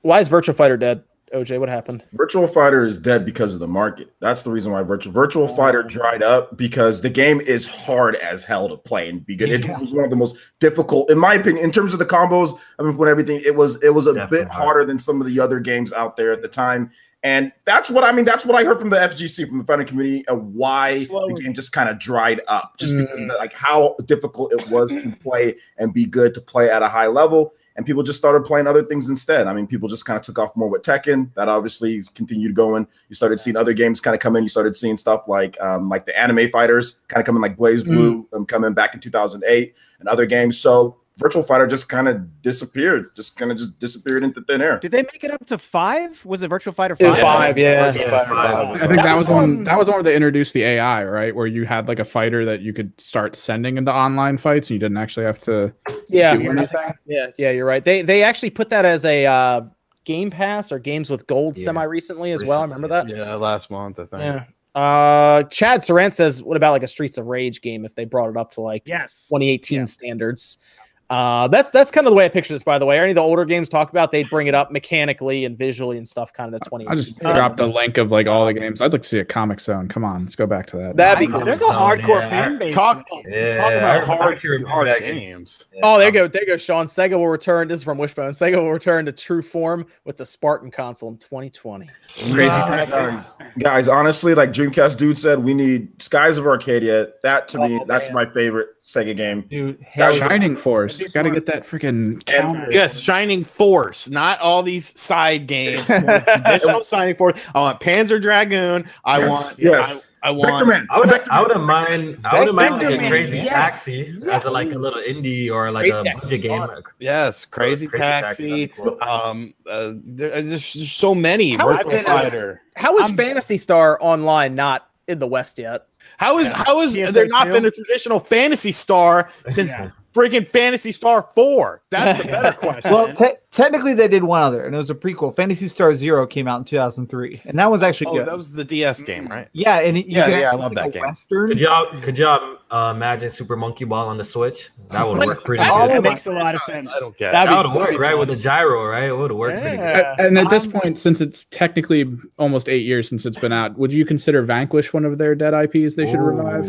Why is Virtual Fighter dead? OJ, what happened? Virtual Fighter is dead because of the market. That's the reason why Virtual Virtual Fighter dried up because the game is hard as hell to play and be good. It was one of the most difficult, in my opinion, in terms of the combos. I mean, when everything, it was it was a Definitely bit hard. harder than some of the other games out there at the time. And that's what I mean. That's what I heard from the FGC, from the fighting community, of why Slow. the game just kind of dried up, just because Mm. of the, like how difficult it was to play and be good to play at a high level and people just started playing other things instead. I mean, people just kind of took off more with Tekken. That obviously continued going. You started seeing other games kind of come in. You started seeing stuff like um, like the anime fighters kind of coming, like BlazBlue, um, coming back in 2008, and other games. So Virtual Fighter just kind of disappeared, just kind of just disappeared into thin air. Did they make it up to five? Was it Virtual Fighter It was five? five, yeah. Yeah, Fighter five. five I think that, That was was one. one- That was one where they introduced the AI, right? Where you had like a fighter that you could start sending into online fights, and you didn't actually have to Yeah, do anything. yeah, yeah. You're right. They they actually put that as a uh, Game Pass or Games with Gold Yeah. semi recently as well. I remember that. Yeah, last month I think. Yeah. Uh, Chad Saran says, "What about like a Streets of Rage game if they brought it up to like Yes. 2018 Yeah. standards?" Uh, that's that's kind of the way I picture this. By the way, any of the older games talk about, they'd bring it up mechanically and visually and stuff, kind of the 20. I just Uh, dropped a link of like all the games. I'd like to see a Comix Zone. Come on, let's go back to that. That'd be cool. There's a hardcore yeah. fan base. Talk, Yeah, talk about remember- I hard, actually remember hard that game. games. Oh, there you go. There you go, Sean. Sega will return. This is from Wishbone. Sega will return to true form with the Spartan console in 2020. Crazy Guys, guys, honestly, like Dreamcast dude said, we need Skies of Arcadia. That to me, Oh, that's man. my favorite Sega game. Dude, hell. Shining Force. That'd Got to get that freaking counter. Yes, Shining Force, not all these side games. I want Traditional Shining Force. I want Panzer Dragoon. I Yes, want. yes. I, I want. Man. I would Vector I wouldn't mind I wouldn't mind like a crazy yes. taxi as a like a little indie or like Crazy a Taxi. budget game. Yes, Crazy, Crazy Taxi. Taxi, cool. Um, uh, there, there's just so many. How is Virtual it- Fighter. How is I'm- Phantasy Star Online not in the West yet? How is how is PSA there not two? been a traditional Phantasy Star since Yeah. Freaking Phantasy Star Four? That's the better question. Well, te- technically, they did one other, and it was a prequel. Phantasy Star Zero came out in 2003, and that was actually oh, good. that was the DS game, right? yeah, and it, you Yeah, yeah, I love like, that game. Western. Could y'all could y'all uh, imagine Super Monkey Ball on the Switch? That would work pretty Oh good. That makes a lot of sense. I don't get. That'd That would work, pretty right? With the gyro, right? It would work pretty good. And at this point, since it's technically almost eight years since it's been out, would you consider Vanquish one of their dead IPs they should revive?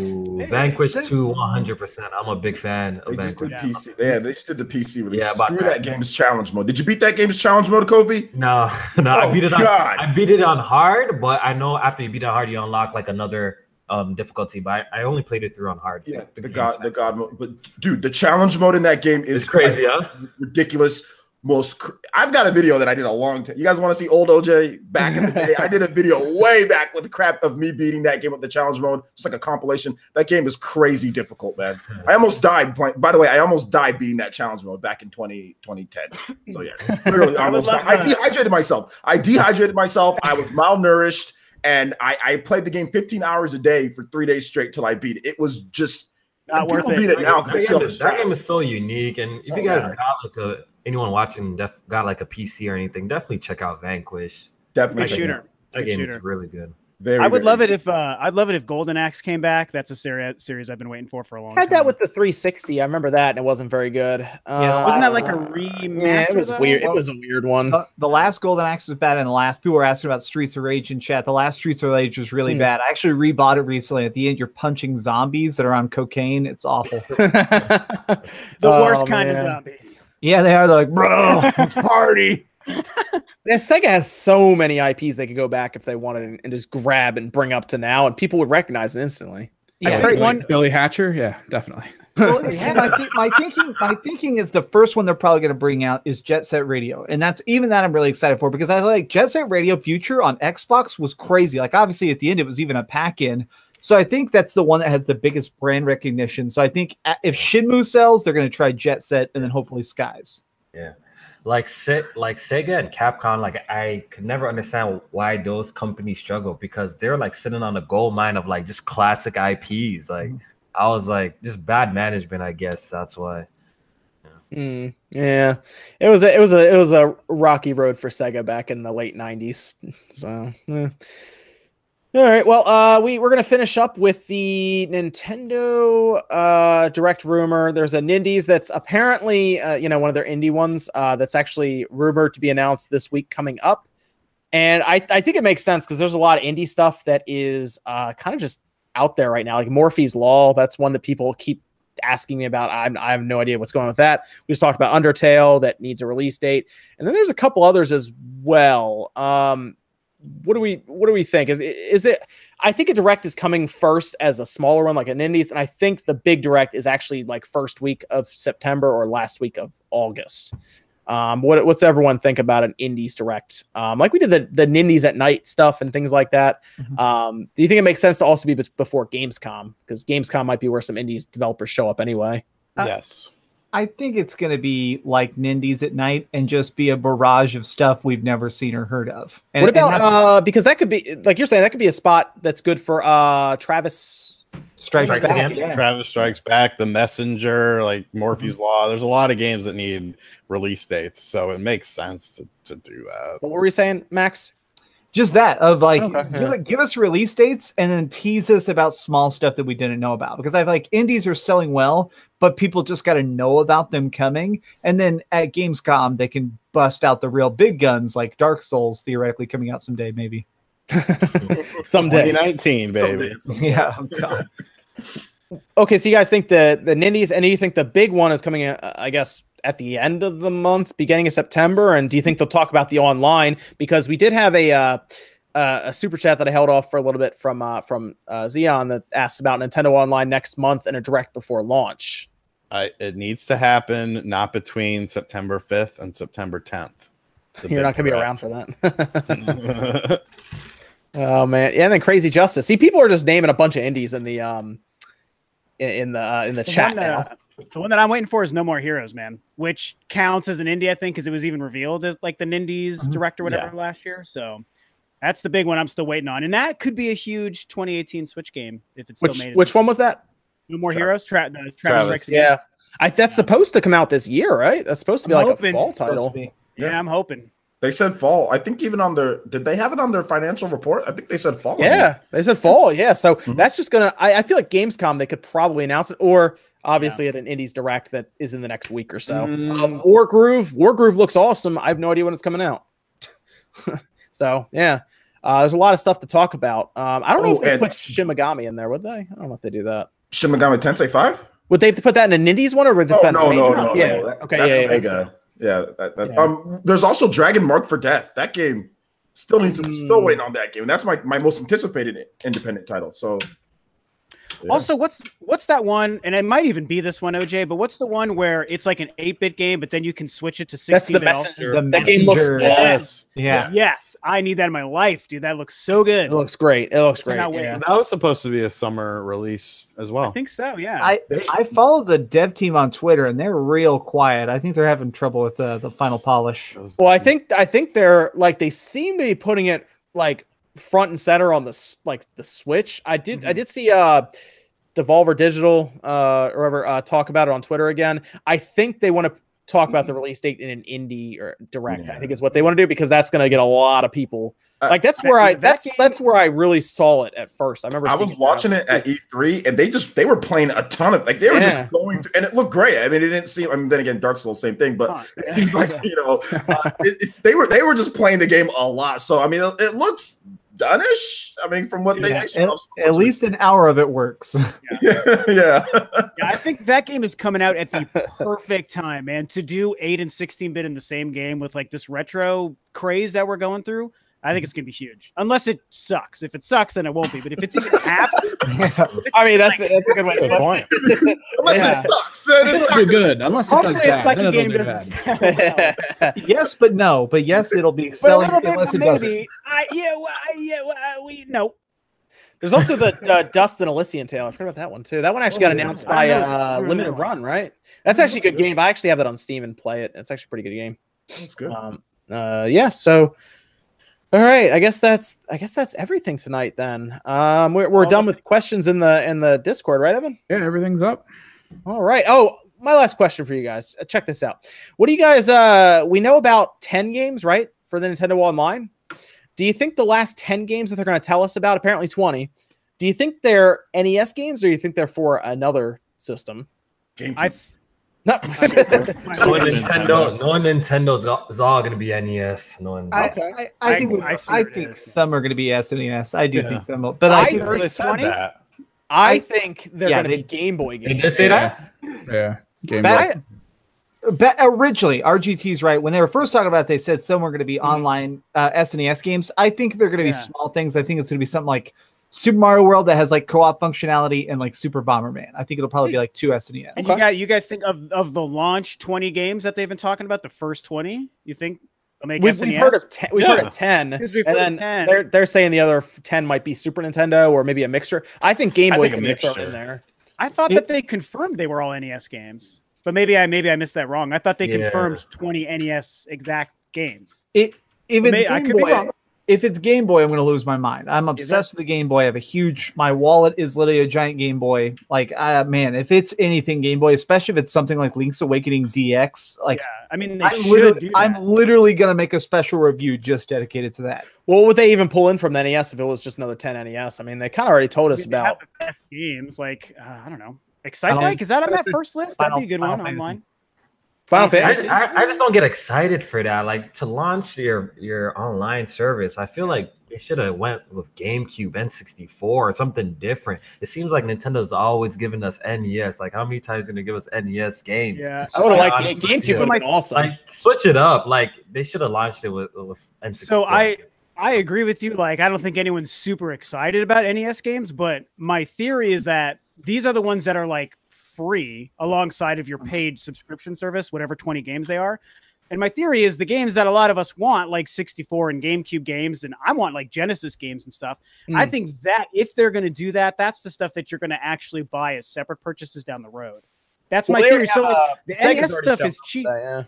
Vanquish 2, 100%. I'm a big fan of They just did Vanquish. PC. Yeah, they just did the PC release. Yeah, but- Screw that game's challenge mode. Did you beat that game's challenge mode, Kofi? No, no, I Oh, beat it on God. I beat it on hard, but I know after you beat it on hard, you unlock like another um difficulty. But I, I only played it through on hard. Yeah, the, game's god, the god mode. But dude, the challenge mode in that game is It's crazy, huh? ridiculous. Most, cr- I've got a video that I did a long time. You guys want to see old OJ back in the day? I did a video way back with the crap of me beating that game with the challenge mode. It's like a compilation. That game is crazy difficult, man. I almost died playing. By the way, I almost died beating that challenge mode back in 20, 2010. So yeah, literally I almost. died. I dehydrated myself. I dehydrated myself. I was malnourished, and I, I played the game fifteen hours a day for three days straight till I beat it. It was just Not worth people it. beat it now That, because game is, that game is so unique, and if Oh, you guys yeah. got like a anyone watching def, got like a PC or anything, definitely check out Vanquish. definitely Good shooter. That Good game shooter. is really good. Very, I would very love it if uh, I'd love it if Golden Axe came back. That's a series series I've been waiting for for a long I time. had that with the 360. I remember that, and it wasn't very good. Uh, wasn't that like a Yeah, it was weird. It was a weird one. Uh, the last Golden Axe was bad, and the last people were asking about Streets of Rage in chat. The last Streets of Rage was really Hmm. bad. I actually rebought it recently. At the end, you're punching zombies that are on cocaine. It's awful. the the worst kind of zombies. yeah, they are. They're like, bro, let's party. Yeah, Sega has so many IPs they could go back if they wanted and, and just grab and bring up to now, and people would recognize it instantly. Yeah, think Billy, one- Billy Hatcher, yeah, definitely. Well, yeah, my, thi- my thinking, my thinking is the first one they're probably going to bring out is Jet Set Radio, and that's even that I'm really excited for because I like Jet Set Radio Future on Xbox was crazy. Like obviously at the end it was even a pack in, so I think that's the one that has the biggest brand recognition. So I think uh, if Shenmue sells, they're going to try Jet Set and then hopefully Skies. Yeah. Like Se- like Sega and Capcom, like I could never understand why those companies struggle because they're like sitting on a gold mine of like just classic IPs. Like I was like just bad management, I guess that's why. Mm, yeah, it was a, it was a it was a rocky road for Sega back in the late '90s. So, eh. All right. Well, uh, we we're gonna finish up with the Nintendo uh, Direct rumor. There's a Nindies that's apparently uh, you know one of their indie ones uh, that's actually rumored to be announced this week coming up. And I, I think it makes sense because there's a lot of indie stuff that is uh, kind of just out there right now. Like Morphie's Law, that's one that people keep asking me about. I'm, I have no idea what's going on with that. We just talked about Undertale that needs a release date, and then there's a couple others as well. Um, what do we what do we think? Is, is it? I think a direct is coming first as a smaller one, like an indies, and I think the big direct is actually like first week of September or last week of August. Um, what what's everyone think about an indies direct? Um, like we did the the Nindies at night stuff and things like that. Mhm. Um, do you think it makes sense to also be be- before Gamescom because Gamescom might be where some indies developers show up anyway? Uh, yes. I think it's going to be like Nindies at night and just be a barrage of stuff we've never seen or heard of. And, what about that's- uh because that could be like you're saying that could be a spot that's good for uh Travis Strikes, Strikes Back? Again? Yeah. Travis Strikes Back, The Messenger, like Morphie's Law. There's a lot of games that need release dates, so it makes sense to, to do that. What were you saying, Max? Just that of like Okay, give, yeah. give us release dates and then tease us about small stuff that we didn't know about because i like indies are selling well but people just got to know about them coming and then at gamescom they can bust out the real big guns like dark souls theoretically coming out someday maybe Someday. 2019, baby. yeah oh, God. Okay, so you guys think the the Nindies, and you think the big one is coming? uh, I guess at the end of the month, beginning of September, and do you think they'll talk about the online? Because we did have a uh, uh, a super chat that I held off for a little bit from uh, from uh, Xeon that asked about Nintendo Online next month and a direct before launch. I, it needs to happen not between September 5th and September 10th. The You're not going to be direct. around for that. oh man, yeah. And then Crazy Justice. See, people are just naming a bunch of indies in the um in, in the uh, in the, The chat one, now. that, the one that I'm waiting for is No More Heroes, man, which counts as an indie, I think, because it was even revealed as like the Nindies Mhm. direct or whatever last year. So that's the big one I'm still waiting on, and that could be a huge 2018 Switch game if it's still Which made. which one was that? No More Tra- Heroes? Tra- uh, Travis, Travis. Yeah, I, that's supposed to come out this year, right? That's supposed to be I'm like hoping. a fall title. be. yeah, I'm hoping. They said fall. I think even on their did they have it on their financial report? I think they said fall. Yeah, they said fall. Yeah, so Mhm. that's just gonna. I, I feel like Gamescom they could probably announce it, or obviously at an Indies Direct that is in the next week or so. Mm. Um, Wargroove, War Groove looks awesome. I have no idea when it's coming out. so yeah, uh, there's a lot of stuff to talk about. Um, I don't know Oh, if they put Shimigami in there, would they? I don't know if they do that. Shin Megami Tensei Five. Would they have to put that in an Indies one, or would they Oh no no no no. Yeah. That- Okay. that's Yeah. yeah, Sega. Yeah. that, that, Yeah. Um. There's also Dragon Mark for Death. That game still need to still Mm. waiting on that game. That's my my most anticipated independent title. So. Yeah. Also, what's what's that one? And it might even be this one, OJ. But what's the one where it's like an eight-bit game, but then you can switch it to That's sixteen the bit? messenger. The that game looks Messenger. yes. Yeah. Yes, I need that in my life, dude. That looks so good. It looks great. It looks great. Yeah. That was supposed to be a summer release as well. I think so. Yeah. I I follow the dev team on Twitter and they're real quiet. I think they're having trouble with uh, the final polish. Well, I think I think they're like they seem to be putting it like front and center on the like the Switch. I did I did see uh Devolver Digital uh or whatever uh talk about it on Twitter again. I think they want to talk about the release date in an indie or direct. I think is what they want to do because that's going to get a lot of people. Uh, Like that's where I that that's game- that's where I really saw it at first. I remember I seeing was watching it at E3, and they just they were playing a ton of like they were Yeah. just going through, and it looked great. I mean, it didn't seem. I mean, then again, Dark Souls, same thing, but Huh. it seems like you know, uh, it, it's, they were they were just playing the game a lot. So I mean, it, it looks done-ish. I mean, from what they, Yeah, they at, showed. at least an hour of it works. yeah, yeah. Yeah, I think that game is coming out at the perfect time, man, to do 8 and 16 bit in the same game with like this retro craze that we're going through. I think it's going to be huge. Unless it sucks. If it sucks, then it won't be. But if it's even half, I mean that's that's a good way to Good point. Unless Yeah. it sucks, then it's It'll not do good unless it does a bad. second then game do doesn't bad. well. yes, but no. But yes, it'll be But a selling bit, unless but it doesn't. maybe. I, yeah, well, I- yeah, well, I- we no. There's also the uh, Dust and Elysian Tail. I forgot about that one too. That one actually got Oh, yeah. announced I by uh, Limited. Run, right? That's actually a good game. I actually have that on Steam and play it. It's actually a pretty good game. That's good. Um, uh, yeah. So, all right. I guess that's I guess that's everything tonight. Then um, we're we're All done with questions in the in the Discord, right, Evan? Yeah, everything's up. All right. Oh, my last question for you guys. Uh, Check this out. What do you guys? Uh, we know about ten games, right, for the Nintendo Online. Do you think the last ten games that they're going to tell us about, apparently twenty, do you think they're NES games, or do you think they're for another system? Game I No. No Nintendo, no Nintendo's all, is all gonna be NES. No one. I, Okay. I, I think I I, figured think is. some are going to be SNES. I do Yeah. think some, will- but I, I think Well, they said 20? that. I think they're Yeah, going to they- be Game Boy They games. did say that. Yeah. Game Back- Boy. But originally, RGT's right. When they were first talking about it, they said some were going to be Mm-hmm. online uh, SNES games. I think they're going to be Yeah. small things. I think it's going to be something like Super Mario World that has like co-op functionality and like Super Bomberman. I think it'll probably be like two SNES. And SNES. you got you guys think of of the launch 20 games that they've been talking about, the first 20? You think they'll make We've, SNES? we've heard of ten. We've heard Yeah. of ten, Because we've and heard then of 10. they're they're saying the other ten might be Super Nintendo or maybe a mixture. I think Game Boy a can be thrown mixture. in there. I thought It- that they confirmed they were all NES games, but maybe I maybe I missed that wrong. I thought they Yeah. confirmed 20 NES exact games. It if it's May- I Game could be Boy, wrong. If it's Game Boy, I'm going to lose my mind. I'm obsessed with the Game Boy. I have a huge. My wallet is literally a giant Game Boy. Like, uh, man, if it's anything Game Boy, especially if it's something like Link's Awakening DX, like. yeah, I mean they I'm should literally, do I'm literally gonna make a special review just dedicated to that. Well, what would they even pull in from the NES if it was just another 10 NES? I mean, they kind of already told I us mean, they have about. the best games. Like uh, I don't know, Excite Final- Bike is that on that first list? That'd be a good Final one Fantasy. online. Final I- I, Fantasy. I, I just don't get excited for that. Like to launch your your online service, I feel like they should have went with GameCube, N64, or something different. It seems like Nintendo's always giving us NES. Like how many times are they gonna give us NES games? Yeah. I would have liked Honestly, GameCube. yeah. Would have been awesome. Like switch it up. Like they should have launched it with, with N64. So I I agree with you. Like I don't think anyone's super excited about NES games, but my theory is that these are the ones that are like free alongside of your paid subscription service, whatever 20 games they are. And my theory is the games that a lot of us want, like 64 and GameCube games, and I want like Genesis games and stuff. I Mm. think that if they're going to do that, that's the stuff that you're going to actually buy as separate purchases down the road. That's Well, my theory. already So like, uh, the NES stuff is cheap. that, yeah.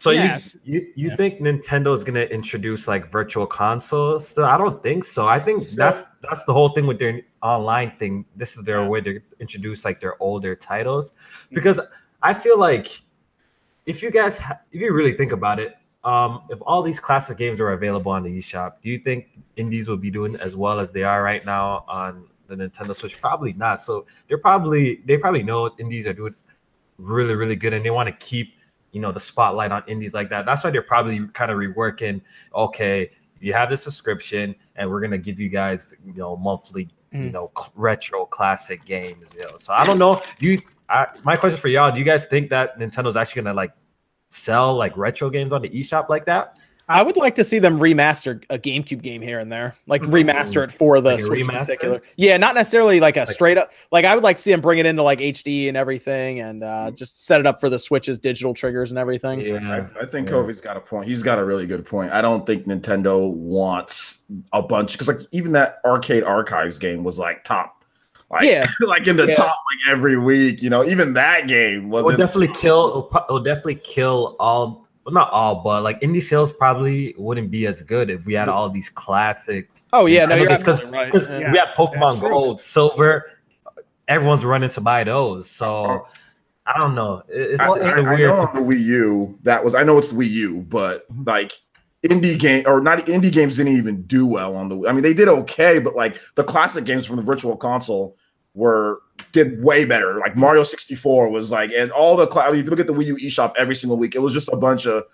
So Yes. you you, you Yeah. think Nintendo's gonna introduce like virtual consoles? I don't think so. I think So- that's that's the whole thing with their online thing. This is their way to introduce like their older titles, because I feel like if you guys ha- if you really think about it, um, if all these classic games are available on the eShop, do you think indies will be doing as well as they are right now on the Nintendo Switch? Probably not. So they're probably they probably know indies are doing really really good, and they want to keep you know the spotlight on indies like that. That's why they're probably kind of reworking. Okay, you have the subscription, and we're gonna give you guys you know monthly you Mm. know cl- retro classic games. You know, so I don't know. Do you? I, my question for y'all: Do you guys think that Nintendo's actually gonna like sell like retro games on the eShop like that? I would like to see them remaster a GameCube game here and there, like remaster it for the Like Switch in remaster? particular. Yeah, not necessarily like a Like- straight up. Like I would like to see them bring it into like HD and everything, and uh, just set it up for the Switch's digital triggers and everything. Yeah. I, I think Yeah. Kofi's got a point. He's got a really good point. I don't think Nintendo wants a bunch because like even that arcade archives game was like top, like Yeah. like in the Yeah. top like every week. You know, even that game It'll wasn't. definitely kill. It'll, it'll definitely kill all. Well, not all, but like indie sales probably wouldn't be as good if we had all these classic. Oh yeah, no, you're games, 'cause- absolutely right. Because Yeah. we had Pokemon that's true. Gold, Silver. Everyone's running to buy those, so I don't know. It- It's, I, it's I- a I weird. know on the Wii U that was. I know it's the Wii U, but mm-hmm. like indie game or not indie games didn't even do well on the. I mean, they did okay, but like the classic games from the Virtual Console were did way better. Like Mario 64 was like, and all the. cla- I mean, if you look at the Wii U eShop every single week, it was just a bunch of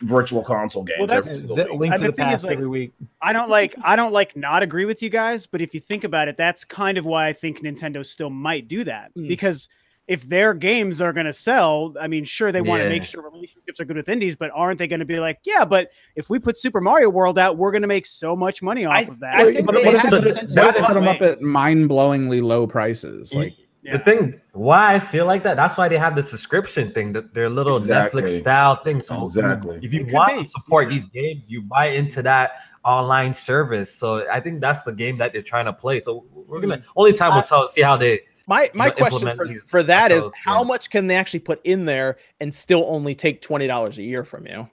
Virtual Console games. Well, that's- every single Z- week. Link And to the the past like, every week. I don't like I don't like not agree with you guys, but if you think about it, that's kind of why I think Nintendo still might do that Mm. because if their games are going to sell, I mean, sure they want to Yeah. make sure relationships are good with indies, but aren't they going to be like, yeah, but if we put Super Mario World out, we're going to make so much money off I- of that. I think but they what if, have what if they put them up at mind-blowingly low prices? Mm-hmm. Like Yeah. The thing why I feel like that, that's why they have the subscription thing, that their little Exactly. Netflix style thing. So Exactly. if you It want be, to support yeah. these games, you buy into that online service. So I think that's the game that they're trying to play. So we're gonna only time will tell see how they My my know, question for, for that is retro how games. much can they actually put in there and still only take twenty dollars a year from you?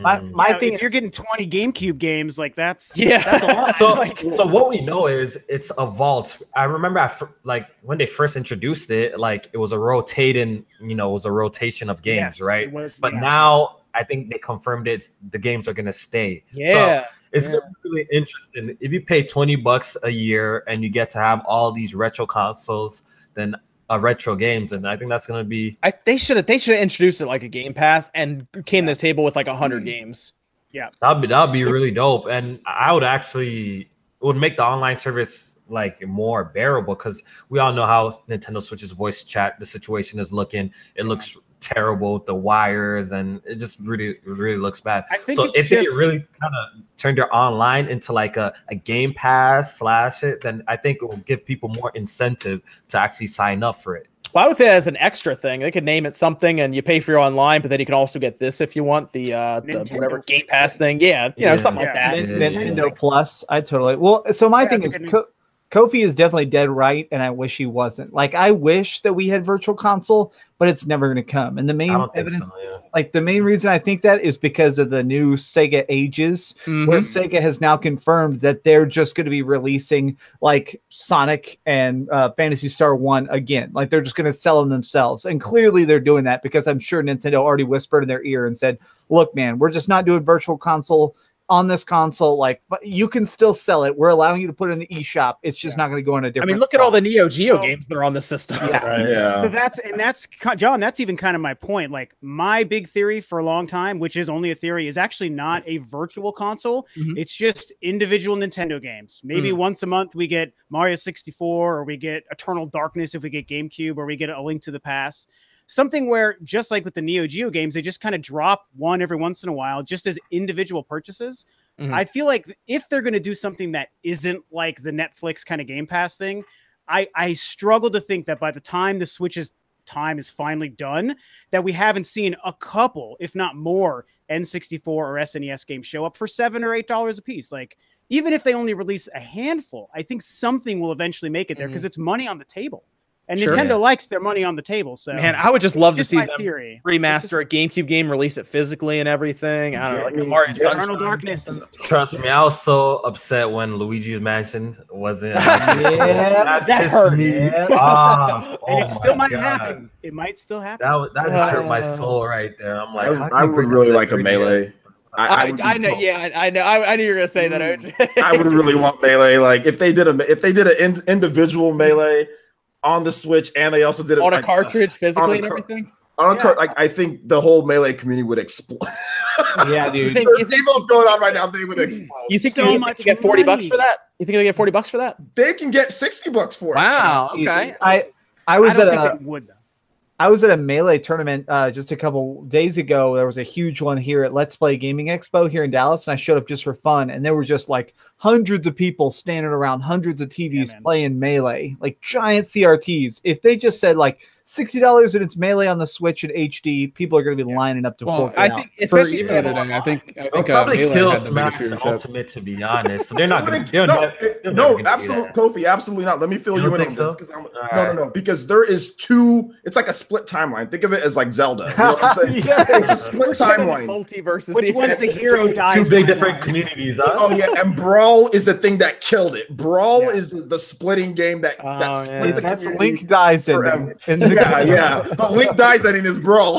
My, Mm. my Now, thing if is, you're getting 20 GameCube games, like that's Yeah. that's a lot. so, Like, so what we know is it's a vault. I remember I fir- like when they first introduced it, like it was a rotating, you know, it was a rotation of games, yes, right? was- But yeah. now I think they confirmed it. The games are gonna stay. So Yeah. It's Yeah. gonna be really interesting. If you pay 20 bucks a year and you get to have all these retro consoles, then uh, retro games, and I think that's gonna be I, they should have they should have introduced it like a Game Pass and came to the table with like a Mm. hundred games. Yeah, that'd be that'd be really dope. And I would actually it would make the online service like more bearable because we all know how Nintendo Switch's voice chat the situation is looking. It looks terrible with the wires and it just really really looks bad. I think so it's if they just- really kind of turned their online into like a, a game pass slash it, then I think it will give people more incentive to actually sign up for it. Well, I would say as an extra thing. They could name it something and you pay for your online, but then you can also get this if you want the uh the whatever Game Pass thing. Yeah, you know, Yeah. something like that. Nin- Yeah. Nintendo Plus. I totally well. So my Yeah, thing it's is, a good Ko- Kofi is definitely dead right, and I wish he wasn't. Like I wish that we had Virtual Console, but it's never going to come. And the main I don't think evidence, so. Yeah. like the main reason I think that is because of the new Sega Ages, where Mhm. Sega has now confirmed that they're just going to be releasing like Sonic and uh, Phantasy Star One again. Like they're just going to sell them themselves, and clearly they're doing that because I'm sure Nintendo already whispered in their ear and said, "Look, man, we're just not doing Virtual Console." On this console, like, but you can still sell it. We're allowing you to put it in the eShop. It's just not going to go in a different. I mean, look at all the Neo Geo So- games that are on the system. Yeah. Right. Yeah. So that's and that's John. That's even kind of my point. Like my big theory for a long time, which is only a theory, is actually not a virtual console. Mhm. It's just individual Nintendo games. Maybe once a month we get Mario 64, or we get Eternal Darkness if we get GameCube, or we get A Link to the Past. Something where, just like with the Neo Geo games, they just kind of drop one every once in a while, just as individual purchases. Mhm. I feel like if they're going to do something that isn't like the Netflix kind of Game Pass thing, I I struggle to think that by the time the Switch's time is finally done, that we haven't seen a couple, if not more, N64 or SNES games show up for seven or eight dollars a piece. Like even if they only release a handful, I think something will eventually make it there because it's money on the table. And Sure. Nintendo Yeah. likes their money on the table. So Man, I would just love to see them theory. remaster a GameCube game, release it physically and everything. I don't know, like Yeah, the Mario yeah. Sunshine. Eternal Darkness. Trust me, I was so upset when Luigi's Mansion wasn't. Yeah, that, that pissed hurt. me Yeah. off. and Oh it still might God. happen. It might still happen. That that just hurt my Uh, soul right there. I'm like, I- how I would really like a 3DS? Melee. I, I, I, I know, so- yeah, I I know. I, I knew you were gonna say that. OJ. I would really want melee. Like if they did a if they did an in, individual melee on the Switch, and they also did it on a like, uh, cartridge physically a and car- everything. On a Yeah. cart, like I think the whole melee community would explode. Yeah, You dude. think, you There's think, going on right now. They would explode. you think So you think much they get forty bucks for that? You think they get forty bucks for that? they can get sixty bucks for it? Wow. Okay. I I I was don't at think a they would though. I was at a melee tournament uh, just a couple days ago. There was a huge one here at Let's Play Gaming Expo here in Dallas, and I showed up just for fun. And there were just like hundreds of people standing around, hundreds of TVs man. playing melee, like giant CRTs. If they just said like sixty dollars and it's melee on the Switch in HD, people are going to be lining up to Well, fork I out. think, For especially even for editing, I think I They'll think uh, probably Melee kill the Smash. Ultimate, to be honest. So they're not going to. no, No, it- no, absolute Kofi, absolutely not. Let me fill You you, in on think this so? 'cause I'm- no, right. no, no, because there is two. It's like a split timeline. Think of it as like Zelda. You know what I'm saying? Yeah. It's a split timeline. multiverses. Which one's the hero dies? Two big different communities. Huh? Oh yeah, and Brawl is the thing that killed it. Brawl Yeah. is the, the splitting game that, Oh, that yeah. split the That's. Link dies in forever. it. In Yeah, yeah. But Link dies ending his Brawl.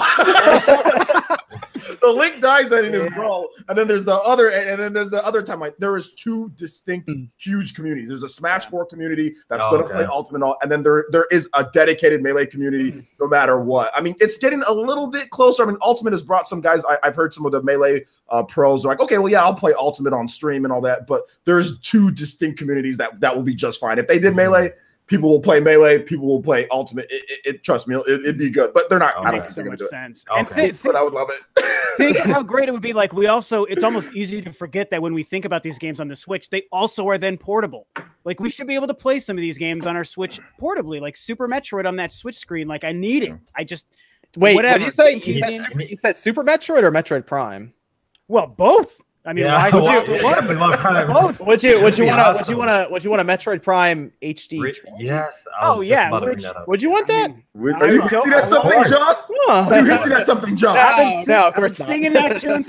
the Link dies ending his Yeah. Brawl, and then there's the other, and and then there's the other timeline. There is two distinct, Hmm. huge communities. There's a Smash Four community that's Oh, going to okay. play Ultimate, all, and then there there is a dedicated Melee community, Hmm. no matter what. I mean, it's getting a little bit closer. I mean, Ultimate has brought some guys. I, I've heard some of the Melee uh, pros are like, okay, well, yeah, I'll play Ultimate on stream and all that, but there's two distinct communities that that will be just fine. If they did Melee, people will play Melee, people will play Ultimate. It, it, it- trust me, it, it'd be good, but they're not. Oh, I don't think Makes they're so going much to do it. sense. Okay. And thi- But I would love it. think how great it would be. Like we also, it's almost easy to forget that when we think about these games on the Switch, they also are then portable. Like we should be able to play some of these games on our Switch portably, like Super Metroid on that Switch screen. Like I need it. I just Wait, what Whatever. did you say? You Easy. said, Super, you said Super Metroid or Metroid Prime? well both. I mean, yeah, why would you- yeah, definitely want Prime. Both. Would you? Would you want to? Would you want to? Would you want a Metroid Prime HD? Re- Yes. Oh, yeah, about which- that. Would you want I that? mean, Are you don't- hinting at something, course. John? Oh. Are you No, hinting at something, John? I've No, no, of course not. singing that tune.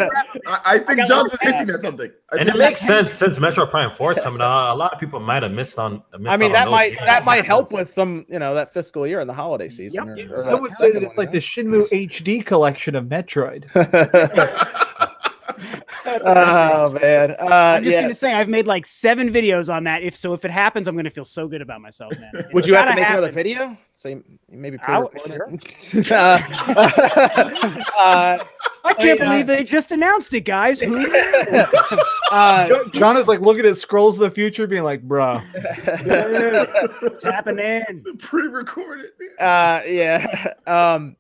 I, I think got John's one been hinting at something. I And it makes sense since Metroid Prime 4 is coming out. A lot of people might have missed on. Missed I mean, on that might games. that might help with some, you know, that fiscal year in the holiday season. Yep. or- or Some would say that it's like the Shenmue HD collection of Metroid. Yeah. oh man, uh, I'm just yeah. gonna say I've made like seven videos on that. If so, if it happens, I'm gonna feel so good about myself, man. Would you have to gotta make another video? So you, you maybe I would- pre-record it? uh, uh, I can't I, uh, believe they just announced it, guys. Who? uh, John is like looking at scrolls of the future, being like, "Bruh, It's happening. pre-recorded. uh, yeah. Um,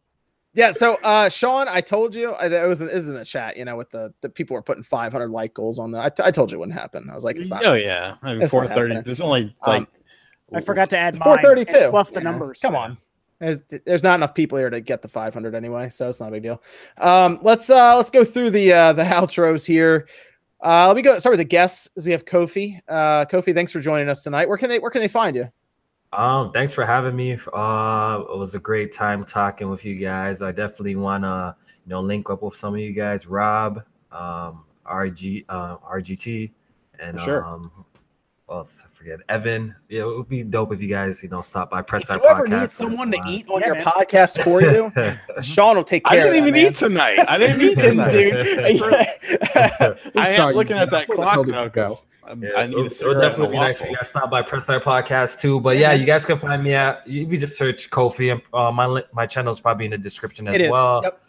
yeah. So, uh, Sean, I told you I, it was in, it was in the chat. You know, with the the people were putting 500 like goals on the. I, t- I told you it wouldn't happen. I was like, it's not. Oh yeah, I mean, It's four thirty. There's only Um, like I forgot to add 432. Fluff the you know, numbers. Come on. There's there's not enough people here to get the 500 anyway, so it's not a big deal. Um, let's uh let's go through the uh the outros here. Uh, let me go start with the guests. As we have Kofi. Uh, Kofi, thanks for joining us tonight. Where can they where can they find you? Um, thanks for having me. Uh, it was a great time talking with you guys. I definitely want to, you know, link up with some of you guys, Rob, um, RG, uh, RGT, and Sure. um, what else? I forget Evan. Yeah, it would be dope if you guys, you know, stop by press If that you ever need someone to That's eat on Yeah, your man. podcast for you, Sean will take care. I didn't even that, man. eat tonight. I didn't eat tonight. dude. I am you. looking at that clock you now. to I'm- Yeah, I it need a would- it would definitely be nice if you waffle. guys stop by Press Start Podcast too. But yeah, you guys can find me at if you just search Kofi and uh, my li- my channel is probably in the description as It is. well. Yep.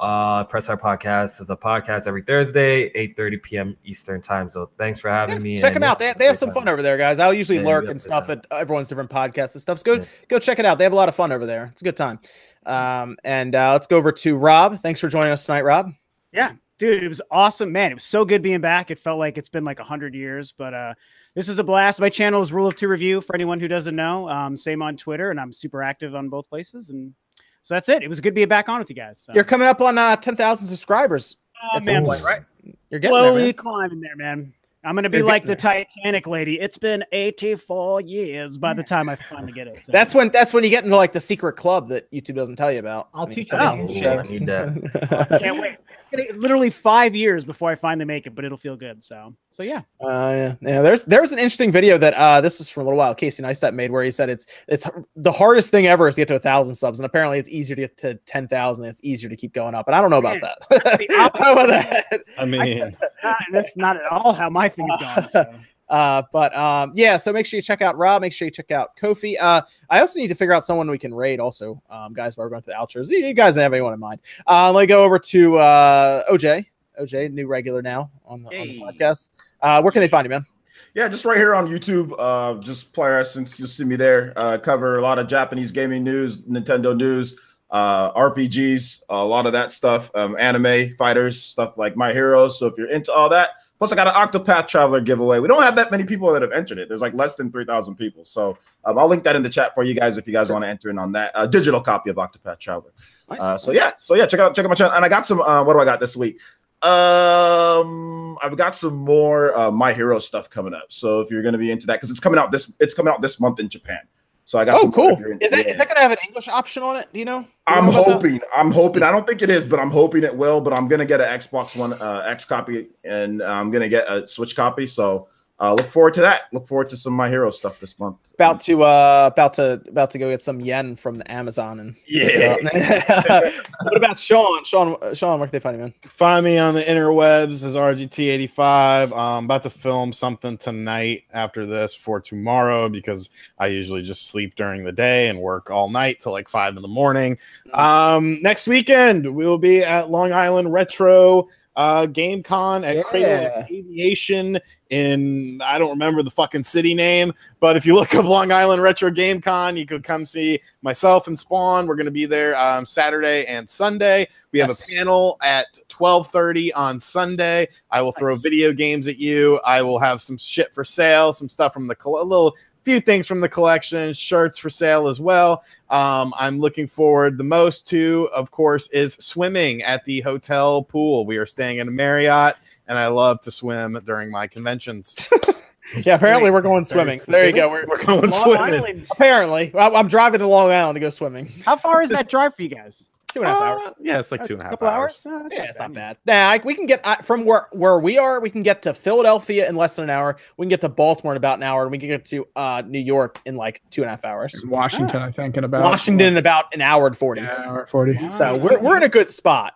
Uh, Press Our Podcast is a podcast every Thursday, 8:30 p.m. Eastern time. So thanks for having me. Check and them out. They, they have great some time. fun over there, guys. I'll usually Yeah, lurk and stuff good at everyone's different podcasts and stuff. So go Yeah. go check it out. They have a lot of fun over there. It's a good time. Um, and uh, let's go over to Rob. Thanks for joining us tonight, Rob. Yeah, dude it was awesome man it was so good being back it felt like it's been like a 100 years but uh this is a blast my channel is rule of two review for anyone who doesn't know um same on twitter and i'm super active on both places and so that's it it was good to be back on with you guys so. You're coming up on uh, 10,000 subscribers. oh, man, right You're getting there, slowly man. climbing there man I'm gonna be You're like getting the Titanic lady. It's been 84 years by the time I finally get it. So- That's when that's when you get into like the secret club that YouTube doesn't tell you about. I'll I mean, teach you it out. the Ooh, I need that. can't wait. Literally five years before I finally make it, but it'll feel good. So, so yeah. Uh, yeah, yeah. There's there's an interesting video that uh this was from a little while Casey Neistat made where he said it's it's the hardest thing ever is to get to a thousand subs, and apparently it's easier to get to ten thousand. It's easier to keep going up, but I don't know about that. the I don't know about that. I mean, Not- that's not at all how my thing's gone. So. Uh, but um, yeah, so make sure you check out Rob. Make sure you check out Kofi. Uh, I also need to figure out someone we can raid. Also, um, guys, while we're going through the outros, you you guys have anyone in mind? Uh, let me go over to uh, OJ. OJ, new regular now on the, on the podcast. Uh, where can they find you, man? Yeah, just right here on YouTube. Uh, just player essence. You'll see me there. Uh, cover a lot of Japanese gaming news, Nintendo news, uh, RPGs, a lot of that stuff, um, anime, fighters, stuff like My Hero. So if you're into all that, plus I got an Octopath Traveler giveaway. We don't have that many people that have entered it. There's like less than three thousand people. So um, I'll link that in the chat for you guys if you guys want to enter in on that. A digital copy of Octopath Traveler. Uh, so yeah, so yeah, check out check out my channel. And I got some. Uh, what do I got this week? Um, I've got some more uh, My Hero stuff coming up. So if you're going to be into that, because it's coming out this it's coming out this month in Japan. So I got. Oh, some cool. if you're into- Is that that gonna have an English option on it? Do you know? Do you I'm know about that? hoping. I'm hoping. I don't think it is, but I'm hoping it will. But I'm gonna get an Xbox One uh, X copy, and I'm gonna get a Switch copy. So uh, look forward to that. Look forward to some My Hero stuff this month. About to uh about to about to go get some yen from the Amazon and Yeah. what about Sean? Sean Sean, where can they find you, man? find me on the interwebs as RGT85. I'm about to film something tonight after this for tomorrow because I usually just sleep during the day and work all night till like five in the morning. Um, next weekend we will be at Long Island Retro uh, Game Con at Cradle Yeah. of Aviation in I don't remember the fucking city name, but if you look up Long Island Retro Game Con, you could come see myself and Spawn. We're going to be there um, Saturday and Sunday. We have Yes. a panel at 12:30 on Sunday. I will throw Nice. video games at you. I will have some shit for sale, some stuff from the little few things from the collection, shirts for sale as well. Um, I'm looking forward the most to, of course, is swimming at the hotel pool. We are staying in a Marriott, and I love to swim during my conventions. Yeah, apparently we're going swimming. So there you go. We're, We're going Long swimming. Island. apparently I'm I'm driving to Long Island to go swimming. How far is that drive for you guys? Two and a half hours. Uh, yeah, it's like two and a half couple hours. hours. Uh, that's Yeah, it's not bad. bad. Nah, I- we can get uh, from where where we are. We can get to Philadelphia in less than an hour. We can get to Baltimore in about an hour, and we can get to uh, New York in like two and a half hours. Washington, I think, in about Washington in about an hour and forty. Yeah, hour 40. So we're, we're in a good spot.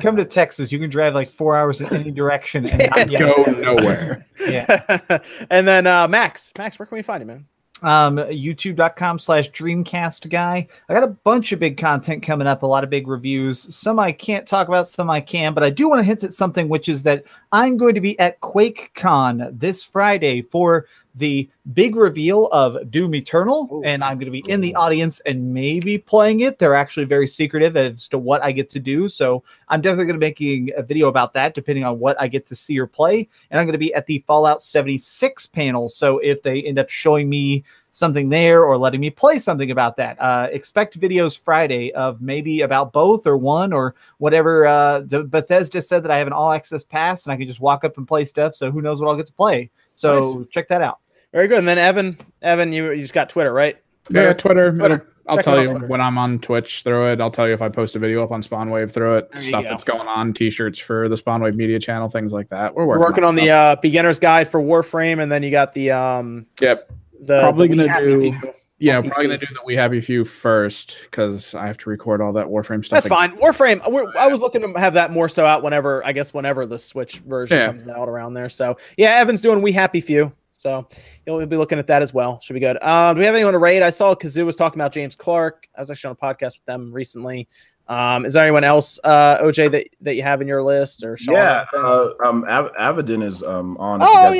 Come to Texas, you can drive like four hours in any direction and not Go nowhere. Yeah. and then uh, Max, Max, where can we find you, man? Um, youtube.com slash dreamcast guy. I got a bunch of big content coming up, a lot of big reviews. Some I can't talk about, some I can, but I do want to hint at something, which is that I'm going to be at QuakeCon this Friday for the big reveal of Doom Eternal, Ooh. and I'm going to be in the audience and maybe playing it. They're actually very secretive as to what I get to do, so I'm definitely going to be making a video about that, depending on what I get to see or play. And I'm going to be at the Fallout 76 panel, so if they end up showing me something there or letting me play something about that, uh, expect videos Friday of maybe about both or one or whatever. Uh, Bethesda said that I have an all access pass and I can just walk up and play stuff. So who knows what I'll get to play. So check that out. Very good. And then Evan, Evan, you you just got Twitter, right? Yeah, Twitter. Twitter. I'll Check tell you Twitter. when I'm on Twitch through it. I'll tell you if I post a video up on Spawnwave through it. There Stuff go. that's going on, t-shirts for the Spawnwave media channel, things like that. We're We're working, working on the uh, beginner's guide for Warframe, and then you got the um Yep. the Probably the gonna do- Few. Yeah, on probably PC. gonna do the We Happy Few first because I have to record all that Warframe stuff. That's again. fine. Warframe. We're, I was looking to have that more so out whenever I guess whenever the Switch version Yeah. comes out around there. So yeah, Evan's doing We Happy Few. So you'll be looking at that as well. Should be good. Um, do we have anyone to rate? I saw Kazoo was talking about James Clark. I was actually on a podcast with them recently. Um, is there anyone else, uh, OJ, that, that you have in your list or Sean? Yeah, uh, um, Av- Avidin is um on. Oh guys-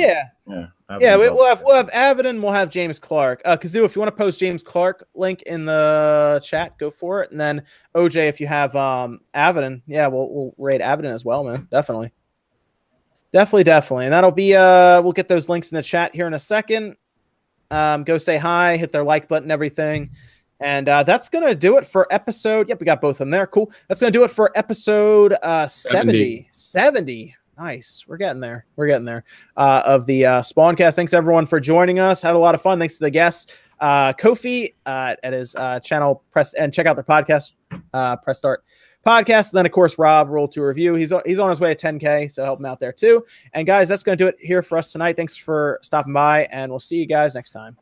yeah, yeah, yeah. We, on. we'll have we'll have Avidin. We'll have James Clark. Uh, Kazoo, if you want to post James Clark link in the chat, go for it. And then OJ, if you have um Avidin, yeah, we'll we'll raid Avidin as well, man. Definitely, definitely, definitely. And that'll be uh, we'll get those links in the chat here in a second. Um, go say hi, hit their like button, everything. And uh, that's gonna do it for episode. Yep, we got both of them there. Cool. That's gonna do it for episode uh 70. 70. Nice. We're getting there. We're getting there. Uh, of the uh, Spawncast. Thanks everyone for joining us. Had a lot of fun. Thanks to the guests. Uh, Kofi uh, at his uh, channel. Press and check out the podcast. Uh, press start podcast. And then of course Rob Roll to review. He's he's on his way to 10k, so help him out there too. And guys, that's going to do it here for us tonight. Thanks for stopping by, and we'll see you guys next time.